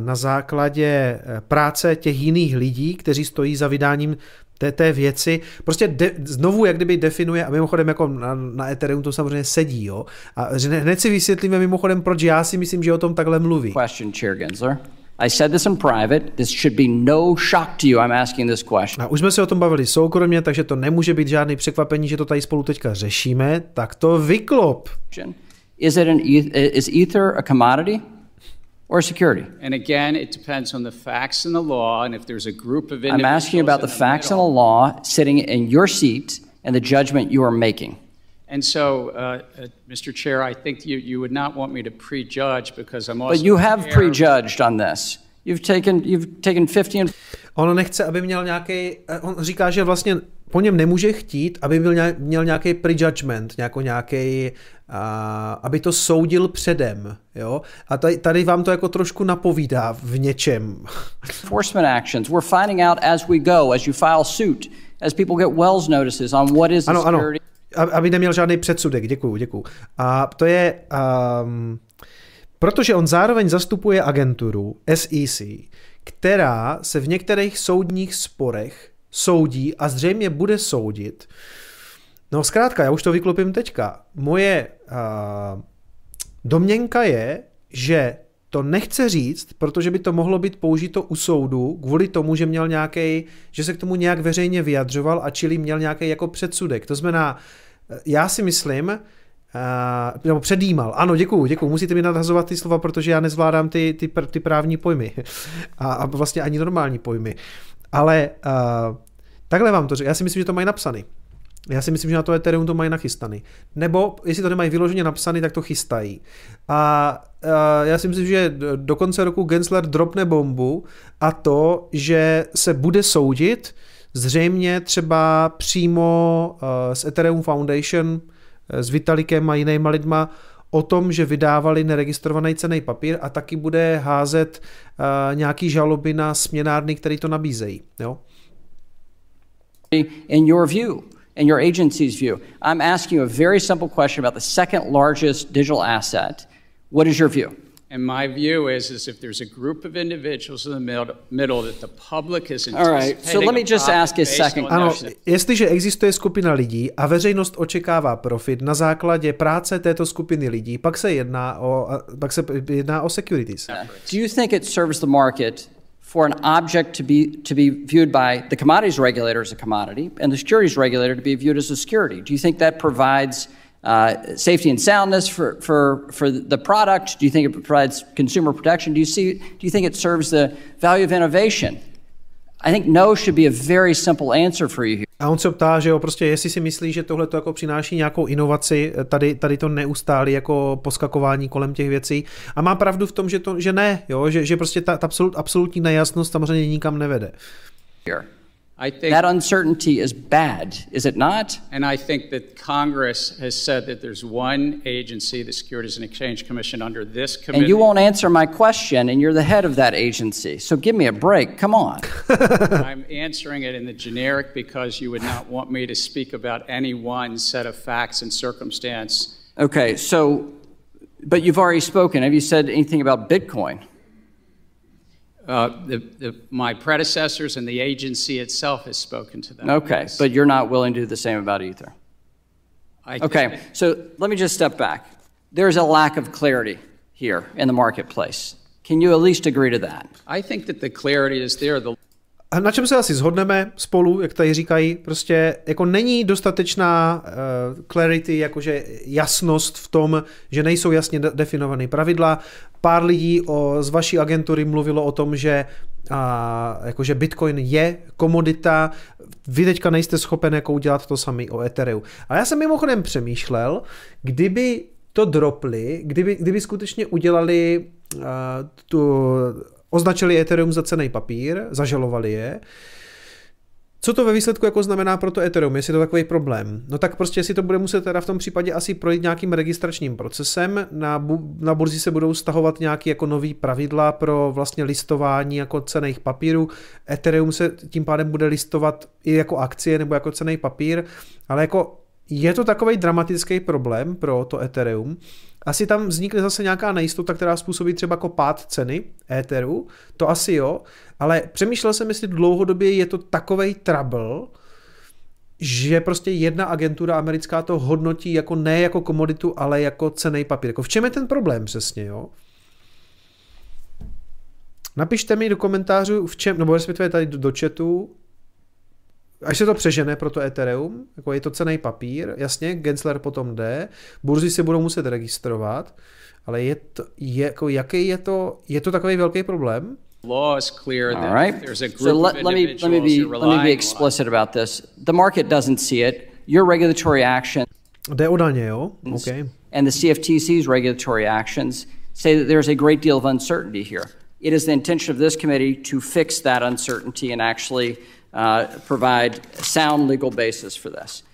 na základě eh, práce těch jiných lidí, kteří stojí za vydáním té, té věci, prostě de, znovu jak kdyby definuje, a mimochodem jako na, na Ethereum to samozřejmě sedí, jo, a hned si vysvětlíme mimochodem, proč já si myslím, že o tom takhle mluví. Question, Chair Gensler. I said this in private. This should be no shock to you. I'm asking this question. A už jsme se o tom bavili soukromně, takže to nemůže být žádný překvapení, že to tady spolu teďka řešíme. Tak to vyklop. Is it an is ether a commodity? Or security? And again, it depends on the facts and the law, and if there's a group of individuals. I'm asking about the, the facts middle, and the law sitting in your seat and the judgment you are making. And so, uh, uh, Mr. Chair, I think you, you would not want me to prejudge because I'm also. But you have prejudged on this. You've taken, you've taken 50 and... On nechce, aby měl nějaký, eh, on říká, že vlastně po něm nemůže chtít, aby byl měl nějaký prejudgment, nějako nějaký, a, aby to soudil předem. Jo? A tady, tady vám to jako trošku napovídá v něčem. Enforcement actions. We're finding out as we go, as you file suit, as people get Wells notices on what is the ano, ano. security. Aby neměl žádný předsudek, děkuju, děkuju. A to je, um, protože on zároveň zastupuje agenturu SEC, která se v některých soudních sporech soudí a zřejmě bude soudit. No zkrátka, já už to vyklopím teďka. Moje uh, domněnka je, že to nechce říct, protože by to mohlo být použito u soudu kvůli tomu, že měl nějaký, že se k tomu nějak veřejně vyjadřoval a čili měl nějaký jako předsudek. To znamená, já si myslím, Uh, nebo předjímal. Ano, děkuju, děkuju. Musíte mi nadhazovat ty slova, protože já nezvládám ty, ty, ty právní pojmy. A, a vlastně ani normální pojmy. Ale uh, takhle vám to řeknu. Já si myslím, že to mají napsaný. Já si myslím, že na to Ethereum to mají nachystaný. Nebo jestli to nemají vyloženě napsaný, tak to chystají. A uh, já si myslím, že do konce roku Gensler dropne bombu a to, že se bude soudit zřejmě třeba přímo uh, s Ethereum Foundation, s Vitalikem a jinýma lidma o tom, že vydávali neregistrovaný cený papír a taky bude házet uh, nějaký žaloby na směnárny, které to nabízejí. Jo? In your view, in your agency's view, I'm asking you a very simple question about the second largest digital asset. What is your view? And my view is, is if there's a group of individuals in the middle, middle that the public is All right, so let me just ask a second Ano, jestliže existuje skupina lidí a veřejnost očekává profit na základě práce této skupiny lidí, pak se jedná o, pak se jedná o securities. Do you think it serves the market for an object to be to be viewed by the commodities regulator as a commodity and the securities regulator to be viewed as a security? Do you think that provides uh, safety and soundness for, for, for the product? Do you think it provides consumer protection? Do you see? Do you think it serves the value of innovation? I think no should be a very simple answer for you here. A on se ptá, že jo, prostě jestli si myslí, že tohle to jako přináší nějakou inovaci, tady, tady to neustálí jako poskakování kolem těch věcí. A má pravdu v tom, že, to, že ne, jo, že, že prostě ta, ta absolut, absolutní nejasnost samozřejmě nikam nevede. Here. I think that uncertainty is bad, is it not? And I think that Congress has said that there's one agency, the Securities and Exchange Commission, under this committee. And you won't answer my question, and you're the head of that agency. So give me a break. Come on. I'm answering it in the generic because you would not want me to speak about any one set of facts and circumstance. Okay, so, but you've already spoken. Have you said anything about Bitcoin? Uh, the, the, my predecessors and the agency itself has spoken to them. Okay, but you're not willing to do the same about Ether. I Okay, so let me just step back. There's a lack of clarity here in the marketplace. Can you at least agree to that? I think that the clarity is there. The A na čem se asi shodneme spolu, jak tady říkají, prostě jako není dostatečná uh, clarity, jakože jasnost v tom, že nejsou jasně de- definované pravidla. Pár lidí o, z vaší agentury mluvilo o tom, že a, jakože Bitcoin je komodita, vy teďka nejste schopen jako udělat to sami o Ethereum. A já jsem mimochodem přemýšlel, kdyby to dropli, kdyby, kdyby skutečně udělali uh, tu označili Ethereum za cený papír, zažalovali je. Co to ve výsledku jako znamená pro to Ethereum, jestli je to takový problém? No tak prostě si to bude muset teda v tom případě asi projít nějakým registračním procesem, na, bu- na burzi se budou stahovat nějaké jako nový pravidla pro vlastně listování jako cených papírů. Ethereum se tím pádem bude listovat i jako akcie nebo jako cený papír, ale jako je to takový dramatický problém pro to Ethereum. Asi tam vznikne zase nějaká nejistota, která způsobí třeba jako pád ceny Etheru, to asi jo, ale přemýšlel jsem, jestli dlouhodobě je to takovej trouble, že prostě jedna agentura americká to hodnotí jako ne jako komoditu, ale jako cený papír. Jako v čem je ten problém přesně, jo? Napište mi do komentářů, v čem, nebo respektive tady do, do chatu, až se to přežene pro to Ethereum, jako je to cený papír, jasně, Gensler potom jde, burzy se budou muset registrovat, ale je to, je, jako, jaký je to, je to takový velký problém? law is clear that All right. there's a group So let, of let me let me be let me be on explicit about this. The market doesn't see it. Your regulatory action Jde o daně, jo? Okay. and the CFTC's regulatory actions say that there's a great deal of uncertainty here. It is the intention of this committee to fix that uncertainty and actually uh, provide sound legal basis for this.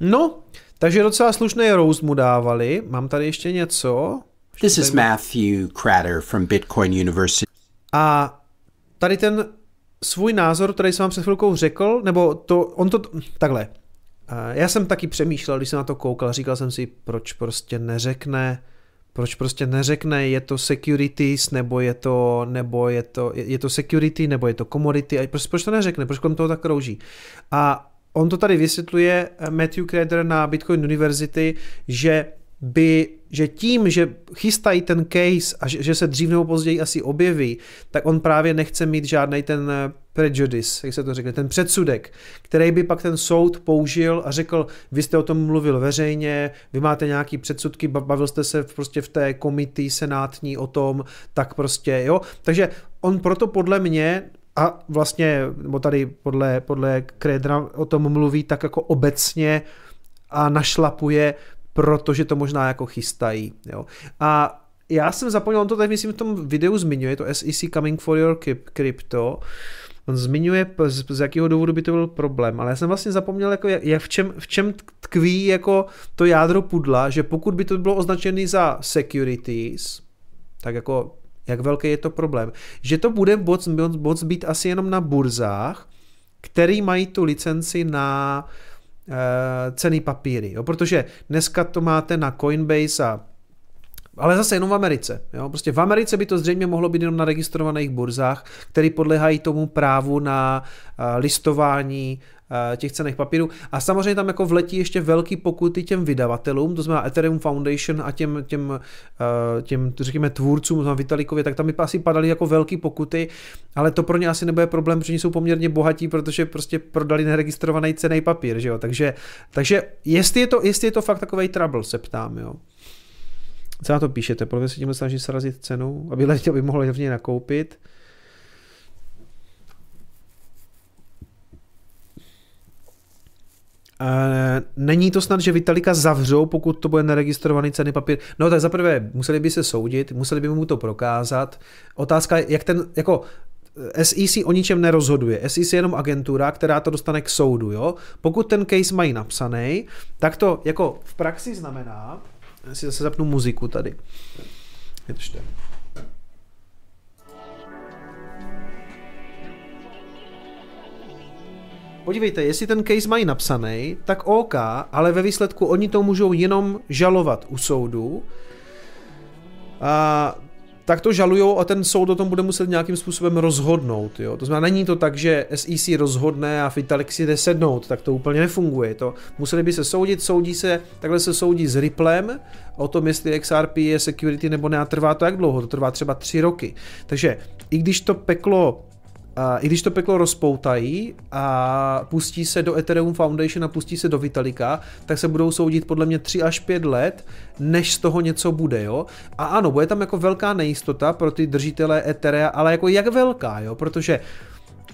No, takže docela slušný roast mu dávali. Mám tady ještě něco. This is Matthew Cratter from Bitcoin University. A tady ten svůj názor, který jsem vám před chvilkou řekl, nebo to, on to, takhle, já jsem taky přemýšlel, když jsem na to koukal, říkal jsem si, proč prostě neřekne, proč prostě neřekne, je to securities, nebo je to, nebo je to, je to security, nebo je to commodity, a proč, proč to neřekne, proč kolem toho tak krouží. A on to tady vysvětluje, Matthew Crader na Bitcoin University, že by, že tím, že chystají ten case a že, že se dřív nebo později asi objeví, tak on právě nechce mít žádný ten eh, prejudice, jak se to řekne, ten předsudek, který by pak ten soud použil a řekl, vy jste o tom mluvil veřejně, vy máte nějaký předsudky, bavil jste se prostě v té komity senátní o tom, tak prostě, jo. Takže on proto podle mě a vlastně, nebo tady podle, podle Kredra o tom mluví tak jako obecně a našlapuje protože to možná jako chystají. Jo. A já jsem zapomněl, on to tady myslím v tom videu zmiňuje, to SEC Coming for Your Crypto, on zmiňuje, z, z jakého důvodu by to byl problém, ale já jsem vlastně zapomněl, jako jak, jak v, čem, v čem tkví jako to jádro pudla, že pokud by to bylo označené za securities, tak jako jak velký je to problém. Že to bude moc, moc být asi jenom na burzách, který mají tu licenci na Eh, cený papíry, jo? protože dneska to máte na Coinbase a ale zase jenom v Americe. Jo? Prostě v Americe by to zřejmě mohlo být jenom na registrovaných burzách, které podléhají tomu právu na uh, listování těch cených papírů. A samozřejmě tam jako vletí ještě velký pokuty těm vydavatelům, to znamená Ethereum Foundation a těm, těm, uh, těm řekněme, tvůrcům, znamená Vitalikově, tak tam by asi padaly jako velký pokuty, ale to pro ně asi nebude problém, protože jsou poměrně bohatí, protože prostě prodali neregistrovaný cený papír, že jo? Takže, takže jestli, je to, jestli je to fakt takový trouble, se ptám, jo. Co na to píšete? Podle se tím snaží srazit cenu, aby lidi by mohli něj nakoupit. Není to snad, že Vitalika zavřou, pokud to bude neregistrovaný ceny papír. No tak zaprvé museli by se soudit, museli by mu to prokázat. Otázka je, jak ten, jako SEC o ničem nerozhoduje. SEC je jenom agentura, která to dostane k soudu. Jo? Pokud ten case mají napsaný, tak to jako v praxi znamená, já si zase zapnu muziku tady. Vydržte. Podívejte, jestli ten case mají napsaný, tak OK, ale ve výsledku oni to můžou jenom žalovat u soudu. A tak to žalujou a ten soud o tom bude muset nějakým způsobem rozhodnout. Jo? To znamená, není to tak, že SEC rozhodne a Vitalik si jde sednout, tak to úplně nefunguje. To museli by se soudit, soudí se, takhle se soudí s Ripplem o tom, jestli XRP je security nebo ne a trvá to jak dlouho, to trvá třeba tři roky. Takže i když to peklo a i když to peklo rozpoutají a pustí se do Ethereum Foundation a pustí se do Vitalika, tak se budou soudit podle mě 3 až 5 let, než z toho něco bude, jo. A ano, bude tam jako velká nejistota pro ty držitele Etherea, ale jako jak velká, jo, protože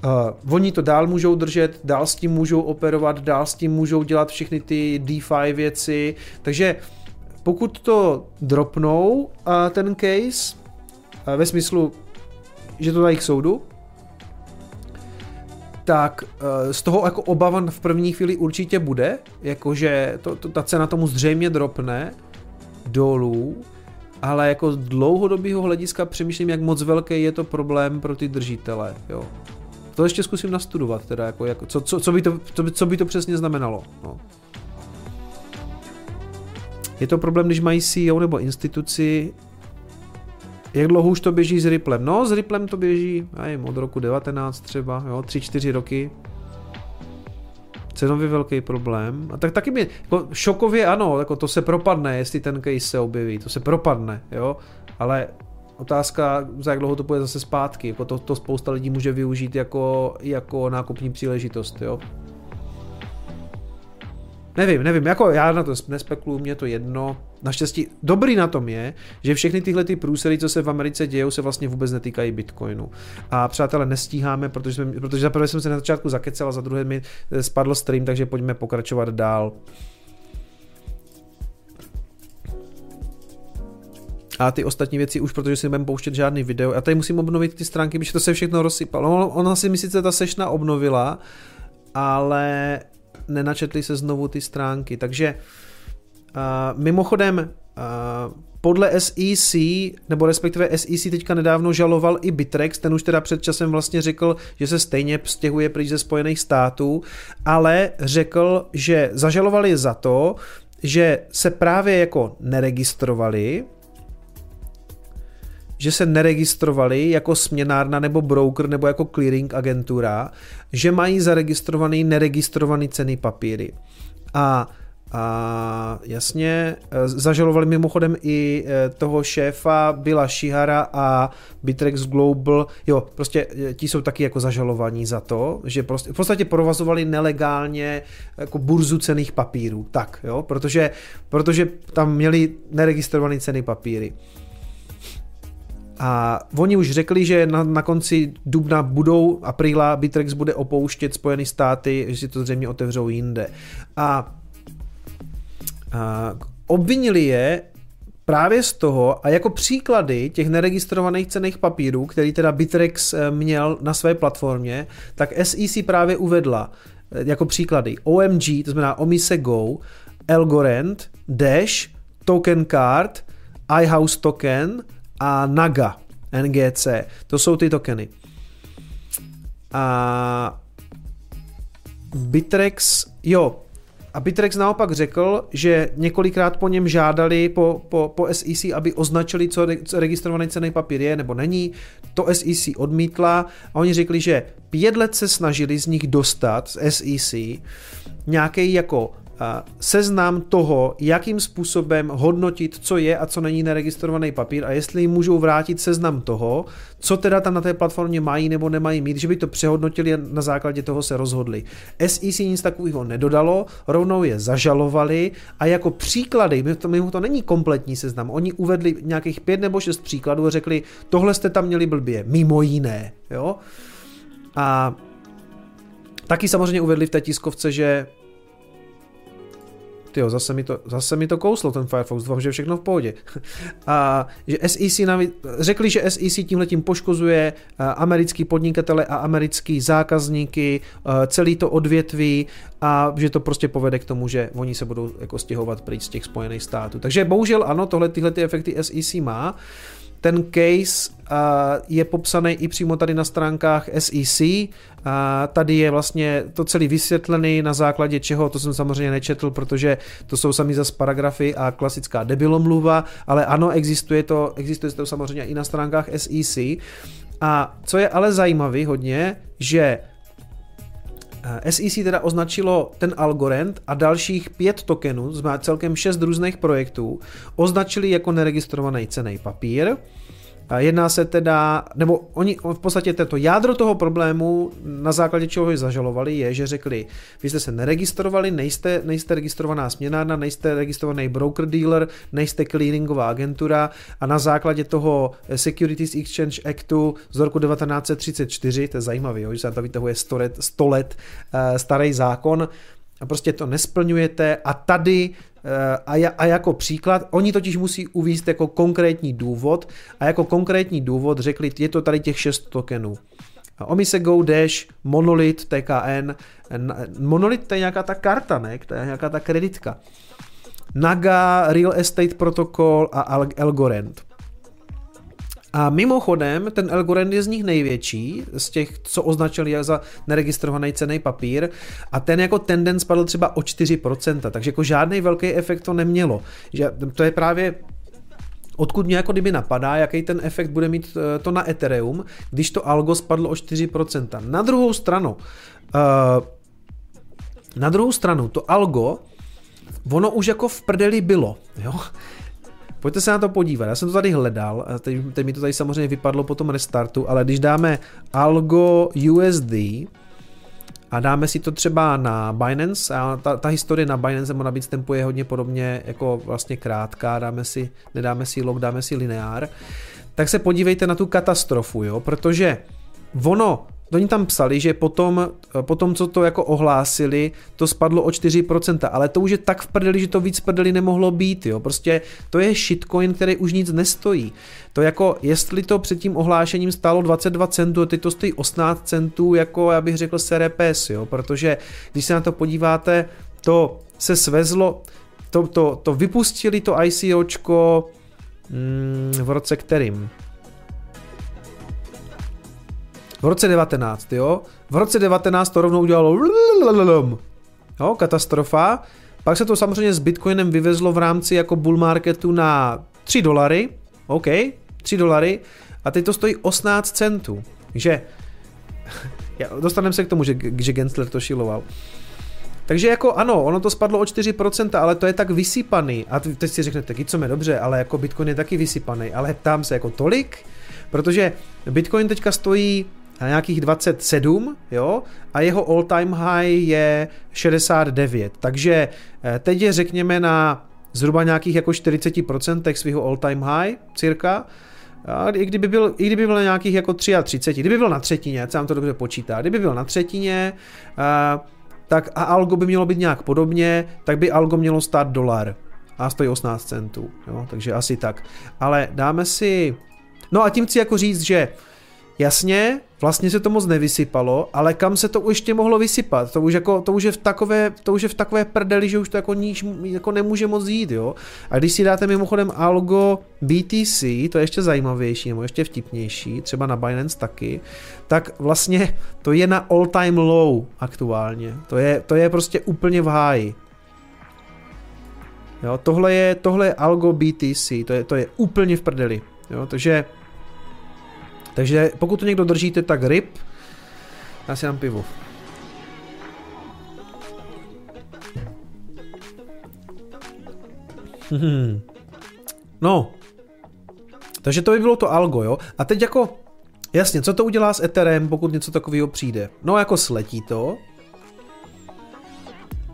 Uh, oni to dál můžou držet, dál s tím můžou operovat, dál s tím můžou dělat všechny ty DeFi věci, takže pokud to dropnou, uh, ten case, uh, ve smyslu, že to dají k soudu, tak eh, z toho jako obava v první chvíli určitě bude, jakože to, to, ta cena tomu zřejmě dropne dolů, ale jako z dlouhodobého hlediska přemýšlím, jak moc velký je to problém pro ty držitele, jo. To ještě zkusím nastudovat, teda jako, jako co, co, co, by to, co, by, co by to přesně znamenalo, no. Je to problém, když mají CEO nebo instituci, jak dlouho už to běží s Ripplem? No, s Ripplem to běží, nevím, od roku 19 třeba, jo, 3-4 roky. Cenově velký problém. A tak taky mi, jako šokově ano, jako to se propadne, jestli ten case se objeví, to se propadne, jo, ale otázka, za jak dlouho to bude zase zpátky, jako to, to spousta lidí může využít jako, jako nákupní příležitost, jo. Nevím, nevím, jako já na to nespekuluju, mě to jedno. Naštěstí dobrý na tom je, že všechny tyhle ty průsery, co se v Americe dějou, se vlastně vůbec netýkají Bitcoinu. A přátelé, nestíháme, protože, jsme, protože za prvé jsem se na začátku zakecel a za druhé mi eh, spadl stream, takže pojďme pokračovat dál. a ty ostatní věci už, protože si nebudeme pouštět žádný video. Já tady musím obnovit ty stránky, protože to se všechno rozsypalo. Ona si mi sice ta sešna obnovila, ale nenačetli se znovu ty stránky. Takže uh, mimochodem, podle SEC, nebo respektive SEC teďka nedávno žaloval i Bitrex, ten už teda před časem vlastně řekl, že se stejně stěhuje pryč ze Spojených států, ale řekl, že zažalovali za to, že se právě jako neregistrovali, že se neregistrovali jako směnárna nebo broker nebo jako clearing agentura, že mají zaregistrovaný neregistrovaný ceny papíry. A a jasně, e, zažalovali mimochodem i e, toho šéfa Bila Shihara a Bitrex Global, jo, prostě e, ti jsou taky jako zažalovaní za to, že prostě v podstatě provazovali nelegálně jako burzu cených papírů, tak, jo, protože, protože tam měli neregistrované ceny papíry. A oni už řekli, že na, na konci dubna budou, apríla, Bitrex bude opouštět Spojené státy, že si to zřejmě otevřou jinde. A obvinili je právě z toho a jako příklady těch neregistrovaných cených papírů, který teda Bitrex eh, měl na své platformě, tak SEC právě uvedla eh, jako příklady OMG, to znamená Omise Go, Elgorand, Dash, Token Card, iHouse Token, a Naga, NGC. To jsou ty tokeny. A Bitrex, jo, a Bitrex naopak řekl, že několikrát po něm žádali po, po, po SEC, aby označili, co, re, co registrovaný cený papír je nebo není. To SEC odmítla a oni řekli, že pět let se snažili z nich dostat z SEC nějaký jako seznam toho, jakým způsobem hodnotit, co je a co není neregistrovaný papír a jestli jim můžou vrátit seznam toho, co teda tam na té platformě mají nebo nemají mít, že by to přehodnotili a na základě toho se rozhodli. SEC nic takového nedodalo, rovnou je zažalovali a jako příklady, mimo to není kompletní seznam, oni uvedli nějakých pět nebo šest příkladů a řekli, tohle jste tam měli blbě, mimo jiné, jo. A taky samozřejmě uvedli v té tiskovce, že Tyjo, zase mi, to, zase mi to kouslo ten Firefox, doufám, že je všechno v pohodě. A že SEC navi- řekli, že SEC tímhle tím poškozuje eh, americký podnikatele a americký zákazníky, eh, celý to odvětví a že to prostě povede k tomu, že oni se budou jako stěhovat pryč z těch Spojených států. Takže bohužel ano, tohle tyhle ty efekty SEC má. Ten case je popsaný i přímo tady na stránkách SEC. Tady je vlastně to celý vysvětlený na základě čeho, to jsem samozřejmě nečetl, protože to jsou sami zase paragrafy a klasická debilomluva, ale ano, existuje to, existuje to samozřejmě i na stránkách SEC. A co je ale zajímavé hodně, že SEC teda označilo ten Algorand a dalších pět tokenů, znamená celkem šest různých projektů, označili jako neregistrovaný cený papír. Jedná se teda, nebo oni v podstatě tento jádro toho problému, na základě čeho je zažalovali, je, že řekli, vy jste se neregistrovali, nejste, nejste registrovaná směnárna, nejste registrovaný broker dealer, nejste clearingová agentura a na základě toho Securities Exchange Actu z roku 1934, to je zajímavé, že se to vytahuje 100 let, 100 let starý zákon, a prostě to nesplňujete a tady Eh, a, a jako příklad, oni totiž musí uvíct jako konkrétní důvod a jako konkrétní důvod řekli, je to tady těch šest tokenů. Omise Go Dash, Monolith, TKN, Monolith to je nějaká ta karta, ne? To je nějaká ta kreditka. Naga, Real Estate Protocol a Algorand. A mimochodem, ten Elgorand je z nich největší, z těch, co označili za neregistrovaný cený papír a ten jako tendence spadl třeba o 4%, takže jako žádný velký efekt to nemělo. Že to je právě odkud mě jako kdyby napadá, jaký ten efekt bude mít eh, to na Ethereum, když to algo spadlo o 4%. Na druhou stranu, uh, na druhou stranu, to algo, ono už jako v prdeli bylo, jo. Pojďte se na to podívat, já jsem to tady hledal, teď, teď mi to tady samozřejmě vypadlo po tom restartu, ale když dáme Algo USD a dáme si to třeba na Binance, a ta, ta historie na Binance nebo na Bitstampu je hodně podobně jako vlastně krátká, dáme si, nedáme si log, dáme si lineár, tak se podívejte na tu katastrofu, jo, protože ono oni tam psali, že potom, potom, co to jako ohlásili, to spadlo o 4%, ale to už je tak v prdeli, že to víc v prdeli nemohlo být, jo. Prostě to je shitcoin, který už nic nestojí. To jako, jestli to před tím ohlášením stálo 22 centů, teď to stojí 18 centů, jako já bych řekl serepes, jo, protože když se na to podíváte, to se svezlo, to, to, to vypustili to ICOčko mm, v roce kterým? V roce 19, jo? V roce 19 to rovnou udělalo jo, katastrofa. Pak se to samozřejmě s Bitcoinem vyvezlo v rámci jako bull marketu na 3 dolary, OK, 3 dolary, a teď to stojí 18 centů. Takže dostaneme se k tomu, že, že Gensler to šiloval. Takže jako ano, ono to spadlo o 4%, ale to je tak vysypaný. A teď si řeknete, co mě dobře, ale jako Bitcoin je taky vysypaný. Ale ptám se, jako tolik? Protože Bitcoin teďka stojí na nějakých 27, jo, a jeho all-time high je 69. Takže eh, teď je řekněme na zhruba nějakých jako 40% svého all-time high, cirka. A i kdyby byl, i kdyby byl na nějakých jako 33, kdyby byl na třetině, co vám to dobře počítá, kdyby byl na třetině, uh, tak a algo by mělo být nějak podobně, tak by algo mělo stát dolar a stojí 18 centů, jo, takže asi tak. Ale dáme si, no a tím chci jako říct, že jasně, vlastně se to moc nevysypalo, ale kam se to ještě mohlo vysypat? To už, jako, to už, je, v takové, to už je v takové prdeli, že už to jako, níž, jako nemůže moc jít, jo. A když si dáte mimochodem algo BTC, to je ještě zajímavější, nebo ještě vtipnější, třeba na Binance taky, tak vlastně to je na all time low aktuálně. To je, to je prostě úplně v háji. Jo, tohle je, tohle je algo BTC, to je, to je úplně v prdeli. Jo, takže takže pokud to někdo držíte, tak ryb. Já si dám pivo. Hmm. No. Takže to by bylo to algo, jo. A teď jako, jasně, co to udělá s Etherem, pokud něco takového přijde? No jako sletí to.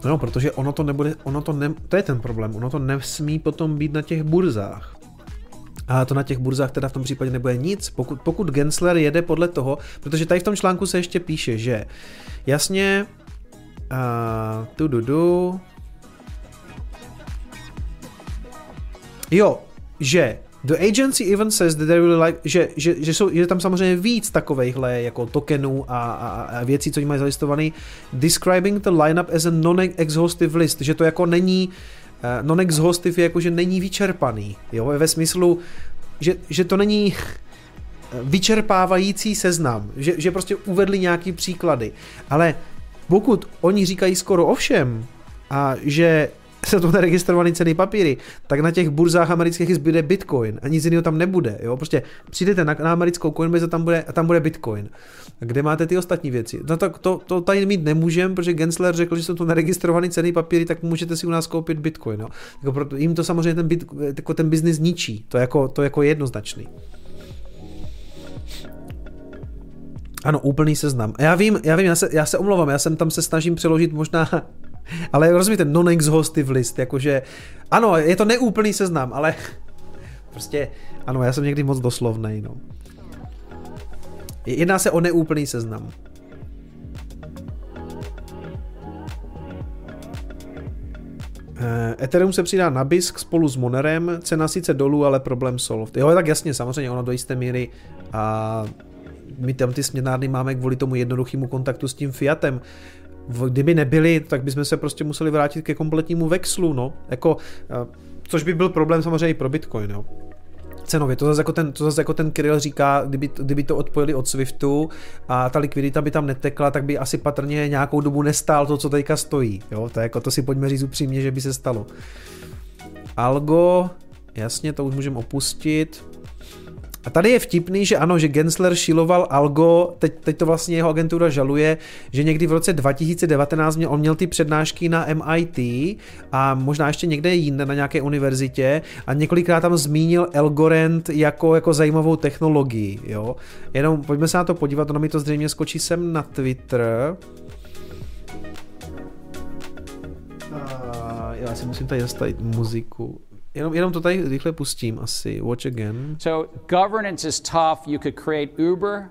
No, protože ono to nebude, ono to ne, to je ten problém, ono to nesmí potom být na těch burzách. A to na těch burzách teda v tom případě nebude nic. Pokud, pokud Gensler jede podle toho, protože tady v tom článku se ještě píše, že jasně uh, tu du, du. Jo, že The agency even says that they really like, že, že, že, jsou, že tam samozřejmě víc takovejchhle jako tokenů a, a, a věcí, co oni mají zalistovaný, describing the lineup as a non-exhaustive list, že to jako není Eh, non-exhaustive je jako, že není vyčerpaný, jo, ve smyslu, že, že to není vyčerpávající seznam, že, že prostě uvedli nějaký příklady, ale pokud oni říkají skoro o všem a že jsou to neregistrované ceny papíry, tak na těch burzách amerických zbyde Bitcoin a nic jiného tam nebude. Jo? Prostě přijdete na, na americkou Coinbase a tam bude, a tam bude Bitcoin. A kde máte ty ostatní věci? No tak to, to tady mít nemůžeme, protože Gensler řekl, že jsou to neregistrované ceny papíry, tak můžete si u nás koupit Bitcoin. Jo? Jako proto, jim to samozřejmě ten, bit, jako ten biznis ničí. To jako, to jako jednoznačný. Ano, úplný seznam. Já vím, já vím, já se, já se omlouvám, já jsem tam se snažím přeložit možná ale rozumíte, non-exhaustive list, jakože, ano, je to neúplný seznam, ale prostě, ano, já jsem někdy moc doslovnej, no. Jedná se o neúplný seznam. Eh, Ethereum se přidá na BISK spolu s Monerem, cena sice dolů, ale problém solved. Jo, tak jasně, samozřejmě, ono do jisté míry a my tam ty směnárny máme kvůli tomu jednoduchému kontaktu s tím Fiatem kdyby nebyli, tak bychom se prostě museli vrátit ke kompletnímu vexlu, no. Jako, eh, což by byl problém samozřejmě i pro Bitcoin, jo cenově. To zase jako ten, to zase jako ten Kirill říká, kdyby, kdyby to odpojili od Swiftu a ta likvidita by tam netekla, tak by asi patrně nějakou dobu nestál to, co teďka stojí. Jo? To, jako, to si pojďme říct upřímně, že by se stalo. Algo, jasně, to už můžeme opustit. A tady je vtipný, že ano, že Gensler šiloval Algo, teď, teď to vlastně jeho agentura žaluje, že někdy v roce 2019 měl, on měl ty přednášky na MIT a možná ještě někde jinde na nějaké univerzitě a několikrát tam zmínil Elgorand jako, jako zajímavou technologii, jo. Jenom pojďme se na to podívat, ono mi to zřejmě skočí sem na Twitter. A já si musím tady zastavit muziku. Jenom, jenom to tady rychle pustím asi. Watch again. So governance is tough. You could create Uber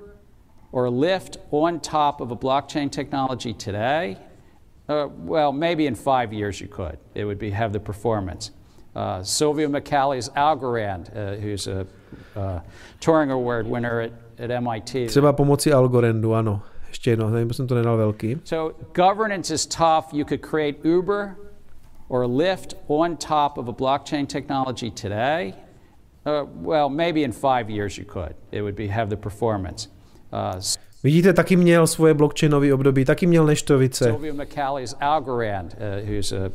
or Lyft on top of a blockchain technology today? Uh, well, maybe in five years you could. It would be have the performance. Uh, Sylvia McCally's Algorand, uh, who's a uh, Turing Award winner at, at MIT. Třeba pomocí Algorandu, ano. Ještě jedno, nevím, jsem to nedal velký. So governance is tough. You could create Uber or Lyft on top of a blockchain technology today. Uh, well, maybe in five years you could. It would be have the performance. Uh, Vidíte, taky měl svoje blockchainové období, taky měl neštovice. Sylvia McCally's Algorand, uh, who's a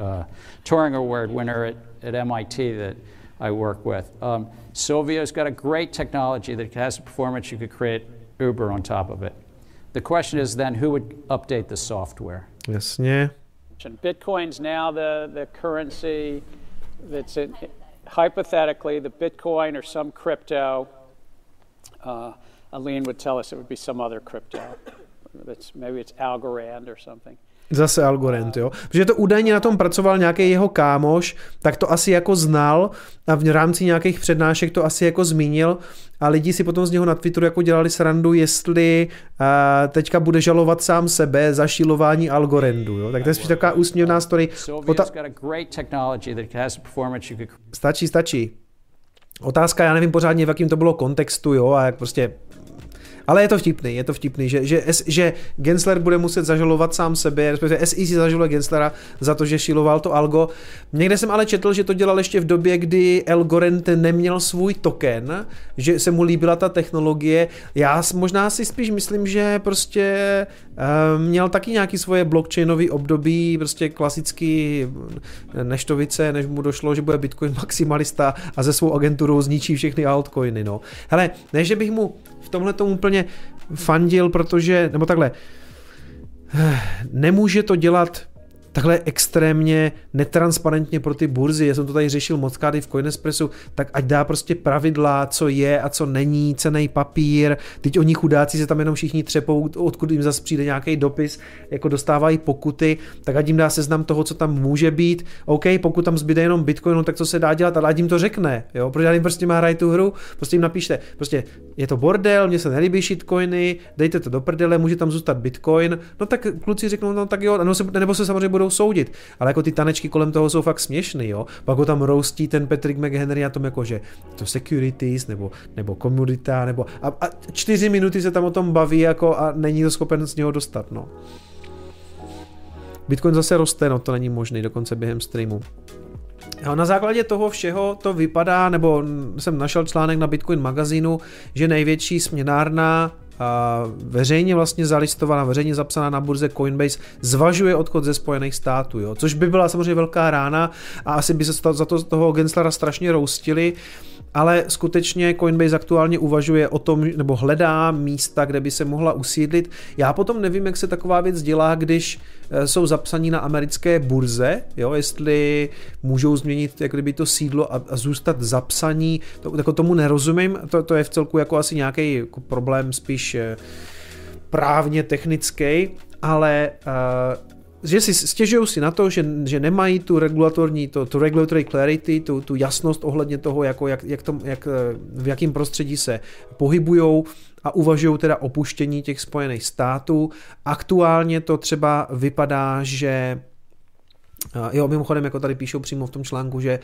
uh, Turing Award winner at, at MIT that I work with. Um, Sylvia's got a great technology that has the performance. You could create Uber on top of it. The question is then who would update the software? Jasně. Bitcoin's now the, the currency that's in, hypothetically the Bitcoin or some crypto. Uh, Aline would tell us it would be some other crypto. Maybe it's Algorand or something. Zase Algorand, jo. Protože to údajně na tom pracoval nějaký jeho kámoš, tak to asi jako znal a v rámci nějakých přednášek to asi jako zmínil a lidi si potom z něho na Twitteru jako dělali srandu, jestli uh, teďka bude žalovat sám sebe za šilování Algorandu, jo. Tak to je spíš taková úsměvná story. Ota- stačí, stačí. Otázka, já nevím pořádně, v jakým to bylo kontextu, jo, a jak prostě ale je to vtipný, je to vtipný, že, že, že Gensler bude muset zažalovat sám sebe, respektive SEC zažaluje Genslera za to, že šiloval to algo. Někde jsem ale četl, že to dělal ještě v době, kdy Elgorent neměl svůj token, že se mu líbila ta technologie. Já možná si spíš myslím, že prostě uh, měl taky nějaký svoje blockchainový období, prostě klasický neštovice, než mu došlo, že bude Bitcoin maximalista a ze svou agenturou zničí všechny altcoiny. No. Hele, ne, že bych mu tomhle tomu úplně fandil, protože, nebo takhle, nemůže to dělat takhle extrémně netransparentně pro ty burzy, já jsem to tady řešil moc kády v Coinespressu, tak ať dá prostě pravidla, co je a co není, cený papír, teď oni chudáci se tam jenom všichni třepou, odkud jim zase přijde nějaký dopis, jako dostávají pokuty, tak ať jim dá seznam toho, co tam může být, OK, pokud tam zbyde jenom Bitcoinu, tak co se dá dělat, ale ať jim to řekne, jo, protože jim prostě má hrát tu hru, prostě jim napíšte, prostě je to bordel, mně se nelíbí shitcoiny, dejte to do prdele, může tam zůstat Bitcoin, no tak kluci řeknou, no tak jo, nebo se, nebo se samozřejmě budou budou soudit. Ale jako ty tanečky kolem toho jsou fakt směšný, jo. Pak ho tam roustí ten Patrick McHenry na tom jako, že to securities, nebo, nebo komodita, nebo a, a čtyři minuty se tam o tom baví jako a není to schopen z něho dostat, no. Bitcoin zase roste, no to není možné dokonce během streamu. A na základě toho všeho to vypadá, nebo jsem našel článek na Bitcoin magazínu, že největší směnárna veřejně vlastně zalistovaná, veřejně zapsaná na burze Coinbase, zvažuje odchod ze Spojených států, jo? což by byla samozřejmě velká rána a asi by se za to toho Genslera strašně roustili ale skutečně Coinbase aktuálně uvažuje o tom, nebo hledá místa, kde by se mohla usídlit. Já potom nevím, jak se taková věc dělá, když eh, jsou zapsaní na americké burze, jo, jestli můžou změnit jak kdyby to sídlo a, a zůstat zapsaní, to, jako tomu nerozumím, to, to je v celku jako asi nějaký jako problém spíš eh, právně technický, ale uh, že si stěžují si na to, že, že nemají tu regulatorní, to, tu regulatory clarity, tu, tu jasnost ohledně toho, jako jak, jak, to, jak v jakém prostředí se pohybujou a uvažují teda opuštění těch Spojených států. Aktuálně to třeba vypadá, že Jo, mimochodem, jako tady píšou přímo v tom článku, že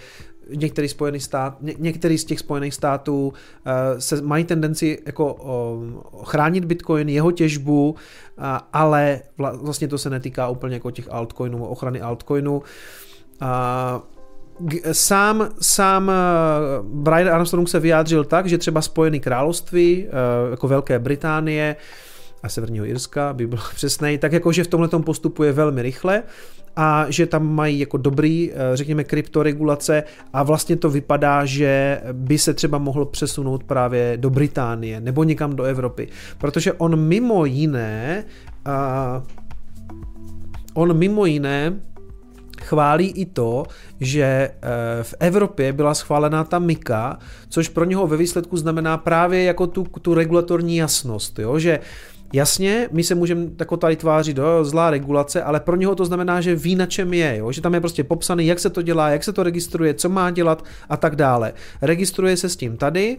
některý, spojený stát, ně, některý z těch spojených států uh, se mají tendenci jako uh, chránit Bitcoin, jeho těžbu, uh, ale vla, vlastně to se netýká úplně jako těch altcoinů, ochrany altcoinů. Uh, Sám, sám Brian Armstrong se vyjádřil tak, že třeba Spojené království, jako Velké Británie a Severního Irska, by byl přesnej, tak jakože v tomhle postupuje velmi rychle a že tam mají jako dobrý, eh, řekněme, kryptoregulace a vlastně to vypadá, že by se třeba mohl přesunout právě do Británie nebo někam do Evropy, protože on mimo jiné uh, on mimo jiné chválí i to, že eh, v Evropě byla schválená ta MIKA, což pro něho ve výsledku znamená právě jako tu, tu regulatorní jasnost, jo? že Jasně, my se můžeme jako tady tvářit do zlá regulace, ale pro něho to znamená, že ví na čem je, jo? že tam je prostě popsaný, jak se to dělá, jak se to registruje, co má dělat a tak dále. Registruje se s tím tady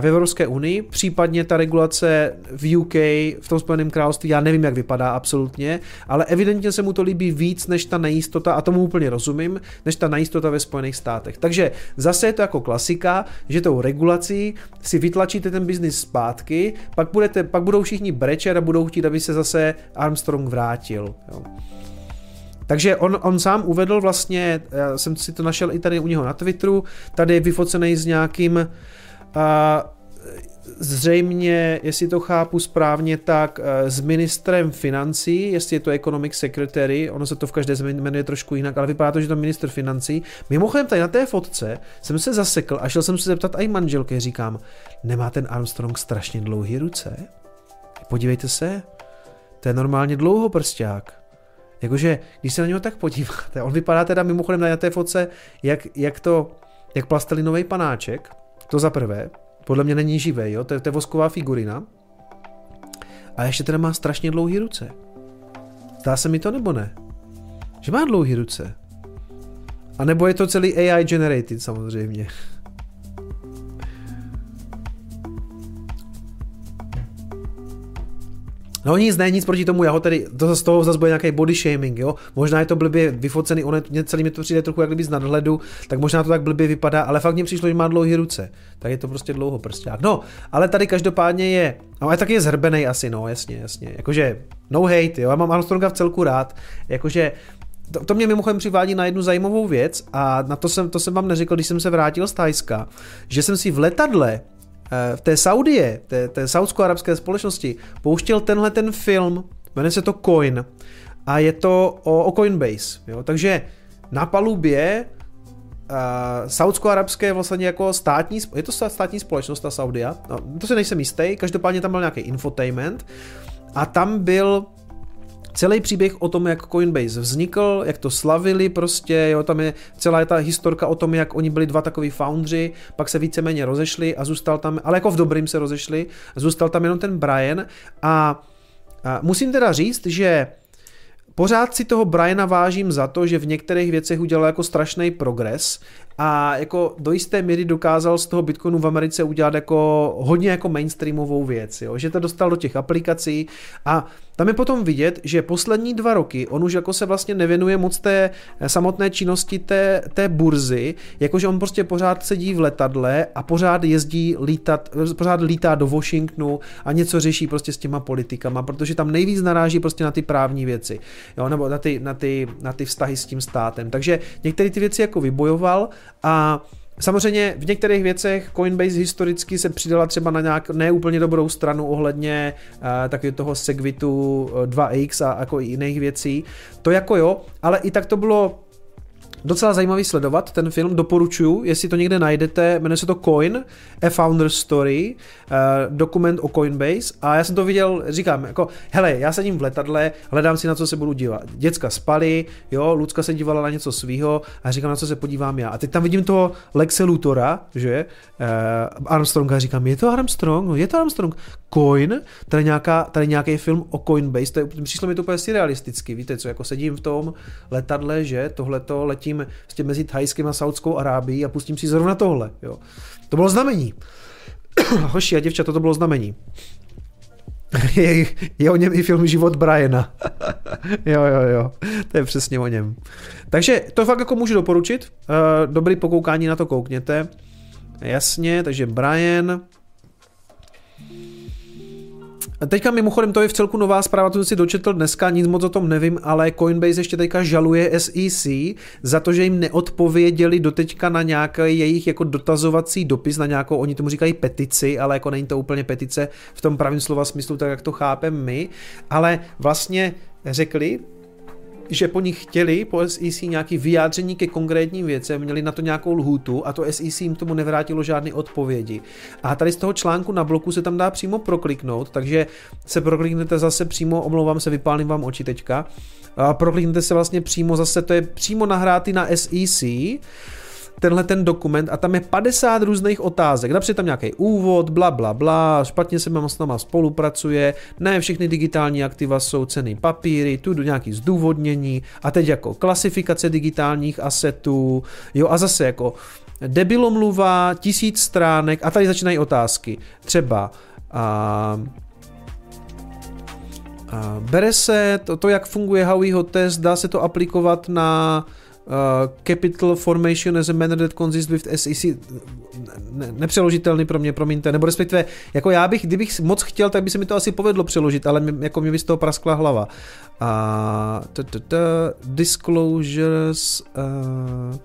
v Evropské unii, případně ta regulace v UK, v tom Spojeném království, já nevím, jak vypadá absolutně, ale evidentně se mu to líbí víc než ta nejistota, a tomu úplně rozumím, než ta nejistota ve Spojených státech. Takže zase je to jako klasika, že tou regulací si vytlačíte ten biznis zpátky, pak, budete, pak budou všichni brečet a budou chtít, aby se zase Armstrong vrátil. Jo. Takže on, on sám uvedl vlastně, já jsem si to našel i tady u něho na Twitteru, tady je vyfocený s nějakým uh, zřejmě, jestli to chápu správně, tak uh, s ministrem financí, jestli je to economic secretary, ono se to v každé zemi jmenuje trošku jinak, ale vypadá to, že to minister financí. Mimochodem tady na té fotce jsem se zasekl a šel jsem se zeptat i manželky, říkám, nemá ten Armstrong strašně dlouhé ruce? Podívejte se, to je normálně dlouhoprsták. Jakože, když se na něho tak podíváte, on vypadá teda mimochodem na té fotce, jak, jak to, jak plastelinový panáček, to za prvé, podle mě není živý, jo, to je, to je vosková figurina. A ještě teda má strašně dlouhé ruce. Zdá se mi to nebo ne? Že má dlouhé ruce. A nebo je to celý AI generated samozřejmě. No nic, ne, nic proti tomu, já ho tedy, to z toho zase bude nějaký body shaming, jo. Možná je to blbě vyfocený, on mě celý mi to přijde trochu jak kdyby z nadhledu, tak možná to tak blbě vypadá, ale fakt mě přišlo, že má dlouhé ruce. Tak je to prostě dlouho prsták. No, ale tady každopádně je, no, ale taky je zhrbený asi, no, jasně, jasně. Jakože, no hate, jo, já mám Armstronga v celku rád, jakože to, to mě mimochodem přivádí na jednu zajímavou věc a na to jsem, to jsem vám neřekl, když jsem se vrátil z Tajska, že jsem si v letadle v té Saudie, té, té saudsko-arabské společnosti, pouštěl tenhle ten film, jmenuje se to Coin a je to o, o Coinbase. Jo? Takže na palubě uh, saudsko-arabské vlastně jako státní, je to státní společnost, ta Saudia, no, to si nejsem jistý, každopádně tam byl nějaký infotainment a tam byl celý příběh o tom, jak Coinbase vznikl, jak to slavili prostě, jo, tam je celá ta historka o tom, jak oni byli dva takový foundři, pak se víceméně rozešli a zůstal tam, ale jako v dobrým se rozešli, zůstal tam jenom ten Brian. A, a musím teda říct, že Pořád si toho Briana vážím za to, že v některých věcech udělal jako strašný progres a jako do jisté míry dokázal z toho Bitcoinu v Americe udělat jako hodně jako mainstreamovou věc, jo? že to dostal do těch aplikací a tam je potom vidět, že poslední dva roky on už jako se vlastně nevěnuje moc té samotné činnosti té, té burzy, jakože on prostě pořád sedí v letadle a pořád jezdí lítat, pořád lítá do Washingtonu a něco řeší prostě s těma politikama, protože tam nejvíc naráží prostě na ty právní věci, jo, nebo na ty, na ty, na ty vztahy s tím státem. Takže některé ty věci jako vybojoval a Samozřejmě v některých věcech Coinbase historicky se přidala třeba na nějak neúplně dobrou stranu ohledně uh, taky toho Segwitu 2x a jako i jiných věcí. To jako jo, ale i tak to bylo docela zajímavý sledovat ten film, doporučuju, jestli to někde najdete, jmenuje se to Coin, A Founder Story, uh, dokument o Coinbase a já jsem to viděl, říkám, jako, hele, já sedím v letadle, hledám si na co se budu dívat. Děcka spali, jo, Lucka se dívala na něco svýho a říkám, na co se podívám já. A teď tam vidím toho Lexe Lutora, že, uh, Armstronga, říkám, je to Armstrong? No, je to Armstrong. Coin, tady, nějaká, tady nějaký film o Coinbase, to je, přišlo mi to úplně surrealisticky, víte co, jako sedím v tom letadle, že, tohleto letím letím vlastně mezi Thajskem a Saudskou Arábií a pustím si zrovna tohle. Jo. To bylo znamení. Hoši a děvčata, to bylo znamení. je, je o něm i film Život Briana. jo, jo, jo. To je přesně o něm. Takže to fakt jako můžu doporučit. Uh, dobrý pokoukání na to koukněte. Jasně, takže Brian, Teďka mimochodem to je v celku nová zpráva, to jsem si dočetl dneska, nic moc o tom nevím, ale Coinbase ještě teďka žaluje SEC za to, že jim neodpověděli doteďka na nějaký jejich jako dotazovací dopis, na nějakou, oni tomu říkají petici, ale jako není to úplně petice v tom pravém slova smyslu, tak jak to chápeme my, ale vlastně řekli, že po nich chtěli, po SEC, nějaký vyjádření ke konkrétním věcem, měli na to nějakou lhůtu a to SEC jim tomu nevrátilo žádné odpovědi. A tady z toho článku na bloku se tam dá přímo prokliknout, takže se prokliknete zase přímo, omlouvám se, vypálím vám oči teďka, a prokliknete se vlastně přímo zase, to je přímo nahrátý na SEC, tenhle ten dokument a tam je 50 různých otázek. Například tam nějaký úvod, bla, bla, bla, špatně se s náma spolupracuje, ne všechny digitální aktiva jsou ceny papíry, tu nějaký zdůvodnění a teď jako klasifikace digitálních asetů, jo a zase jako debilomluva, tisíc stránek a tady začínají otázky. Třeba a, a bere se to, to, jak funguje Howieho test, dá se to aplikovat na uh, capital formation as a manner that consists with SEC ne, nepřeložitelný pro mě, promiňte, nebo respektive, jako já bych, kdybych moc chtěl, tak by se mi to asi povedlo přeložit, ale mě, jako mě by z toho praskla hlava. A disclosures uh,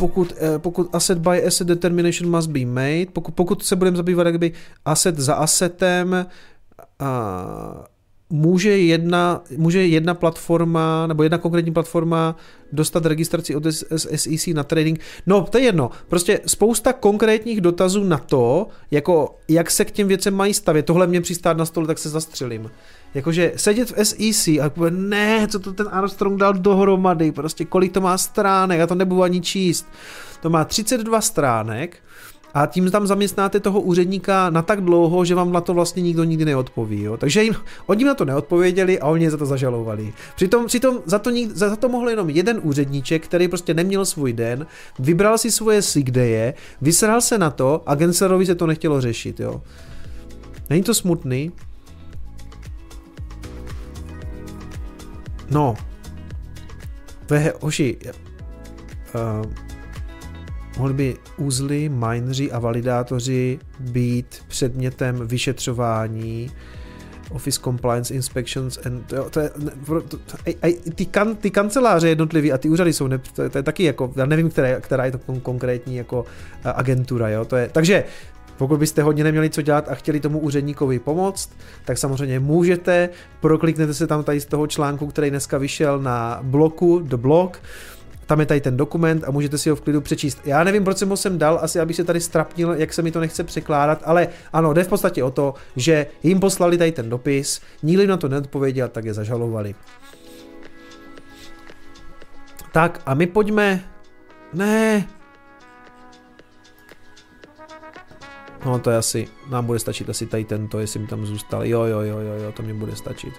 pokud, eh, pokud asset by asset determination must be made, pokud, pokud se budeme zabývat jakby asset za assetem, a může jedna, může jedna platforma nebo jedna konkrétní platforma dostat registraci od SEC na trading. No, to je jedno. Prostě spousta konkrétních dotazů na to, jako jak se k těm věcem mají stavět. Tohle mě přistát na stole, tak se zastřelím. Jakože sedět v SEC a pově, ne, co to ten Armstrong dal dohromady, prostě kolik to má stránek, já to nebudu ani číst. To má 32 stránek, a tím tam zaměstnáte toho úředníka na tak dlouho, že vám na to vlastně nikdo nikdy neodpoví. Jo? Takže jim, oni na to neodpověděli a oni je za to zažalovali. Přitom, přitom za, to, za to mohl jenom jeden úředníček, který prostě neměl svůj den, vybral si svoje sick daye, vysral se na to a Genserovi se to nechtělo řešit. Jo? Není to smutný? No. To je, uh, mohli by úzly, mineři a validátoři být předmětem vyšetřování Office Compliance Inspections and, to, to je, to, to, a, ty, kan, ty kanceláře jednotlivý a ty úřady jsou, ne, to, to, je taky jako, já nevím, které, která je to konkrétní jako agentura, jo, to je, takže pokud byste hodně neměli co dělat a chtěli tomu úředníkovi pomoct, tak samozřejmě můžete, prokliknete se tam tady z toho článku, který dneska vyšel na bloku, The Blog, tam je tady ten dokument a můžete si ho v klidu přečíst. Já nevím, proč jsem ho sem dal, asi abych se tady strapnil, jak se mi to nechce překládat, ale ano, jde v podstatě o to, že jim poslali tady ten dopis, nikdo na to neodpověděl, tak je zažalovali. Tak a my pojďme... Ne, No to je asi, nám bude stačit asi tady tento, jestli mi tam zůstal. Jo, jo, jo, jo, jo, to mi bude stačit.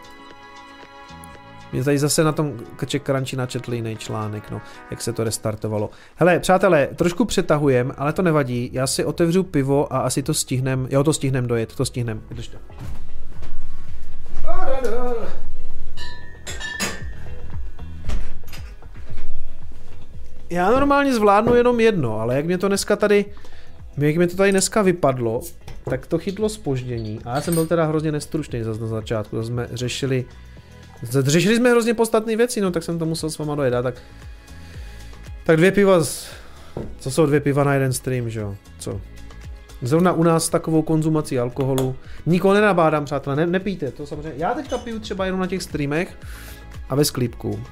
Mě tady zase na tom Krček Crunchy načetl jiný článek, no, jak se to restartovalo. Hele, přátelé, trošku přetahujem, ale to nevadí. Já si otevřu pivo a asi to stihnem, jo, to stihnem dojet, to stihnem. Vydrž. Já normálně zvládnu jenom jedno, ale jak mě to dneska tady jak mi to tady dneska vypadlo, tak to chytlo spoždění. A já jsem byl teda hrozně nestručný zase na začátku, zase jsme řešili Řešili jsme hrozně podstatné věci, no tak jsem to musel s váma dojedat, tak tak dvě piva, z... co jsou dvě piva na jeden stream, že jo, co? Zrovna u nás takovou konzumací alkoholu. Nikoho nenabádám, přátelé, ne, nepijte, to samozřejmě. Já teďka piju třeba jenom na těch streamech a ve sklípku.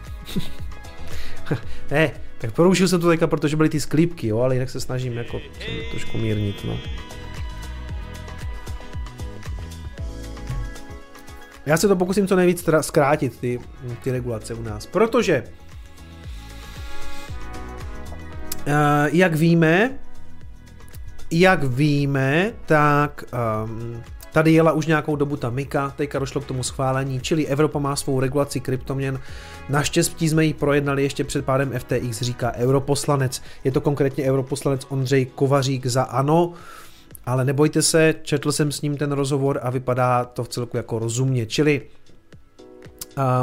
ne, tak porušil jsem to teďka, protože byly ty sklípky, jo, ale jinak se snažím jako trošku mírnit, no. Já se to pokusím co nejvíc zkrátit, ty, ty regulace u nás, protože uh, jak víme, jak víme, tak um, Tady jela už nějakou dobu ta Mika, teďka došlo k tomu schválení, čili Evropa má svou regulaci kryptoměn. Naštěstí jsme ji projednali ještě před pádem FTX, říká europoslanec. Je to konkrétně europoslanec Ondřej Kovařík za ANO, ale nebojte se, četl jsem s ním ten rozhovor a vypadá to v celku jako rozumně. Čili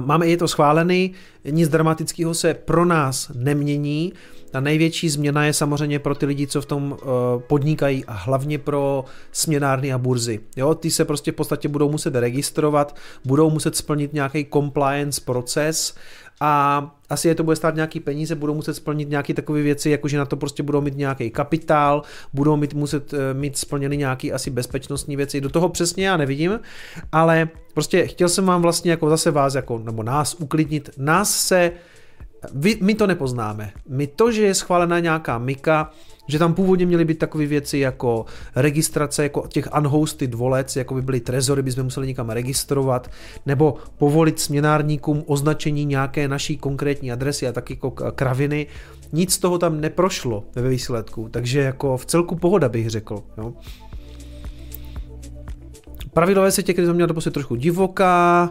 máme je to schválený, nic dramatického se pro nás nemění, ta největší změna je samozřejmě pro ty lidi, co v tom uh, podnikají a hlavně pro směnárny a burzy. Jo, ty se prostě v podstatě budou muset registrovat, budou muset splnit nějaký compliance proces a asi je to bude stát nějaký peníze, budou muset splnit nějaké takové věci, jako že na to prostě budou mít nějaký kapitál, budou mít, muset eh, mít splněny nějaké asi bezpečnostní věci. Do toho přesně já nevidím, ale prostě chtěl jsem vám vlastně jako zase vás, jako, nebo nás uklidnit. Nás se vy, my to nepoznáme. My to, že je schválená nějaká mika, že tam původně měly být takové věci jako registrace jako těch unhosted volec, jako by byly trezory, bychom museli někam registrovat, nebo povolit směnárníkům označení nějaké naší konkrétní adresy a taky jako kraviny. Nic z toho tam neprošlo ve výsledku, takže jako v celku pohoda bych řekl. Jo. Pravidla ve světě kryptoměn doposud trošku divoká,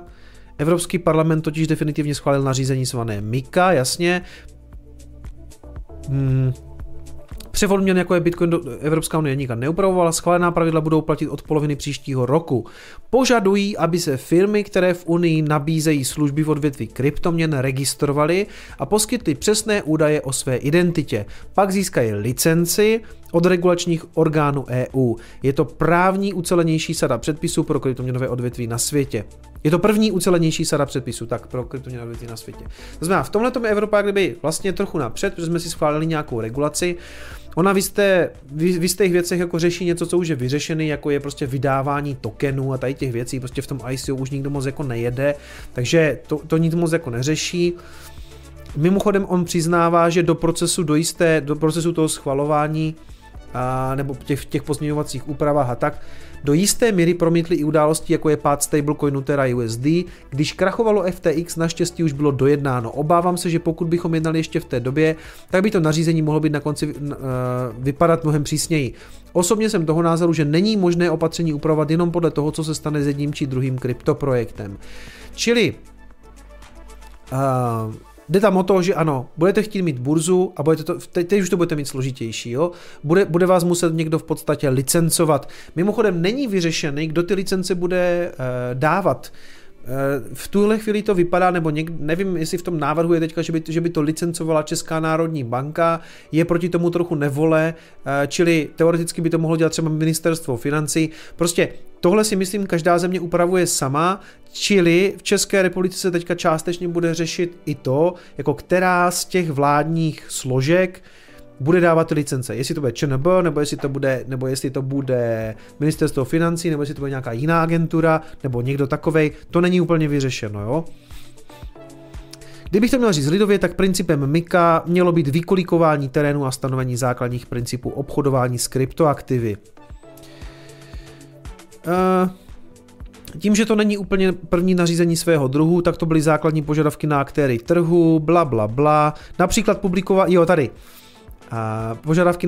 Evropský parlament totiž definitivně schválil nařízení zvané MIKA, jasně. Hmm, Převod měn jako je Bitcoin do Evropská unie nikam neupravovala, schválená pravidla budou platit od poloviny příštího roku. Požadují, aby se firmy, které v Unii nabízejí služby v odvětví kryptoměn, registrovaly a poskytly přesné údaje o své identitě. Pak získají licenci od regulačních orgánů EU. Je to právní ucelenější sada předpisů pro kryptoměnové odvětví na světě. Je to první ucelenější sada předpisů, tak pro odvětví na světě. To znamená, v tomhle je Evropa kdyby vlastně trochu napřed, protože jsme si schválili nějakou regulaci, Ona v, jisté, v jistých věcech jako řeší něco, co už je vyřešený, jako je prostě vydávání tokenů a tady těch věcí, prostě v tom ICO už nikdo moc jako nejede, takže to, to nic moc jako neřeší. Mimochodem on přiznává, že do procesu, do jisté, do procesu toho schvalování a, nebo těch, těch pozměňovacích úpravách a tak, do jisté míry promítly i události, jako je pád stablecoinu Terra USD. Když krachovalo FTX, naštěstí už bylo dojednáno. Obávám se, že pokud bychom jednali ještě v té době, tak by to nařízení mohlo být na konci uh, vypadat mnohem přísněji. Osobně jsem toho názoru, že není možné opatření upravovat jenom podle toho, co se stane s jedním či druhým kryptoprojektem. Čili uh, Jde tam o to, že ano, budete chtít mít burzu a budete to, teď, teď už to budete mít složitější, jo? Bude, bude vás muset někdo v podstatě licencovat. Mimochodem není vyřešený, kdo ty licence bude uh, dávat. Eh, v tuhle chvíli to vypadá, nebo něk, nevím, jestli v tom návrhu je teďka, že by, že by to licencovala Česká národní banka, je proti tomu trochu nevole, eh, čili teoreticky by to mohlo dělat třeba ministerstvo financí. Prostě tohle si myslím každá země upravuje sama, čili v České republice se teďka částečně bude řešit i to, jako která z těch vládních složek bude dávat licence. Jestli to bude ČNB, nebo jestli to bude, nebo jestli to bude ministerstvo financí, nebo jestli to bude nějaká jiná agentura, nebo někdo takovej, to není úplně vyřešeno, jo. Kdybych to měl říct lidově, tak principem MIKA mělo být vykolíkování terénu a stanovení základních principů obchodování s kryptoaktivy. Uh, tím, že to není úplně první nařízení svého druhu, tak to byly základní požadavky na aktéry trhu, bla bla bla. Například publikovat, jo tady, a požadavky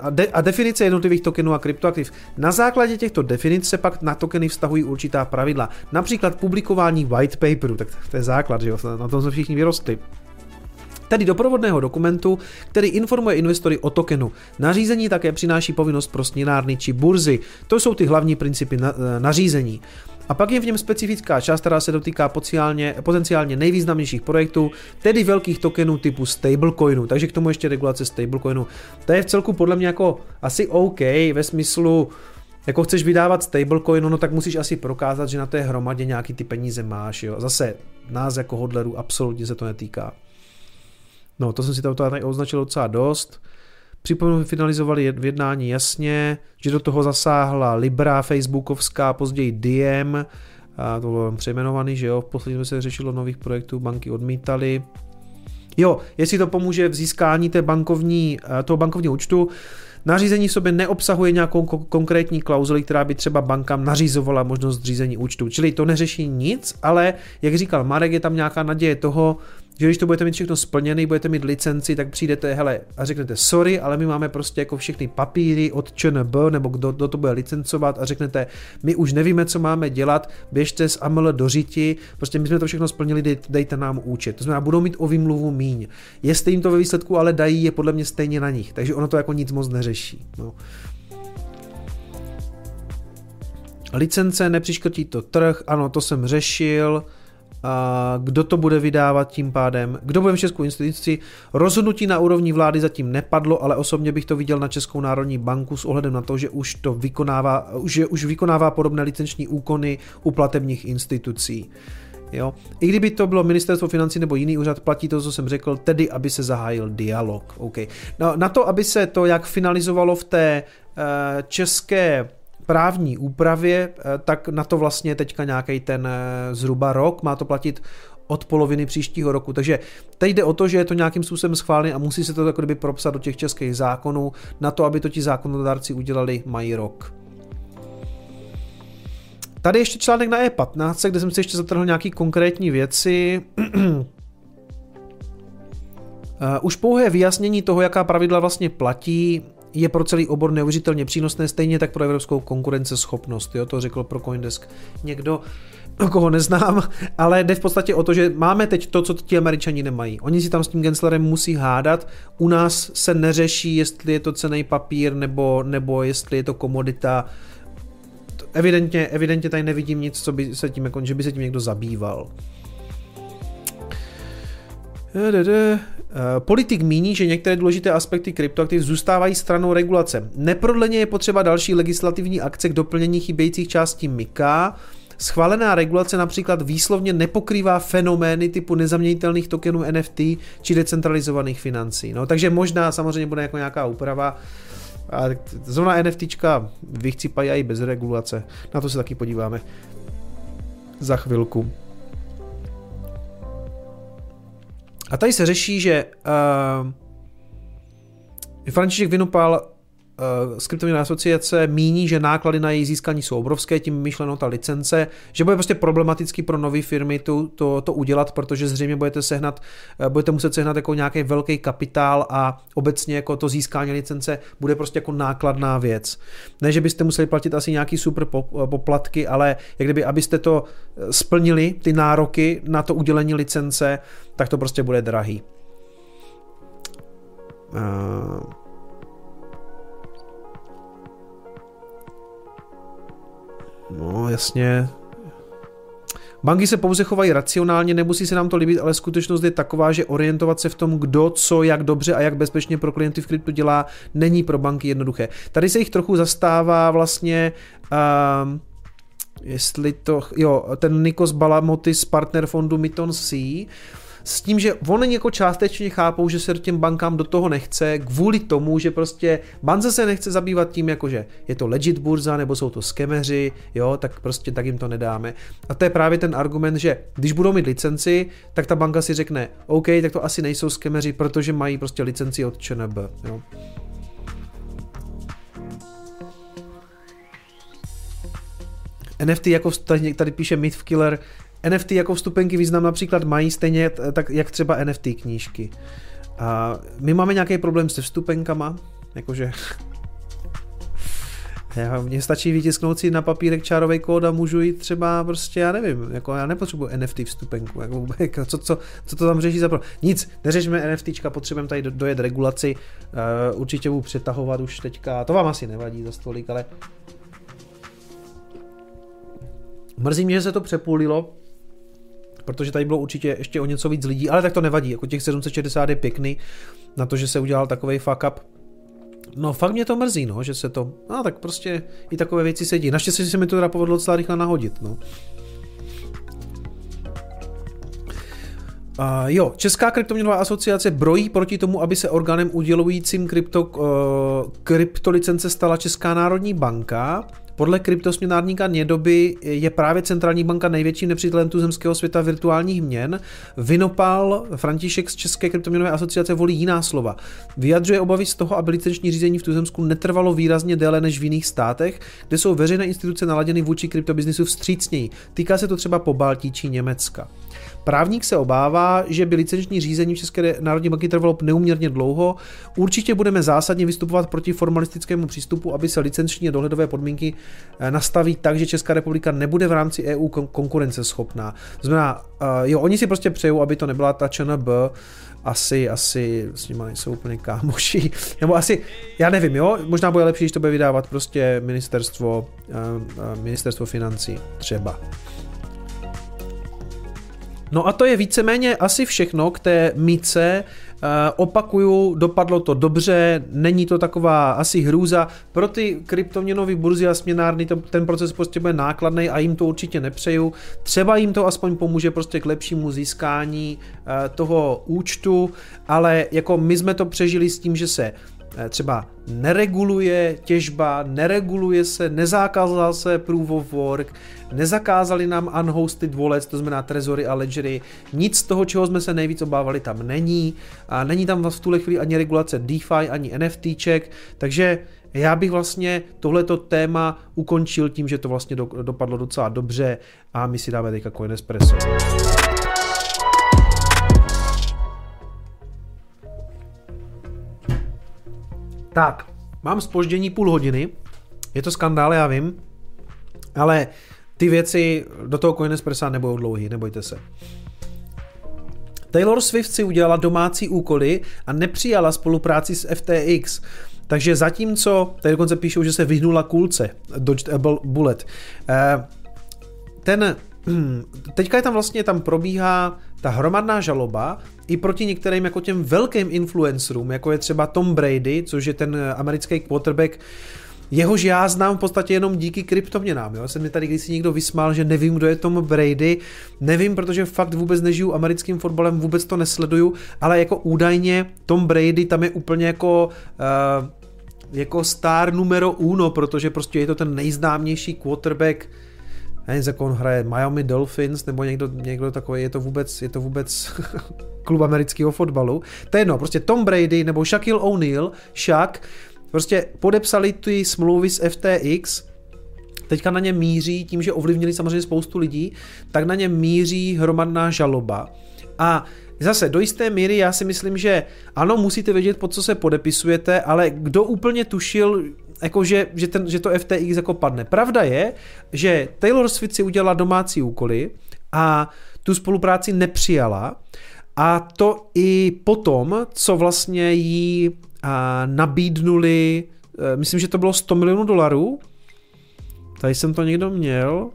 a, de, a definice jednotlivých tokenů a kryptoaktiv. Na základě těchto definic se pak na tokeny vztahují určitá pravidla. Například publikování white paperu, tak to je základ, že jo, na tom jsme všichni vyrostli tedy doprovodného dokumentu, který informuje investory o tokenu. Nařízení také přináší povinnost pro směnárny či burzy. To jsou ty hlavní principy na, e, nařízení. A pak je v něm specifická část, která se dotýká potenciálně, potenciálně nejvýznamnějších projektů, tedy velkých tokenů typu stablecoinu. Takže k tomu ještě regulace stablecoinu. To je v celku podle mě jako asi OK ve smyslu, jako chceš vydávat stablecoin, no tak musíš asi prokázat, že na té hromadě nějaký ty peníze máš. Jo. Zase nás jako hodlerů absolutně se to netýká. No, to jsem si tady označil docela dost. Připomenu, finalizovali v jednání jasně, že do toho zasáhla Libra, Facebookovská, později Diem, a to bylo přejmenovaný, že jo, v posledním se řešilo nových projektů, banky odmítali. Jo, jestli to pomůže v získání té bankovní, toho bankovního účtu, Nařízení v sobě neobsahuje nějakou konkrétní klauzuli, která by třeba bankám nařizovala možnost zřízení účtu. Čili to neřeší nic, ale jak říkal Marek, je tam nějaká naděje toho, že když to budete mít všechno splněné, budete mít licenci, tak přijdete, hele, a řeknete sorry, ale my máme prostě jako všechny papíry od ČNB, nebo kdo, kdo to bude licencovat a řeknete, my už nevíme, co máme dělat, běžte z AML do řiti, prostě my jsme to všechno splnili, dej, dejte nám účet. To znamená, budou mít o výmluvu míň. Jestli jim to ve výsledku ale dají, je podle mě stejně na nich, takže ono to jako nic moc neřeší. No. Licence nepřiškrtí to trh, ano, to jsem řešil a kdo to bude vydávat tím pádem, kdo bude v Českou instituci. Rozhodnutí na úrovni vlády zatím nepadlo, ale osobně bych to viděl na Českou národní banku s ohledem na to, že už to vykonává, že už vykonává podobné licenční úkony u platebních institucí. Jo? I kdyby to bylo ministerstvo financí nebo jiný úřad, platí to, co jsem řekl, tedy aby se zahájil dialog. Okay. No, na to, aby se to jak finalizovalo v té uh, české právní úpravě, eh, tak na to vlastně teďka nějaký ten eh, zhruba rok, má to platit od poloviny příštího roku. Takže teď jde o to, že je to nějakým způsobem schválené a musí se to jako kdyby propsat do těch českých zákonů. Na to, aby to ti zákonodárci udělali, mají rok. Tady ještě článek na E15, kde jsem si ještě zatrhl nějaký konkrétní věci. Eh, už pouhé vyjasnění toho, jaká pravidla vlastně platí, je pro celý obor neuvěřitelně přínosné, stejně tak pro evropskou konkurenceschopnost. Jo, to řekl pro Coindesk někdo, koho neznám, ale jde v podstatě o to, že máme teď to, co ti američani nemají. Oni si tam s tím Genslerem musí hádat, u nás se neřeší, jestli je to cený papír nebo, nebo jestli je to komodita. Evidentně, evidentně tady nevidím nic, co by se tím, jako, že by se tím někdo zabýval. Politik míní, že některé důležité aspekty kryptoaktiv zůstávají stranou regulace. Neprodleně je potřeba další legislativní akce k doplnění chybějících částí MIKA, Schválená regulace například výslovně nepokrývá fenomény typu nezaměnitelných tokenů NFT či decentralizovaných financí. No, takže možná samozřejmě bude jako nějaká úprava. A zóna NFTčka vychcípají i bez regulace. Na to se taky podíváme za chvilku. A tady se řeší, že uh, František Vinupal eh, asociace míní, že náklady na její získání jsou obrovské, tím myšleno ta licence, že bude prostě problematický pro nové firmy to, to, to udělat, protože zřejmě budete sehnat, eh, budete muset sehnat jako nějaký velký kapitál a obecně jako to získání licence bude prostě jako nákladná věc. Ne, že byste museli platit asi nějaký super eh, poplatky, ale jak kdyby, abyste to splnili, ty nároky na to udělení licence, tak to prostě bude drahý. Uh No, jasně. Banky se pouze chovají racionálně, nemusí se nám to líbit, ale skutečnost je taková, že orientovat se v tom, kdo, co, jak dobře a jak bezpečně pro klienty v kryptu dělá, není pro banky jednoduché. Tady se jich trochu zastává vlastně uh, jestli to, jo, ten Nikos Balamotis partner fondu Miton C, s tím, že oni jako částečně chápou, že se těm bankám do toho nechce, kvůli tomu, že prostě bance se nechce zabývat tím, jakože je to legit burza, nebo jsou to skemeři, jo, tak prostě tak jim to nedáme. A to je právě ten argument, že když budou mít licenci, tak ta banka si řekne, OK, tak to asi nejsou skemeři, protože mají prostě licenci od ČNB, jo. NFT jako tady, tady píše Mythkiller, NFT jako vstupenky význam například mají stejně tak, jak třeba NFT knížky. A my máme nějaký problém se vstupenkama, jakože já, mně stačí vytisknout si na papírek čárový kód a můžu jít třeba prostě, já nevím, jako já nepotřebuji NFT vstupenku, jako, jako co, co, co, to tam řeší za pro... Nic, neřešme NFTčka, potřebujeme tady dojet regulaci, uh, určitě budu přetahovat už teďka, to vám asi nevadí za stolik, ale mrzí mě, že se to přepůlilo, protože tady bylo určitě ještě o něco víc lidí, ale tak to nevadí, jako těch 760 je pěkný na to, že se udělal takový fuck up. No fakt mě to mrzí, no, že se to, no tak prostě i takové věci sedí. Naštěstí se mi to teda povedlo docela rychle nahodit, no. Uh, jo, Česká kryptoměnová asociace brojí proti tomu, aby se orgánem udělujícím krypto, uh, kryptolicence stala Česká národní banka. Podle kryptosměnárníka Nědoby je právě centrální banka největším nepřítelem tuzemského světa virtuálních měn. Vinopal František z České kryptoměnové asociace volí jiná slova. Vyjadřuje obavy z toho, aby licenční řízení v tuzemsku netrvalo výrazně déle než v jiných státech, kde jsou veřejné instituce naladěny vůči kryptobiznisu vstřícněji. Týká se to třeba po Baltí či Německa. Právník se obává, že by licenční řízení v České národní banky trvalo neuměrně dlouho. Určitě budeme zásadně vystupovat proti formalistickému přístupu, aby se licenční a dohledové podmínky eh, nastaví tak, že Česká republika nebude v rámci EU konkurenceschopná. Znamená, eh, jo, oni si prostě přejou, aby to nebyla ta ČNB, asi, asi s nimi nejsou úplně kámoši. Nebo asi, já nevím, jo, možná bude lepší, když to bude vydávat prostě ministerstvo, eh, ministerstvo financí třeba. No a to je víceméně asi všechno k té mice. Uh, opakuju, dopadlo to dobře, není to taková asi hrůza. Pro ty kryptoměnové burzy a směnárny to, ten proces prostě bude nákladný a jim to určitě nepřeju. Třeba jim to aspoň pomůže prostě k lepšímu získání uh, toho účtu, ale jako my jsme to přežili s tím, že se Eh, třeba nereguluje těžba, nereguluje se, nezakázal se proof of work, nezakázali nám unhosted wallets, to znamená trezory a ledgery, nic z toho, čeho jsme se nejvíc obávali, tam není. A není tam v tuhle chvíli ani regulace DeFi, ani NFTček, takže já bych vlastně tohleto téma ukončil tím, že to vlastně dopadlo docela dobře a my si dáme teďka Coin Espresso. Tak, Mám spoždění půl hodiny, je to skandál, já vím, ale ty věci do toho Coinespressa nebudou dlouhý, nebojte se. Taylor Swift si udělala domácí úkoly a nepřijala spolupráci s FTX. Takže zatímco, tady dokonce píšou, že se vyhnula kulce, Dodged Bullet, eh, ten, teďka je tam vlastně, tam probíhá ta hromadná žaloba i proti některým jako těm velkým influencerům, jako je třeba Tom Brady, což je ten americký quarterback, Jehož já znám v podstatě jenom díky kryptoměnám. Jo? Jsem mi tady když si někdo vysmál, že nevím, kdo je Tom Brady. Nevím, protože fakt vůbec nežiju americkým fotbalem, vůbec to nesleduju, ale jako údajně Tom Brady tam je úplně jako uh, jako star numero uno, protože prostě je to ten nejznámější quarterback nevím, jak on hraje Miami Dolphins nebo někdo, někdo takový, je to vůbec, je to vůbec klub amerického fotbalu. To je jedno, prostě Tom Brady nebo Shaquille O'Neal, Shaq, Prostě podepsali ty smlouvy s FTX, teďka na ně míří, tím, že ovlivnili samozřejmě spoustu lidí, tak na ně míří hromadná žaloba. A Zase, do jisté míry já si myslím, že ano, musíte vědět, pod co se podepisujete, ale kdo úplně tušil, jako že, že, ten, že to FTX jako padne. Pravda je, že Taylor Swift si udělala domácí úkoly a tu spolupráci nepřijala a to i potom, co vlastně jí a nabídnuli, eh, myslím, že to bylo 100 milionů dolarů. Tady jsem to někdo měl.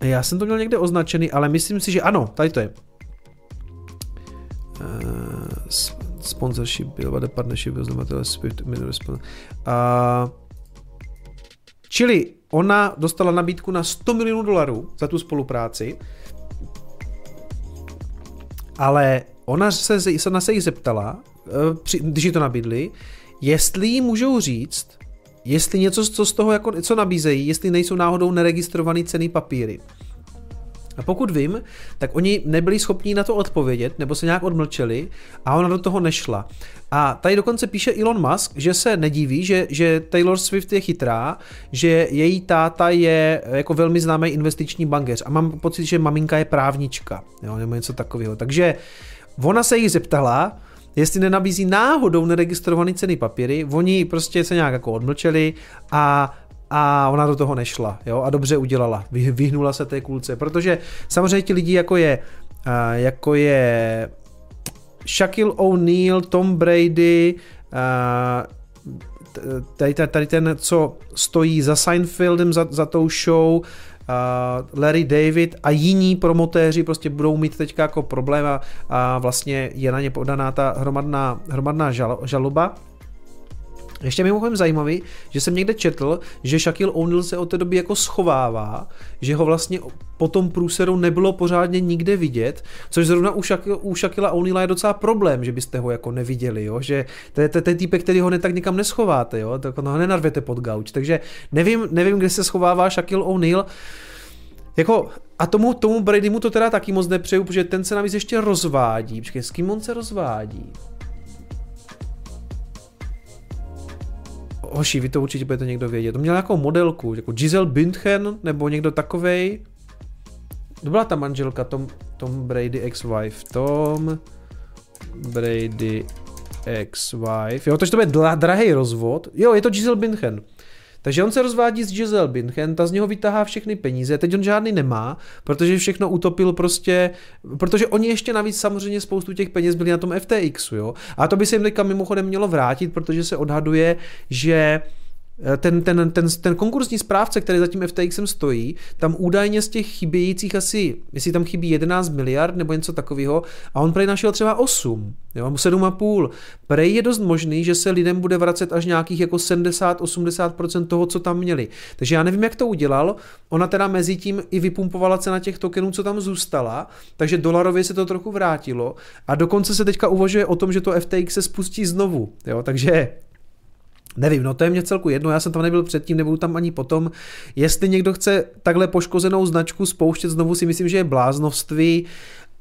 Já jsem to měl někde označený, ale myslím si, že ano, tady to je. Uh, sponsorship, Billboard partnership, oznamatele Swift, uh, Čili ona dostala nabídku na 100 milionů dolarů za tu spolupráci, ale ona se, ona se jí zeptala, eh, když jí to nabídli, jestli jí můžou říct, jestli něco, co z toho jako, co nabízejí, jestli nejsou náhodou neregistrovaný cený papíry. A pokud vím, tak oni nebyli schopni na to odpovědět, nebo se nějak odmlčeli a ona do toho nešla. A tady dokonce píše Elon Musk, že se nediví, že, že Taylor Swift je chytrá, že její táta je jako velmi známý investiční bankéř a mám pocit, že maminka je právnička, jo, nebo něco takového. Takže ona se jí zeptala, jestli nenabízí náhodou neregistrovaný ceny papíry, oni prostě se nějak jako odmlčeli a a ona do toho nešla, jo, a dobře udělala, vyhnula se té kulce, protože samozřejmě ti lidi jako je, jako je Shaquille O'Neal, Tom Brady, tady, tady ten, co stojí za Seinfeldem, za, za tou show, Larry David a jiní promotéři prostě budou mít teďka jako problém a, a vlastně je na ně podaná ta hromadná, hromadná žal, žaloba. Ještě mimochodem zajímavý, že jsem někde četl, že Shaquille O'Neal se od té doby jako schovává, že ho vlastně po tom průseru nebylo pořádně nikde vidět, což zrovna u, Shaquille, u Shaquilla O'Neala je docela problém, že byste ho jako neviděli, jo? že to je ten týpek, který ho ne tak nikam neschováte, jo? tak ho nenarvěte pod gauč, takže nevím, nevím, kde se schovává Shaquille O'Neal, jako, a tomu, tomu Bradymu to teda taky moc nepřeju, protože ten se navíc ještě rozvádí. Počkej, s kým on se rozvádí? Hoši, vy to určitě budete někdo vědět. To měl nějakou modelku, jako Giselle Bündchen, nebo někdo takovej. To byla ta manželka Tom, Tom Brady ex-wife. Tom Brady ex-wife. Jo, takže to bude drahý rozvod. Jo, je to Giselle Bündchen. Takže on se rozvádí s Giselle Bündchen, ta z něho vytahá všechny peníze, teď on žádný nemá, protože všechno utopil prostě, protože oni ještě navíc samozřejmě spoustu těch peněz byli na tom FTXu, jo. A to by se jim teďka mimochodem mělo vrátit, protože se odhaduje, že ten, ten, ten, ten konkursní správce, který za tím FTXem stojí, tam údajně z těch chybějících asi, jestli tam chybí 11 miliard nebo něco takového, a on prej našel třeba 8, jo, 7,5. Prej je dost možný, že se lidem bude vracet až nějakých jako 70-80% toho, co tam měli. Takže já nevím, jak to udělal. Ona teda mezi tím i vypumpovala cena těch tokenů, co tam zůstala, takže dolarově se to trochu vrátilo a dokonce se teďka uvažuje o tom, že to FTX se spustí znovu. Jo, takže Nevím, no to je mě celku jedno, já jsem tam nebyl předtím, nebudu tam ani potom. Jestli někdo chce takhle poškozenou značku spouštět znovu, si myslím, že je bláznovství,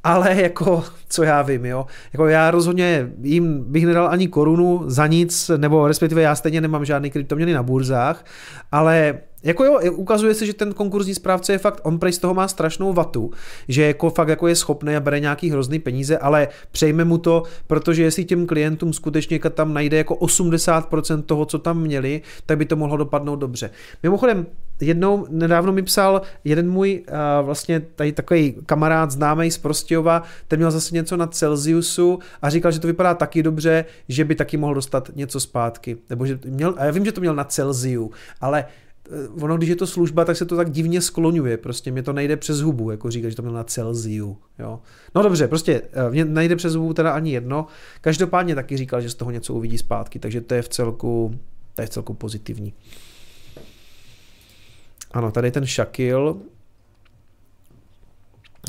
ale jako, co já vím, jo. Jako já rozhodně jim bych nedal ani korunu za nic, nebo respektive já stejně nemám žádný kryptoměny na burzách, ale jako jo, ukazuje se, že ten konkurzní správce je fakt, on prej z toho má strašnou vatu, že jako fakt jako je schopný a bere nějaký hrozný peníze, ale přejme mu to, protože jestli těm klientům skutečně tam najde jako 80% toho, co tam měli, tak by to mohlo dopadnout dobře. Mimochodem, jednou nedávno mi psal jeden můj uh, vlastně tady takový kamarád známý z Prostějova, ten měl zase něco na Celsiusu a říkal, že to vypadá taky dobře, že by taky mohl dostat něco zpátky. Nebo že měl, a já vím, že to měl na Celsiu, ale ono, když je to služba, tak se to tak divně skloňuje, prostě mě to nejde přes hubu, jako říká, že to měl na Celsiu, jo. No dobře, prostě eh, mě nejde přes hubu teda ani jedno, každopádně taky říkal, že z toho něco uvidí zpátky, takže to je v celku, to je v celku pozitivní. Ano, tady ten Shakil,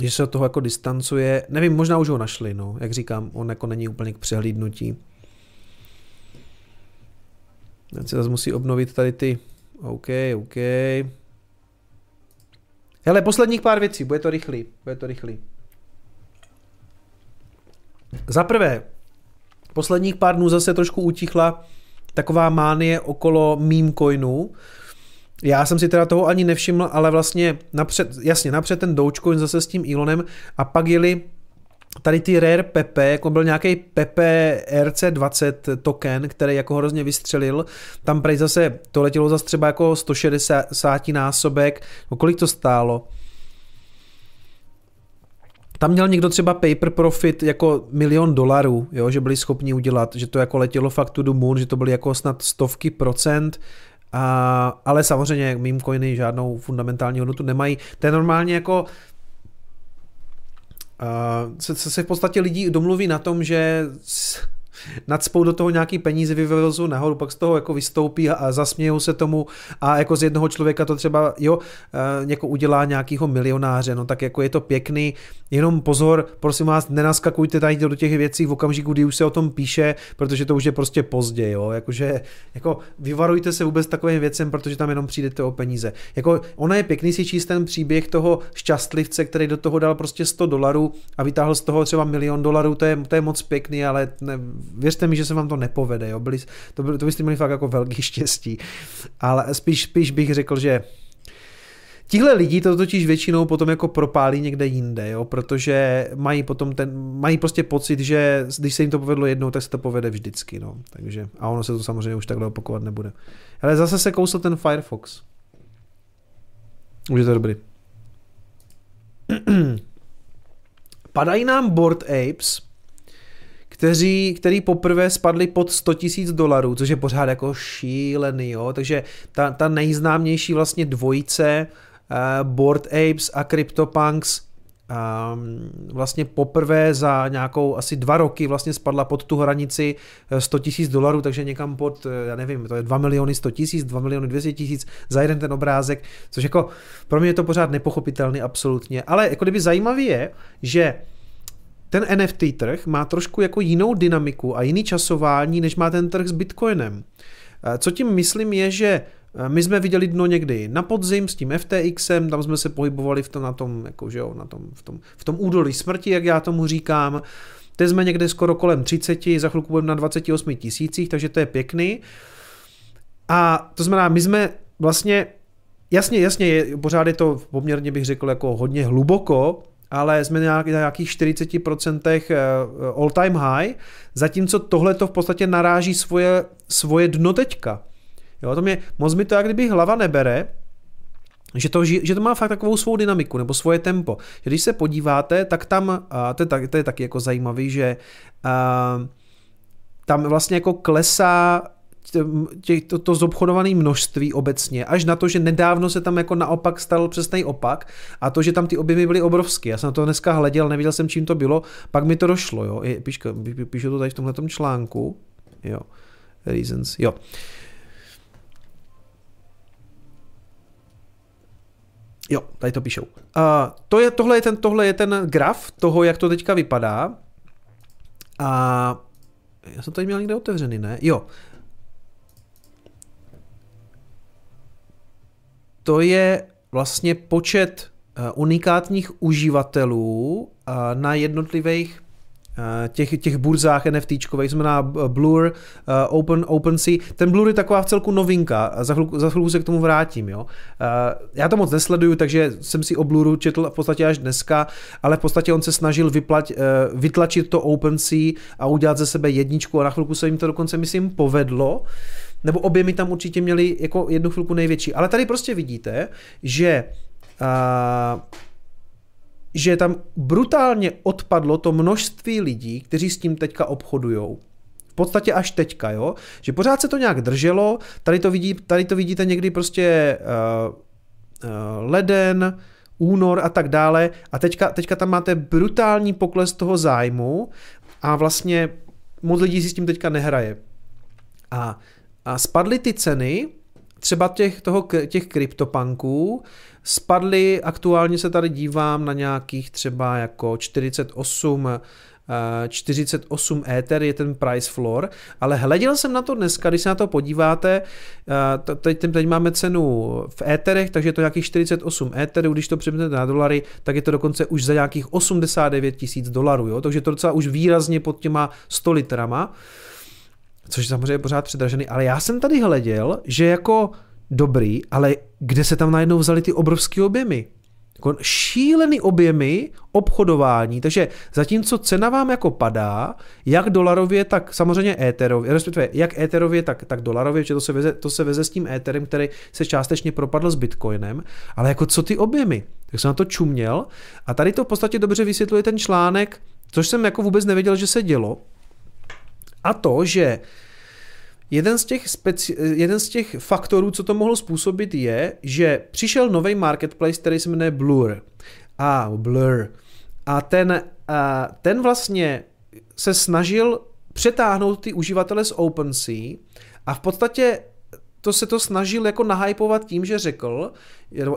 že se od toho jako distancuje, nevím, možná už ho našli, no, jak říkám, on jako není úplně k přehlídnutí. Já se zase musí obnovit tady ty OK, OK. Hele, posledních pár věcí, bude to rychlý, bude to rychlý. Za prvé, posledních pár dnů zase trošku utichla taková mánie okolo meme coinů. Já jsem si teda toho ani nevšiml, ale vlastně napřed, jasně, napřed ten Dogecoin zase s tím Elonem a pak jeli tady ty Rare Pepe, jako byl nějaký Pepe RC20 token, který jako hrozně vystřelil, tam prej zase to letělo zase třeba jako 160 násobek, no kolik to stálo? Tam měl někdo třeba paper profit jako milion dolarů, jo, že byli schopni udělat, že to jako letělo fakt to the moon, že to byly jako snad stovky procent, a, ale samozřejmě meme coiny žádnou fundamentální hodnotu nemají. To je normálně jako se, se v podstatě lidi domluví na tom, že nadspou do toho nějaký peníze, vyvezou nahoru, pak z toho jako vystoupí a, zasmějou se tomu a jako z jednoho člověka to třeba, jo, jako udělá nějakýho milionáře, no tak jako je to pěkný, jenom pozor, prosím vás, nenaskakujte tady do těch věcí v okamžiku, kdy už se o tom píše, protože to už je prostě pozdě, jo, jakože, jako vyvarujte se vůbec takovým věcem, protože tam jenom přijdete o peníze. Jako, ona je pěkný si číst ten příběh toho šťastlivce, který do toho dal prostě 100 dolarů a vytáhl z toho třeba milion dolarů, to je, to je moc pěkný, ale ne, věřte mi, že se vám to nepovede, jo? Byli, to, by, to byste měli fakt jako velký štěstí. Ale spíš, spíš bych řekl, že Tihle lidi to totiž většinou potom jako propálí někde jinde, jo? protože mají potom ten, mají prostě pocit, že když se jim to povedlo jednou, tak se to povede vždycky, no. Takže, a ono se to samozřejmě už takhle opakovat nebude. Ale zase se kousl ten Firefox. Už je to dobrý. Padají nám Board Apes, kteří, který poprvé spadli pod 100 000 dolarů, což je pořád jako šílený, jo? takže ta, ta nejznámější vlastně dvojice uh, Board Apes a CryptoPunks um, vlastně poprvé za nějakou asi dva roky vlastně spadla pod tu hranici 100 eh, 000 dolarů, takže někam pod, eh, já nevím, to je 2 miliony 100 tisíc, 2 miliony 200 tisíc za jeden ten obrázek, což jako pro mě je to pořád nepochopitelný absolutně, ale jako kdyby zajímavý je, že ten NFT trh má trošku jako jinou dynamiku a jiný časování, než má ten trh s Bitcoinem. Eh, co tím myslím je, že eh, my jsme viděli dno někdy na podzim s tím FTXem, tam jsme se pohybovali v tom, na tom, jako, že jo, na tom, v, tom, v tom údolí smrti, jak já tomu říkám. Teď jsme někde skoro kolem 30, za chvilku budeme na 28 tisících, takže to je pěkný. A to znamená, my jsme vlastně, jasně, jasně, je, pořád je to poměrně bych řekl jako hodně hluboko, ale jsme na nějakých 40% eh, all time high, zatímco tohle to v podstatě naráží svoje, svoje dno teďka. Jo, to mě, moc mi to jak kdyby hlava nebere, že to, že to má fakt takovou svou dynamiku nebo svoje tempo. Že když se podíváte, tak tam, a to je, tak, to je taky jako zajímavý, že a, tam vlastně jako klesá tě, to, to zobchodované množství obecně, až na to, že nedávno se tam jako naopak stal přesný opak a to, že tam ty objemy byly obrovské. Já jsem na to dneska hleděl, nevěděl jsem, čím to bylo, pak mi to došlo, jo. Píšu to tady v tomhle článku, jo. Reasons, jo. Jo, tady to píšou. Uh, to je, tohle, je ten, tohle je ten graf toho, jak to teďka vypadá. A já jsem tady měl někde otevřený, ne? Jo. To je vlastně počet eh, unikátních uživatelů eh, na jednotlivých těch, těch burzách NFTčkových, znamená Blur, Open, OpenSea. Ten Blur je taková v celku novinka, za chvilku, za chvilku se k tomu vrátím. Jo. Já to moc nesleduju, takže jsem si o Bluru četl v podstatě až dneska, ale v podstatě on se snažil vyplať, vytlačit to OpenSea a udělat ze sebe jedničku a na chvilku se jim to dokonce, myslím, povedlo nebo obě mi tam určitě měli jako jednu chvilku největší. Ale tady prostě vidíte, že uh, že tam brutálně odpadlo to množství lidí, kteří s tím teďka obchodujou. V podstatě až teďka, jo? Že pořád se to nějak drželo, tady to, vidí, tady to vidíte někdy prostě uh, uh, leden, únor a tak dále a teďka, teďka tam máte brutální pokles toho zájmu a vlastně moc lidí si s tím teďka nehraje. A, a spadly ty ceny, třeba těch, toho, těch kryptopanků, spadly, aktuálně se tady dívám na nějakých třeba jako 48 48 Ether je ten price floor, ale hleděl jsem na to dneska, když se na to podíváte, eh, teď, teď máme cenu v Etherech, takže je to nějakých 48 Etherů, když to přeměníte na dolary, tak je to dokonce už za nějakých 89 tisíc dolarů, jo? takže to docela už výrazně pod těma 100 litrama, což samozřejmě je pořád předražený, ale já jsem tady hleděl, že jako dobrý, ale kde se tam najednou vzali ty obrovské objemy? Jako šílený objemy obchodování, takže zatímco cena vám jako padá, jak dolarově, tak samozřejmě éterově, respektive jak éterově, tak, tak dolarově, že to se, veze, to se veze s tím éterem, který se částečně propadl s bitcoinem, ale jako co ty objemy? Tak jsem na to čuměl a tady to v podstatě dobře vysvětluje ten článek, což jsem jako vůbec nevěděl, že se dělo. A to, že Jeden z, těch speci- jeden z těch faktorů, co to mohlo způsobit, je, že přišel nový marketplace, který se jmenuje Blur. A Blur. A ten, a ten vlastně se snažil přetáhnout ty uživatele z OpenSea a v podstatě to se to snažil jako nahypovat tím, že řekl,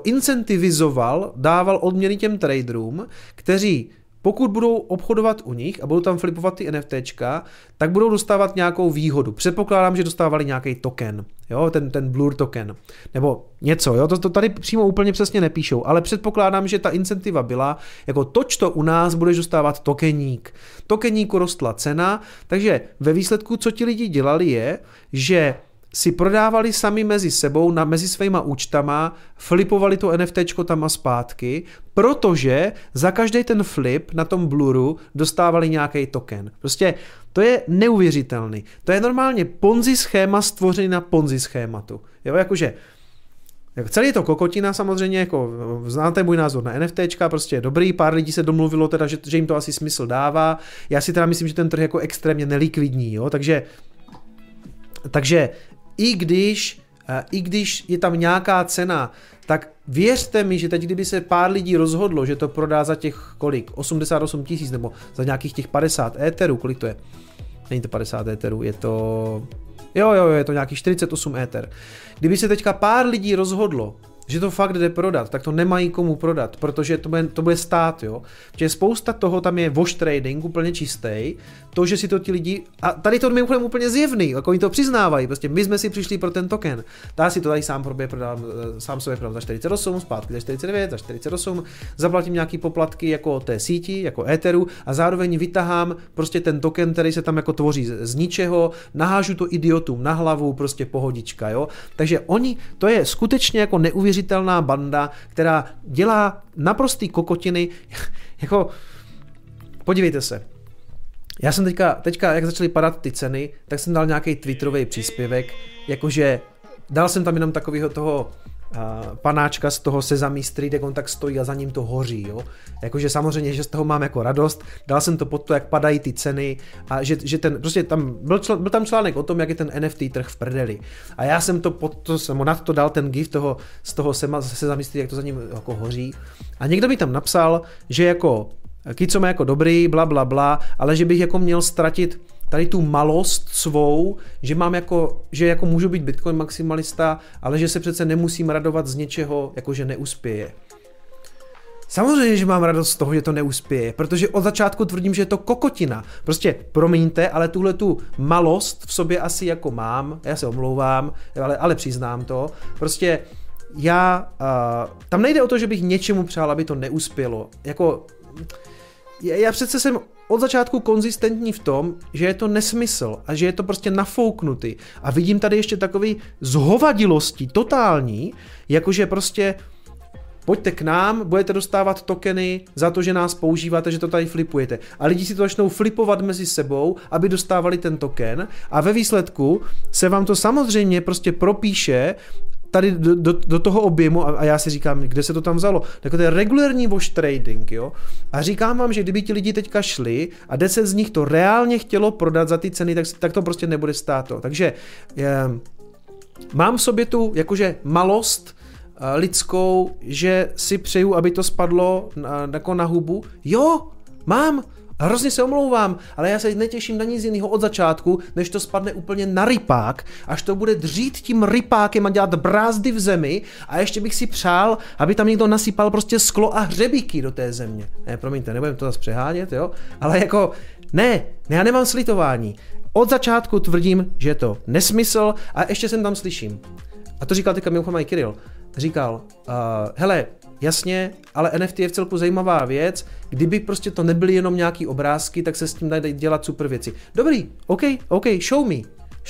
incentivizoval, dával odměny těm traderům, kteří pokud budou obchodovat u nich a budou tam flipovat ty NFTčka, tak budou dostávat nějakou výhodu. Předpokládám, že dostávali nějaký token, jo, ten, ten Blur token, nebo něco, jo, to, to tady přímo úplně přesně nepíšou, ale předpokládám, že ta incentiva byla, jako toč to u nás budeš dostávat tokeník. Tokeníku rostla cena, takže ve výsledku, co ti lidi dělali je, že si prodávali sami mezi sebou, na, mezi svýma účtama, flipovali to NFT tam a zpátky, protože za každý ten flip na tom bluru dostávali nějaký token. Prostě to je neuvěřitelný. To je normálně ponzi schéma stvořený na ponzi schématu. Jo, jakože jako celý je to kokotina samozřejmě, jako znáte můj názor na NFTčka, prostě je dobrý, pár lidí se domluvilo teda, že, že jim to asi smysl dává. Já si teda myslím, že ten trh je jako extrémně nelikvidní, jo, takže takže i když, eh, i když je tam nějaká cena, tak věřte mi, že teď, kdyby se pár lidí rozhodlo, že to prodá za těch kolik, 88 tisíc nebo za nějakých těch 50 éterů, kolik to je? Není to 50 éterů, je to... Jo, jo, jo, je to nějakých 48 éter. Kdyby se teďka pár lidí rozhodlo, že to fakt jde prodat, tak to nemají komu prodat, protože to bude, to bude stát, jo. Protože spousta toho tam je wash trading úplně čistý, to, že si to ti lidi, a tady to mimochodem úplně zjevný, jako oni to přiznávají, prostě my jsme si přišli pro ten token, já si to tady sám probě prodám, eh, sám sobě prodám za 48, zpátky za 49, za 48, zaplatím nějaký poplatky jako té síti, jako Etheru a zároveň vytahám prostě ten token, který se tam jako tvoří z, ničeho, nahážu to idiotům na hlavu, prostě pohodička, jo. Takže oni, to je skutečně jako neuvěřitelná banda, která dělá naprostý kokotiny, jako podívejte se, já jsem teďka, teďka, jak začaly padat ty ceny, tak jsem dal nějaký twitterový příspěvek, jakože dal jsem tam jenom takového toho panáčka z toho Sesame Street, jak on tak stojí a za ním to hoří, jo. Jakože samozřejmě, že z toho mám jako radost, dal jsem to pod to, jak padají ty ceny a že, že ten, prostě tam, byl, čl, byl tam článek o tom, jak je ten NFT trh v prdeli. A já jsem to pod to, jsem nad to dal ten gif toho, z toho Sesame Street, jak to za ním jako hoří. A někdo mi tam napsal, že jako Kico má jako dobrý, bla, bla, bla, ale že bych jako měl ztratit tady tu malost svou, že mám jako, že jako můžu být Bitcoin maximalista, ale že se přece nemusím radovat z něčeho, jako že neuspěje. Samozřejmě, že mám radost z toho, že to neuspěje, protože od začátku tvrdím, že je to kokotina. Prostě promiňte, ale tuhle tu malost v sobě asi jako mám, já se omlouvám, ale, ale přiznám to. Prostě já, uh, tam nejde o to, že bych něčemu přál, aby to neuspělo. Jako, já přece jsem od začátku konzistentní v tom, že je to nesmysl a že je to prostě nafouknutý. A vidím tady ještě takový zhovadilosti totální, jakože prostě pojďte k nám, budete dostávat tokeny za to, že nás používáte, že to tady flipujete. A lidi si to začnou flipovat mezi sebou, aby dostávali ten token a ve výsledku se vám to samozřejmě prostě propíše tady do, do, do toho objemu a, a já si říkám, kde se to tam vzalo. Tak to je regulární wash trading, jo. A říkám vám, že kdyby ti lidi teďka šli a 10 z nich to reálně chtělo prodat za ty ceny, tak, tak to prostě nebude stát to. Takže je, mám v sobě tu jakože malost, eh, lidskou, že si přeju, aby to spadlo na, jako na hubu. Jo, mám, hrozně se omlouvám, ale já se netěším na nic jiného od začátku, než to spadne úplně na rypák, až to bude dřít tím rypákem a dělat brázdy v zemi a ještě bych si přál, aby tam někdo nasypal prostě sklo a hřebíky do té země. Ne, promiňte, nebudem to zase přehánět, jo, ale jako ne, já nemám slitování. Od začátku tvrdím, že je to nesmysl a ještě jsem tam slyším. A to říkal teďka mimochodem i Kiril. Říkal, uh, hele, Jasně, ale NFT je v celku zajímavá věc. Kdyby prostě to nebyly jenom nějaký obrázky, tak se s tím dají dělat super věci. Dobrý, OK, OK, show me,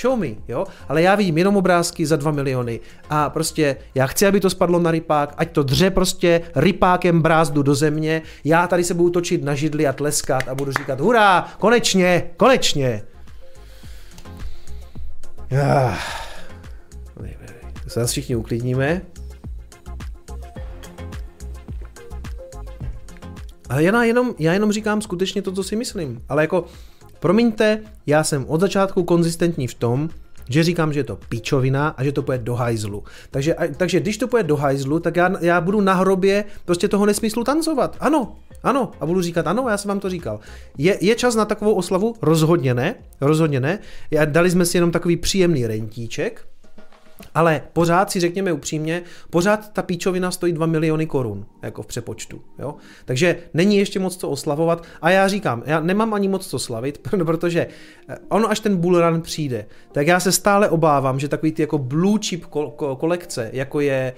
show me, jo, ale já vidím jenom obrázky za 2 miliony a prostě já chci, aby to spadlo na rypák, ať to dře prostě rypákem brázdu do země, já tady se budu točit na židli a tleskat a budu říkat hurá, konečně, konečně. Ah. Se zase všichni uklidníme. Já jenom, já jenom říkám skutečně to, co si myslím. Ale jako, promiňte, já jsem od začátku konzistentní v tom, že říkám, že je to píčovina a že to půjde do hajzlu. Takže, takže když to půjde do hajzlu, tak já, já budu na hrobě prostě toho nesmyslu tancovat. Ano, ano. A budu říkat, ano, já jsem vám to říkal. Je, je čas na takovou oslavu? Rozhodně ne. Rozhodně ne. Já, dali jsme si jenom takový příjemný rentíček, ale pořád si řekněme upřímně, pořád ta píčovina stojí 2 miliony korun, jako v přepočtu. Jo? Takže není ještě moc co oslavovat. A já říkám, já nemám ani moc co slavit, protože eh, ono až ten bull run přijde, tak já se stále obávám, že takový ty jako blue chip kolekce, jako je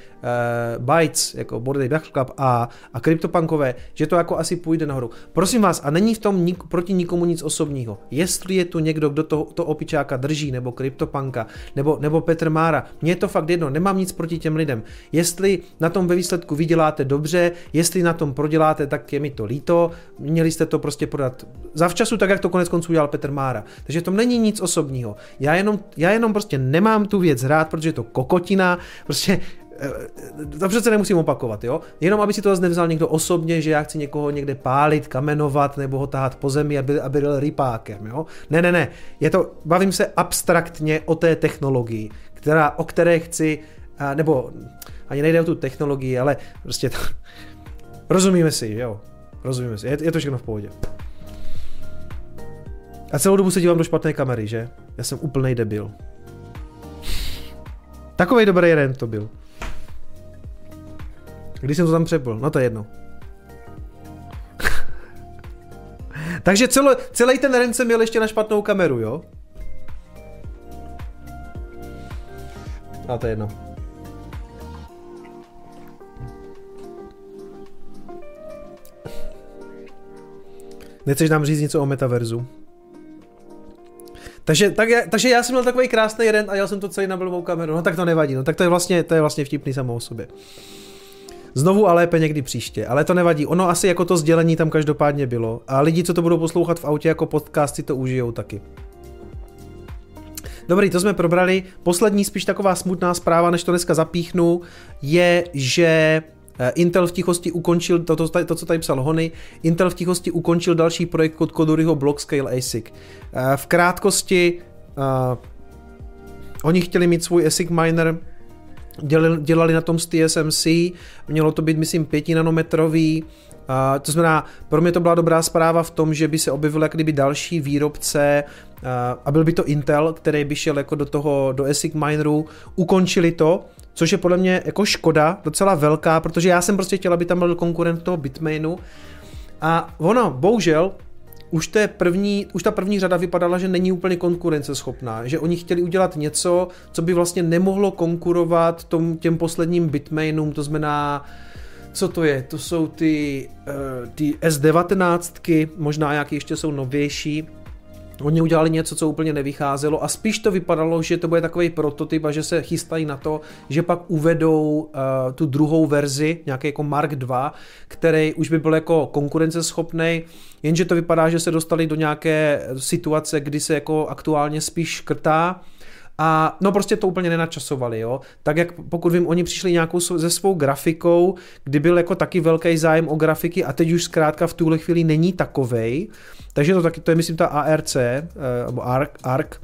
uh, Bytes, jako Bored Ape Club a, a CryptoPunkové, že to jako asi půjde nahoru. Prosím vás, a není v tom nik, proti nikomu nic osobního. Jestli je tu někdo, kdo to, to opičáka drží, nebo CryptoPunka, nebo, nebo Petr Mára, mně je to fakt jedno, nemám nic proti těm lidem. Jestli na tom ve výsledku vyděláte dobře, jestli na tom proděláte, tak je mi to líto, měli jste to prostě prodat zavčasu, tak jak to konec konců udělal Petr Mára. Takže to není nic osobního. Já jenom, já jenom prostě nemám tu věc rád, protože je to kokotina, prostě eh, to přece nemusím opakovat, jo? Jenom aby si to zase nevzal někdo osobně, že já chci někoho někde pálit, kamenovat nebo ho tahat po zemi, aby, aby byl rypákem, jo? Ne, ne, ne. Je to, bavím se abstraktně o té technologii která, o které chci, nebo ani nejde o tu technologii, ale prostě to, rozumíme si, jo, rozumíme si, je, je to všechno v pohodě. A celou dobu se dívám do špatné kamery, že? Já jsem úplnej debil. Takový dobrý jeden to byl. Když jsem to tam přepl, no to je jedno. Takže celo, celý ten ren jsem měl ještě na špatnou kameru, jo? A to je jedno. Nechceš nám říct něco o metaverzu? Takže, tak, takže já jsem měl takový krásný jeden a jel jsem to celý na blbou kameru. No tak to nevadí, no tak to je vlastně, to je vlastně vtipný samou o sobě. Znovu a lépe někdy příště, ale to nevadí. Ono asi jako to sdělení tam každopádně bylo. A lidi, co to budou poslouchat v autě jako podcast, si to užijou taky. Dobrý, to jsme probrali. Poslední spíš taková smutná zpráva, než to dneska zapíchnu, je, že eh, Intel v tichosti ukončil, to, to, to, co tady psal Hony, Intel v tichosti ukončil další projekt kod Koduryho Blockscale ASIC. Eh, v krátkosti, uh, oni chtěli mít svůj ASIC miner, dělali, dělali na tom z TSMC, mělo to být, myslím, 5 nanometrový, Uh, to znamená, pro mě to byla dobrá zpráva v tom, že by se objevil jak kdyby další výrobce uh, a byl by to Intel, který by šel jako do toho, do ASIC mineru, ukončili to, což je podle mě jako škoda, docela velká, protože já jsem prostě chtěl, aby tam byl konkurent toho Bitmainu. A ono, bohužel, už, té první, už ta první řada vypadala, že není úplně konkurenceschopná, že oni chtěli udělat něco, co by vlastně nemohlo konkurovat tom, těm posledním Bitmainům, to znamená co to je? To jsou ty, uh, ty S19, možná nějaké ještě jsou novější. Oni udělali něco, co úplně nevycházelo a spíš to vypadalo, že to bude takový prototyp a že se chystají na to, že pak uvedou uh, tu druhou verzi, nějaký jako Mark 2, který už by byl jako konkurenceschopný, jenže to vypadá, že se dostali do nějaké situace, kdy se jako aktuálně spíš škrtá, a no prostě to úplně nenačasovali, jo. Tak jak pokud vím, oni přišli nějakou se svou grafikou, kdy byl jako taky velký zájem o grafiky a teď už zkrátka v tuhle chvíli není takovej. Takže to taky, to je myslím ta ARC, eh, nebo ARC, ARC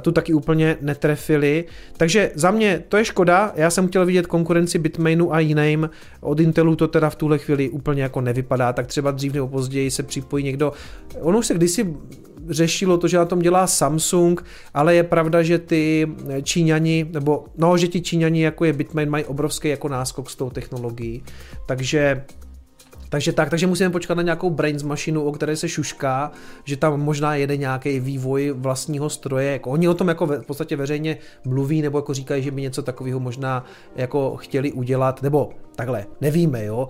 tu taky úplně netrefili. Takže za mě to je škoda, já jsem chtěl vidět konkurenci Bitmainu a jiným, od Intelu to teda v tuhle chvíli úplně jako nevypadá, tak třeba dřív nebo později se připojí někdo, on už se kdysi řešilo to, že na tom dělá Samsung, ale je pravda, že ty Číňani, nebo no, že ti Číňani jako je Bitmain mají obrovský jako náskok s tou technologií, takže takže tak, takže musíme počkat na nějakou brains mašinu, o které se šušká, že tam možná jede nějaký vývoj vlastního stroje. Jako oni o tom jako v podstatě veřejně mluví, nebo jako říkají, že by něco takového možná jako chtěli udělat, nebo takhle, nevíme, jo.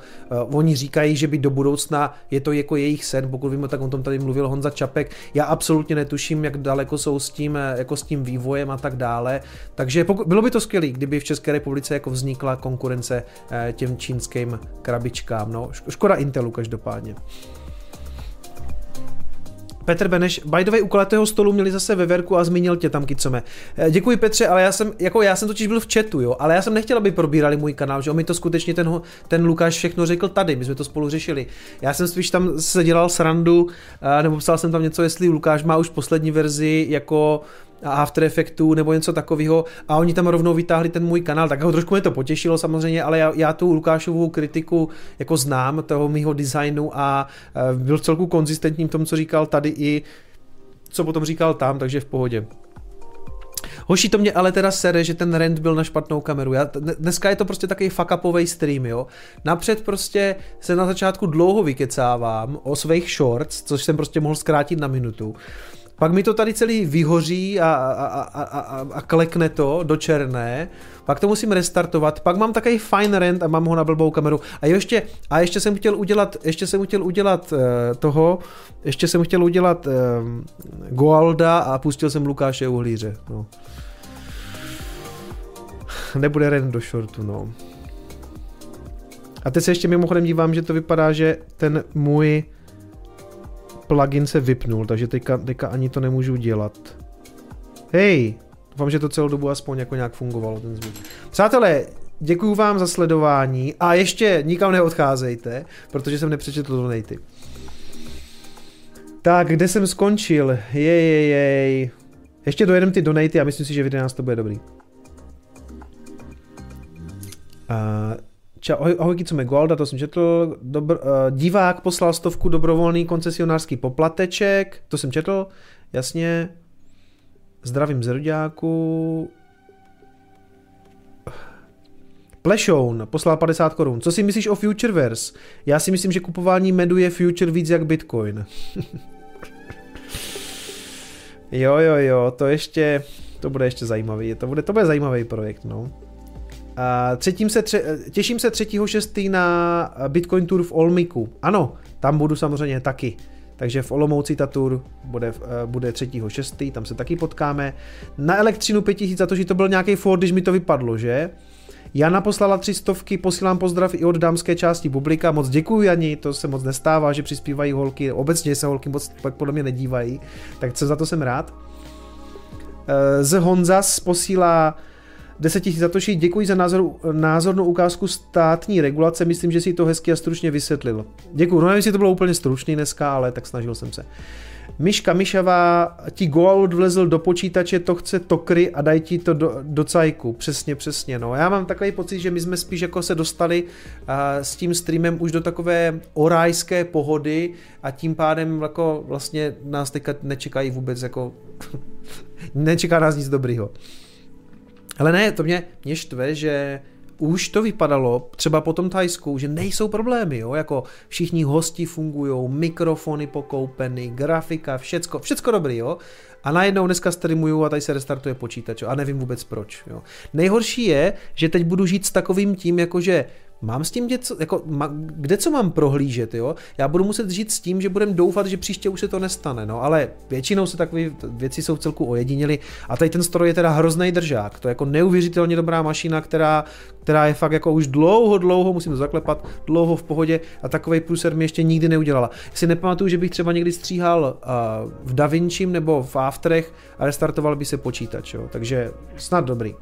Uh, oni říkají, že by do budoucna je to jako jejich sen, pokud víme, tak o tom tady mluvil Honza Čapek. Já absolutně netuším, jak daleko jsou s tím, eh, jako s tím vývojem a tak dále. Takže pokud, bylo by to skvělé, kdyby v České republice jako vznikla konkurence uh, těm čínským krabičkám. No. Škoda Intelu každopádně. Petr Beneš, by the way, u kulatého stolu měli zase veverku a zmínil tě tam, Kicome. Eh, děkuji Petře, ale já jsem, jako já jsem totiž byl v chatu, jo, ale já jsem nechtěl, aby probírali můj kanál, že on mi to skutečně ten, ten Lukáš všechno řekl tady, my jsme to spolu řešili. Já jsem spíš tam se dělal srandu, eh, nebo psal jsem tam něco, jestli Lukáš má už poslední verzi jako After Effectu nebo něco takového a oni tam rovnou vytáhli ten můj kanál, tak ho trošku mě to potěšilo samozřejmě, ale já, já tu Lukášovou kritiku jako znám, toho mýho designu a byl celku konzistentní v tom, co říkal tady i co potom říkal tam, takže v pohodě. Hoši, to mě ale teda sere, že ten rent byl na špatnou kameru. Já, dneska je to prostě takový fuck upovej stream, jo. Napřed prostě se na začátku dlouho vykecávám o svých shorts, což jsem prostě mohl zkrátit na minutu. Pak mi to tady celý vyhoří a, a, a, a, a klekne to do černé, pak to musím restartovat, pak mám takový fine rent a mám ho na blbou kameru. A ještě, a ještě jsem chtěl udělat, ještě jsem chtěl udělat uh, toho, ještě jsem chtěl udělat uh, Goalda a pustil jsem Lukáše Uhlíře, no. Nebude rent do shortu, no. A teď se ještě mimochodem dívám, že to vypadá, že ten můj plugin se vypnul, takže teďka, teďka ani to nemůžu dělat. Hej, doufám, že to celou dobu aspoň jako nějak fungovalo ten zvuk. Přátelé, děkuji vám za sledování a ještě nikam neodcházejte, protože jsem nepřečetl donaty. Tak, kde jsem skončil? Jej, jej, jej. Ještě dojedem ty donaty a myslím si, že v 11 to bude dobrý. Uh, Čau, ahoj, ahoj Kicome Gualda, to jsem četl. Dobr, uh, divák poslal stovku dobrovolný koncesionářský poplateček, to jsem četl, jasně. Zdravím z Ruďáku. Plešoun poslal 50 korun. Co si myslíš o Futureverse? Já si myslím, že kupování medu je Future víc jak Bitcoin. jo, jo, jo, to ještě, to bude ještě zajímavý, to bude, to bude zajímavý projekt, no. Třetím se tře- těším se 3.6. na Bitcoin Tour v Olmiku. Ano, tam budu samozřejmě taky. Takže v Olomouci ta tour bude, eh, bude 3.6., tam se taky potkáme. Na elektřinu 5000 za to, že to byl nějaký Ford, když mi to vypadlo, že? Jana poslala tři stovky, posílám pozdrav i od dámské části publika. Moc děkuji Jani, to se moc nestává, že přispívají holky. Obecně se holky moc pak podle mě nedívají, tak co za to jsem rád. Eh, z Honzas posílá 10 000 Satoshi, děkuji za názor, názornou ukázku státní regulace, myslím, že si to hezky a stručně vysvětlil. Děkuji, no nevím, jestli to bylo úplně stručný dneska, ale tak snažil jsem se. Miška Mišavá ti Goalut vlezl do počítače, to chce tokry a daj ti to do, do cajku. Přesně, přesně. No. Já mám takový pocit, že my jsme spíš jako se dostali uh, s tím streamem už do takové orajské pohody a tím pádem jako vlastně nás teďka nečekají vůbec jako nečeká nás nic dobrýho. Ale ne, to mě, mě štve, že už to vypadalo, třeba po tom Tajsku, že nejsou problémy, jo, jako všichni hosti fungují, mikrofony pokoupeny, grafika, všecko, všecko dobrý, jo. A najednou dneska streamuju a tady se restartuje počítač a nevím vůbec proč, jo. Nejhorší je, že teď budu žít s takovým tím, jakože Mám s tím něco, jako, ma, kde co mám prohlížet, jo? Já budu muset žít s tím, že budem doufat, že příště už se to nestane, no, ale většinou se takové věci jsou v celku ojediněly a tady ten stroj je teda hrozný držák, to je jako neuvěřitelně dobrá mašina, která, která je fakt jako už dlouho, dlouho, musím to zaklepat, dlouho v pohodě a takový průser mi ještě nikdy neudělala. Já si nepamatuju, že bych třeba někdy stříhal uh, v DaVinci nebo v Afterech a restartoval by se počítač, jo? takže snad dobrý.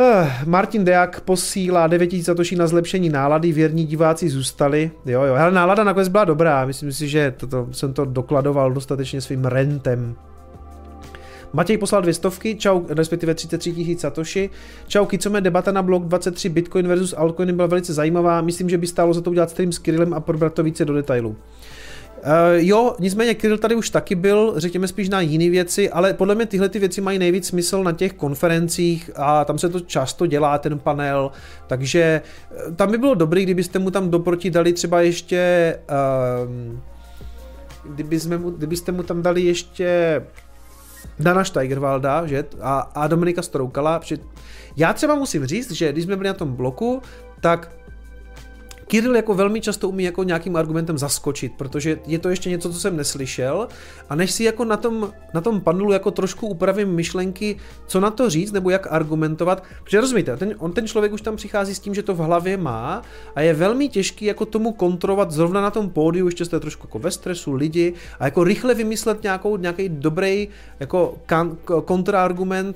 Uh, Martin Deak posílá 9000 satoší na zlepšení nálady, věrní diváci zůstali. Jo, jo, ale nálada nakonec byla dobrá, myslím si, že toto, jsem to dokladoval dostatečně svým rentem. Matěj poslal dvě stovky, čau, respektive 33 tisíc satoshi. Čau, Kicome, debata na blok 23 Bitcoin versus altcoiny byla velice zajímavá. Myslím, že by stálo za to udělat stream s Kirillem a probrat to více do detailu. Uh, jo, nicméně Kirill tady už taky byl, řekněme spíš na jiné věci, ale podle mě tyhle ty věci mají nejvíc smysl na těch konferencích a tam se to často dělá, ten panel, takže eh, tam by bylo dobrý, kdybyste mu tam doproti dali třeba ještě, uh, kdyby jsme mu, kdybyste mu tam dali ještě Dana Steigerwalda, že? A, a Dominika Stroukala. Já třeba musím říct, že když jsme byli na tom bloku, tak Kirill jako velmi často umí jako nějakým argumentem zaskočit, protože je to ještě něco, co jsem neslyšel a než si jako na tom, na tom panelu jako trošku upravím myšlenky, co na to říct nebo jak argumentovat, protože rozumíte, ten, on ten člověk už tam přichází s tím, že to v hlavě má a je velmi těžký jako tomu kontrolovat zrovna na tom pódiu, ještě jste trošku jako ve stresu lidi a jako rychle vymyslet nějakou, nějaký dobrý jako kan,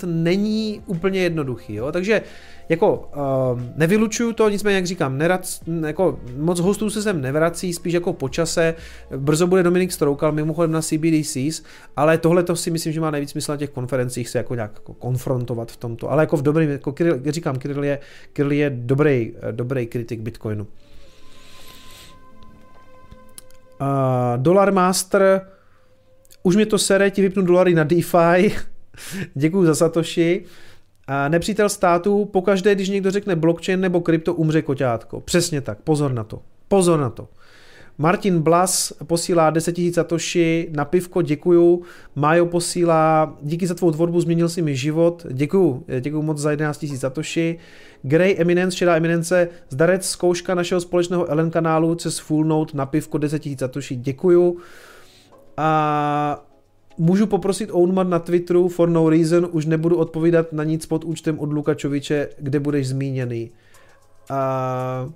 není úplně jednoduchý, jo? takže jako uh, nevylučuju to, nicméně jak říkám, nerad, jako moc hostů se sem nevrací, spíš jako počase, brzo bude Dominik Stroukal, mimochodem na CBDCs, ale tohle to si myslím, že má nejvíc smysl na těch konferencích se jako nějak jako konfrontovat v tomto, ale jako v dobrým, jako Kirill, říkám, Kirill je, Kirill je dobrý, dobrý kritik Bitcoinu. Uh, Dollar Master, už mě to sere, ti vypnu dolary na DeFi, děkuji za Satoshi. A nepřítel státu, pokaždé, když někdo řekne blockchain nebo krypto, umře koťátko. Přesně tak, pozor na to. Pozor na to. Martin Blas posílá 10 000 satoshi na pivko, děkuju. Majo posílá, díky za tvou tvorbu, změnil si mi život. Děkuju, děkuju moc za 11 000 satoshi. Grey Eminence, šedá eminence, zdarec zkouška našeho společného Ellen kanálu přes Full Note na pivko 10 000 satoshi, děkuju. A Můžu poprosit Ownman na Twitteru for no reason, už nebudu odpovídat na nic pod účtem od Lukačoviče, kde budeš zmíněný. A...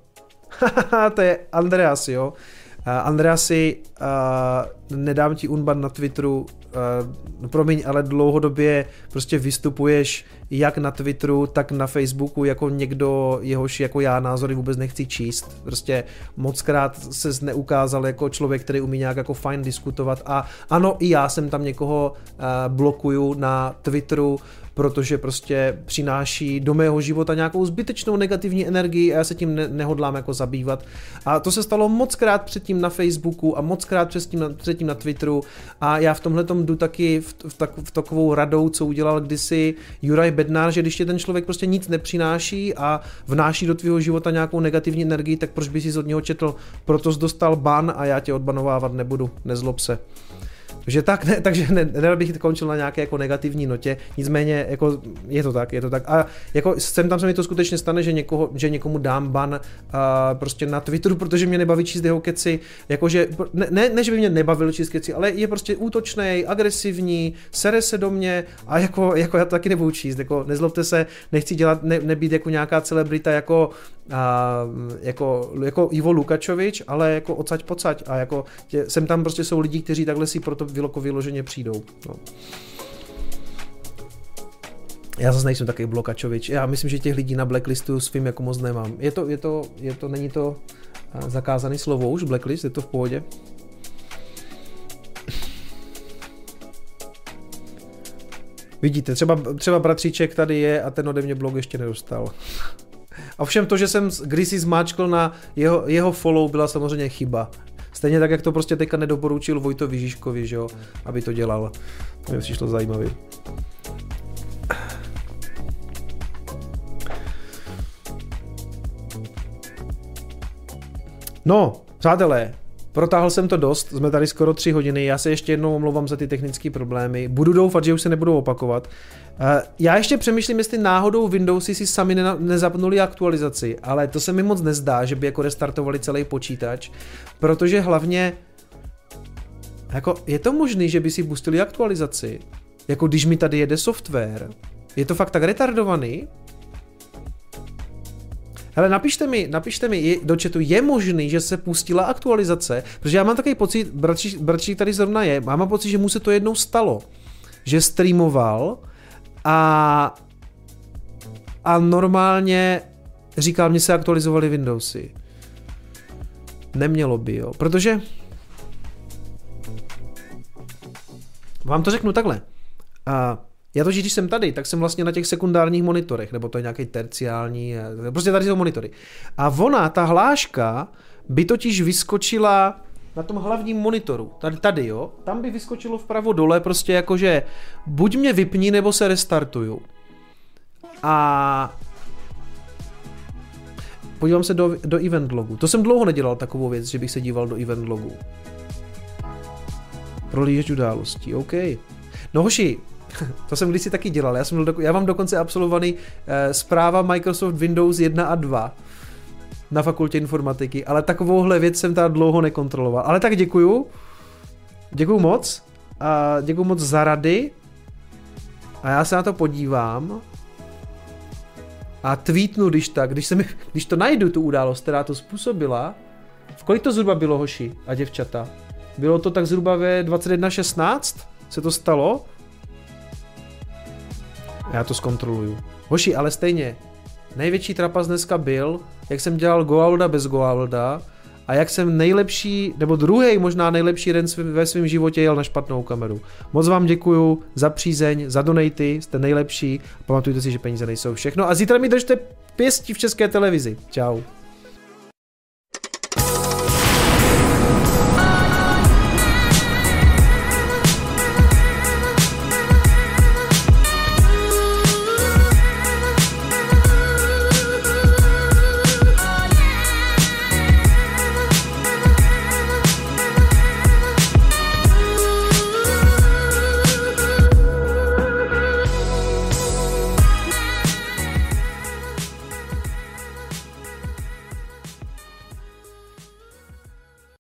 to je Andreas, jo. Uh, Andreasi, uh, nedám ti unban na Twitteru, uh, promiň, ale dlouhodobě prostě vystupuješ jak na Twitteru, tak na Facebooku jako někdo, jehož jako já názory vůbec nechci číst. Prostě moc krát se neukázal jako člověk, který umí nějak jako fajn diskutovat a ano, i já jsem tam někoho uh, blokuju na Twitteru, protože prostě přináší do mého života nějakou zbytečnou negativní energii a já se tím ne- nehodlám jako zabývat. A to se stalo moc krát předtím na Facebooku a moc krát předtím na, předtím na Twitteru a já v tomhle jdu taky v, v, tak, v takovou radou, co udělal kdysi Juraj Bednár, že když tě ten člověk prostě nic nepřináší a vnáší do tvého života nějakou negativní energii, tak proč by si od něho četl, proto jsi dostal ban a já tě odbanovávat nebudu, nezlob se. Takže tak, ne, takže ne, ne bych to končil na nějaké jako negativní notě, nicméně jako je to tak, je to tak. A jako sem tam se mi to skutečně stane, že, někoho, že někomu dám ban uh, prostě na Twitteru, protože mě nebaví číst jeho keci, jakože, ne, ne, ne, že by mě nebavil číst keci, ale je prostě útočný, agresivní, sere se do mě a jako, jako já to taky nebudu číst, jako nezlobte se, nechci dělat, ne, nebýt jako nějaká celebrita jako, a, jako, jako Ivo Lukačovič, ale jako odsaď pocať. A jako tě, sem tam prostě jsou lidi, kteří takhle si proto jako vyloženě přijdou. No. Já zase nejsem takový blokačovič. Já myslím, že těch lidí na blacklistu svým jako moc nemám. Je to, je to, je to, není to zakázaný slovo už, blacklist, je to v pohodě? Vidíte, třeba, třeba bratříček tady je a ten ode mě blog ještě nedostal. A všem to, že jsem kdysi zmáčkl na jeho, jeho follow, byla samozřejmě chyba. Stejně tak, jak to prostě teďka nedoporučil Vojto Vyžiškovi, že jo, aby to dělal. To mi přišlo zajímavý. No, přátelé, Protáhl jsem to dost, jsme tady skoro tři hodiny, já se ještě jednou omlouvám za ty technické problémy. Budu doufat, že už se nebudou opakovat. Eh, já ještě přemýšlím, jestli náhodou Windowsy si sami nezapnuli aktualizaci, ale to se mi moc nezdá, že by jako restartovali celý počítač, protože hlavně jako je to možné, že by si pustili aktualizaci, jako když mi tady jede software. Je to fakt tak retardovaný? Hele, napište mi, napište mi do chatu, je možný, že se pustila aktualizace, protože já mám takový pocit, bratřík, bratřík tady zrovna je, mám pocit, že mu se to jednou stalo, že streamoval a a normálně říkal, mě se aktualizovaly Windowsy. Nemělo by, jo, protože vám to řeknu takhle. A já to, že když jsem tady, tak jsem vlastně na těch sekundárních monitorech, nebo to je nějaký terciální, eh, prostě tady jsou monitory. A ona, ta hláška, by totiž vyskočila na tom hlavním monitoru, tady, tady jo, tam by vyskočilo vpravo dole prostě jakože buď mě vypni, nebo se restartuju. A podívám se do, do event logu. To jsem dlouho nedělal takovou věc, že bych se díval do event logu. Prolížeč událostí, OK. No hoši, to jsem kdysi taky dělal. Já, jsem já mám dokonce absolvovaný eh, zpráva Microsoft Windows 1 a 2 na fakultě informatiky, ale takovouhle věc jsem tady dlouho nekontroloval. Ale tak děkuju. Děkuju moc. A děkuju moc za rady. A já se na to podívám. A tweetnu, když tak, když, se mi, když to najdu, tu událost, která to způsobila. V kolik to zhruba bylo, hoši a děvčata? Bylo to tak zhruba ve 21.16? Se to stalo? Já to zkontroluju. Hoši, ale stejně, největší trapas dneska byl, jak jsem dělal Goalda bez Goalda a jak jsem nejlepší, nebo druhý možná nejlepší den ve svém životě jel na špatnou kameru. Moc vám děkuju za přízeň, za donaty, jste nejlepší. Pamatujte si, že peníze nejsou všechno a zítra mi držte pěstí v české televizi. Ciao.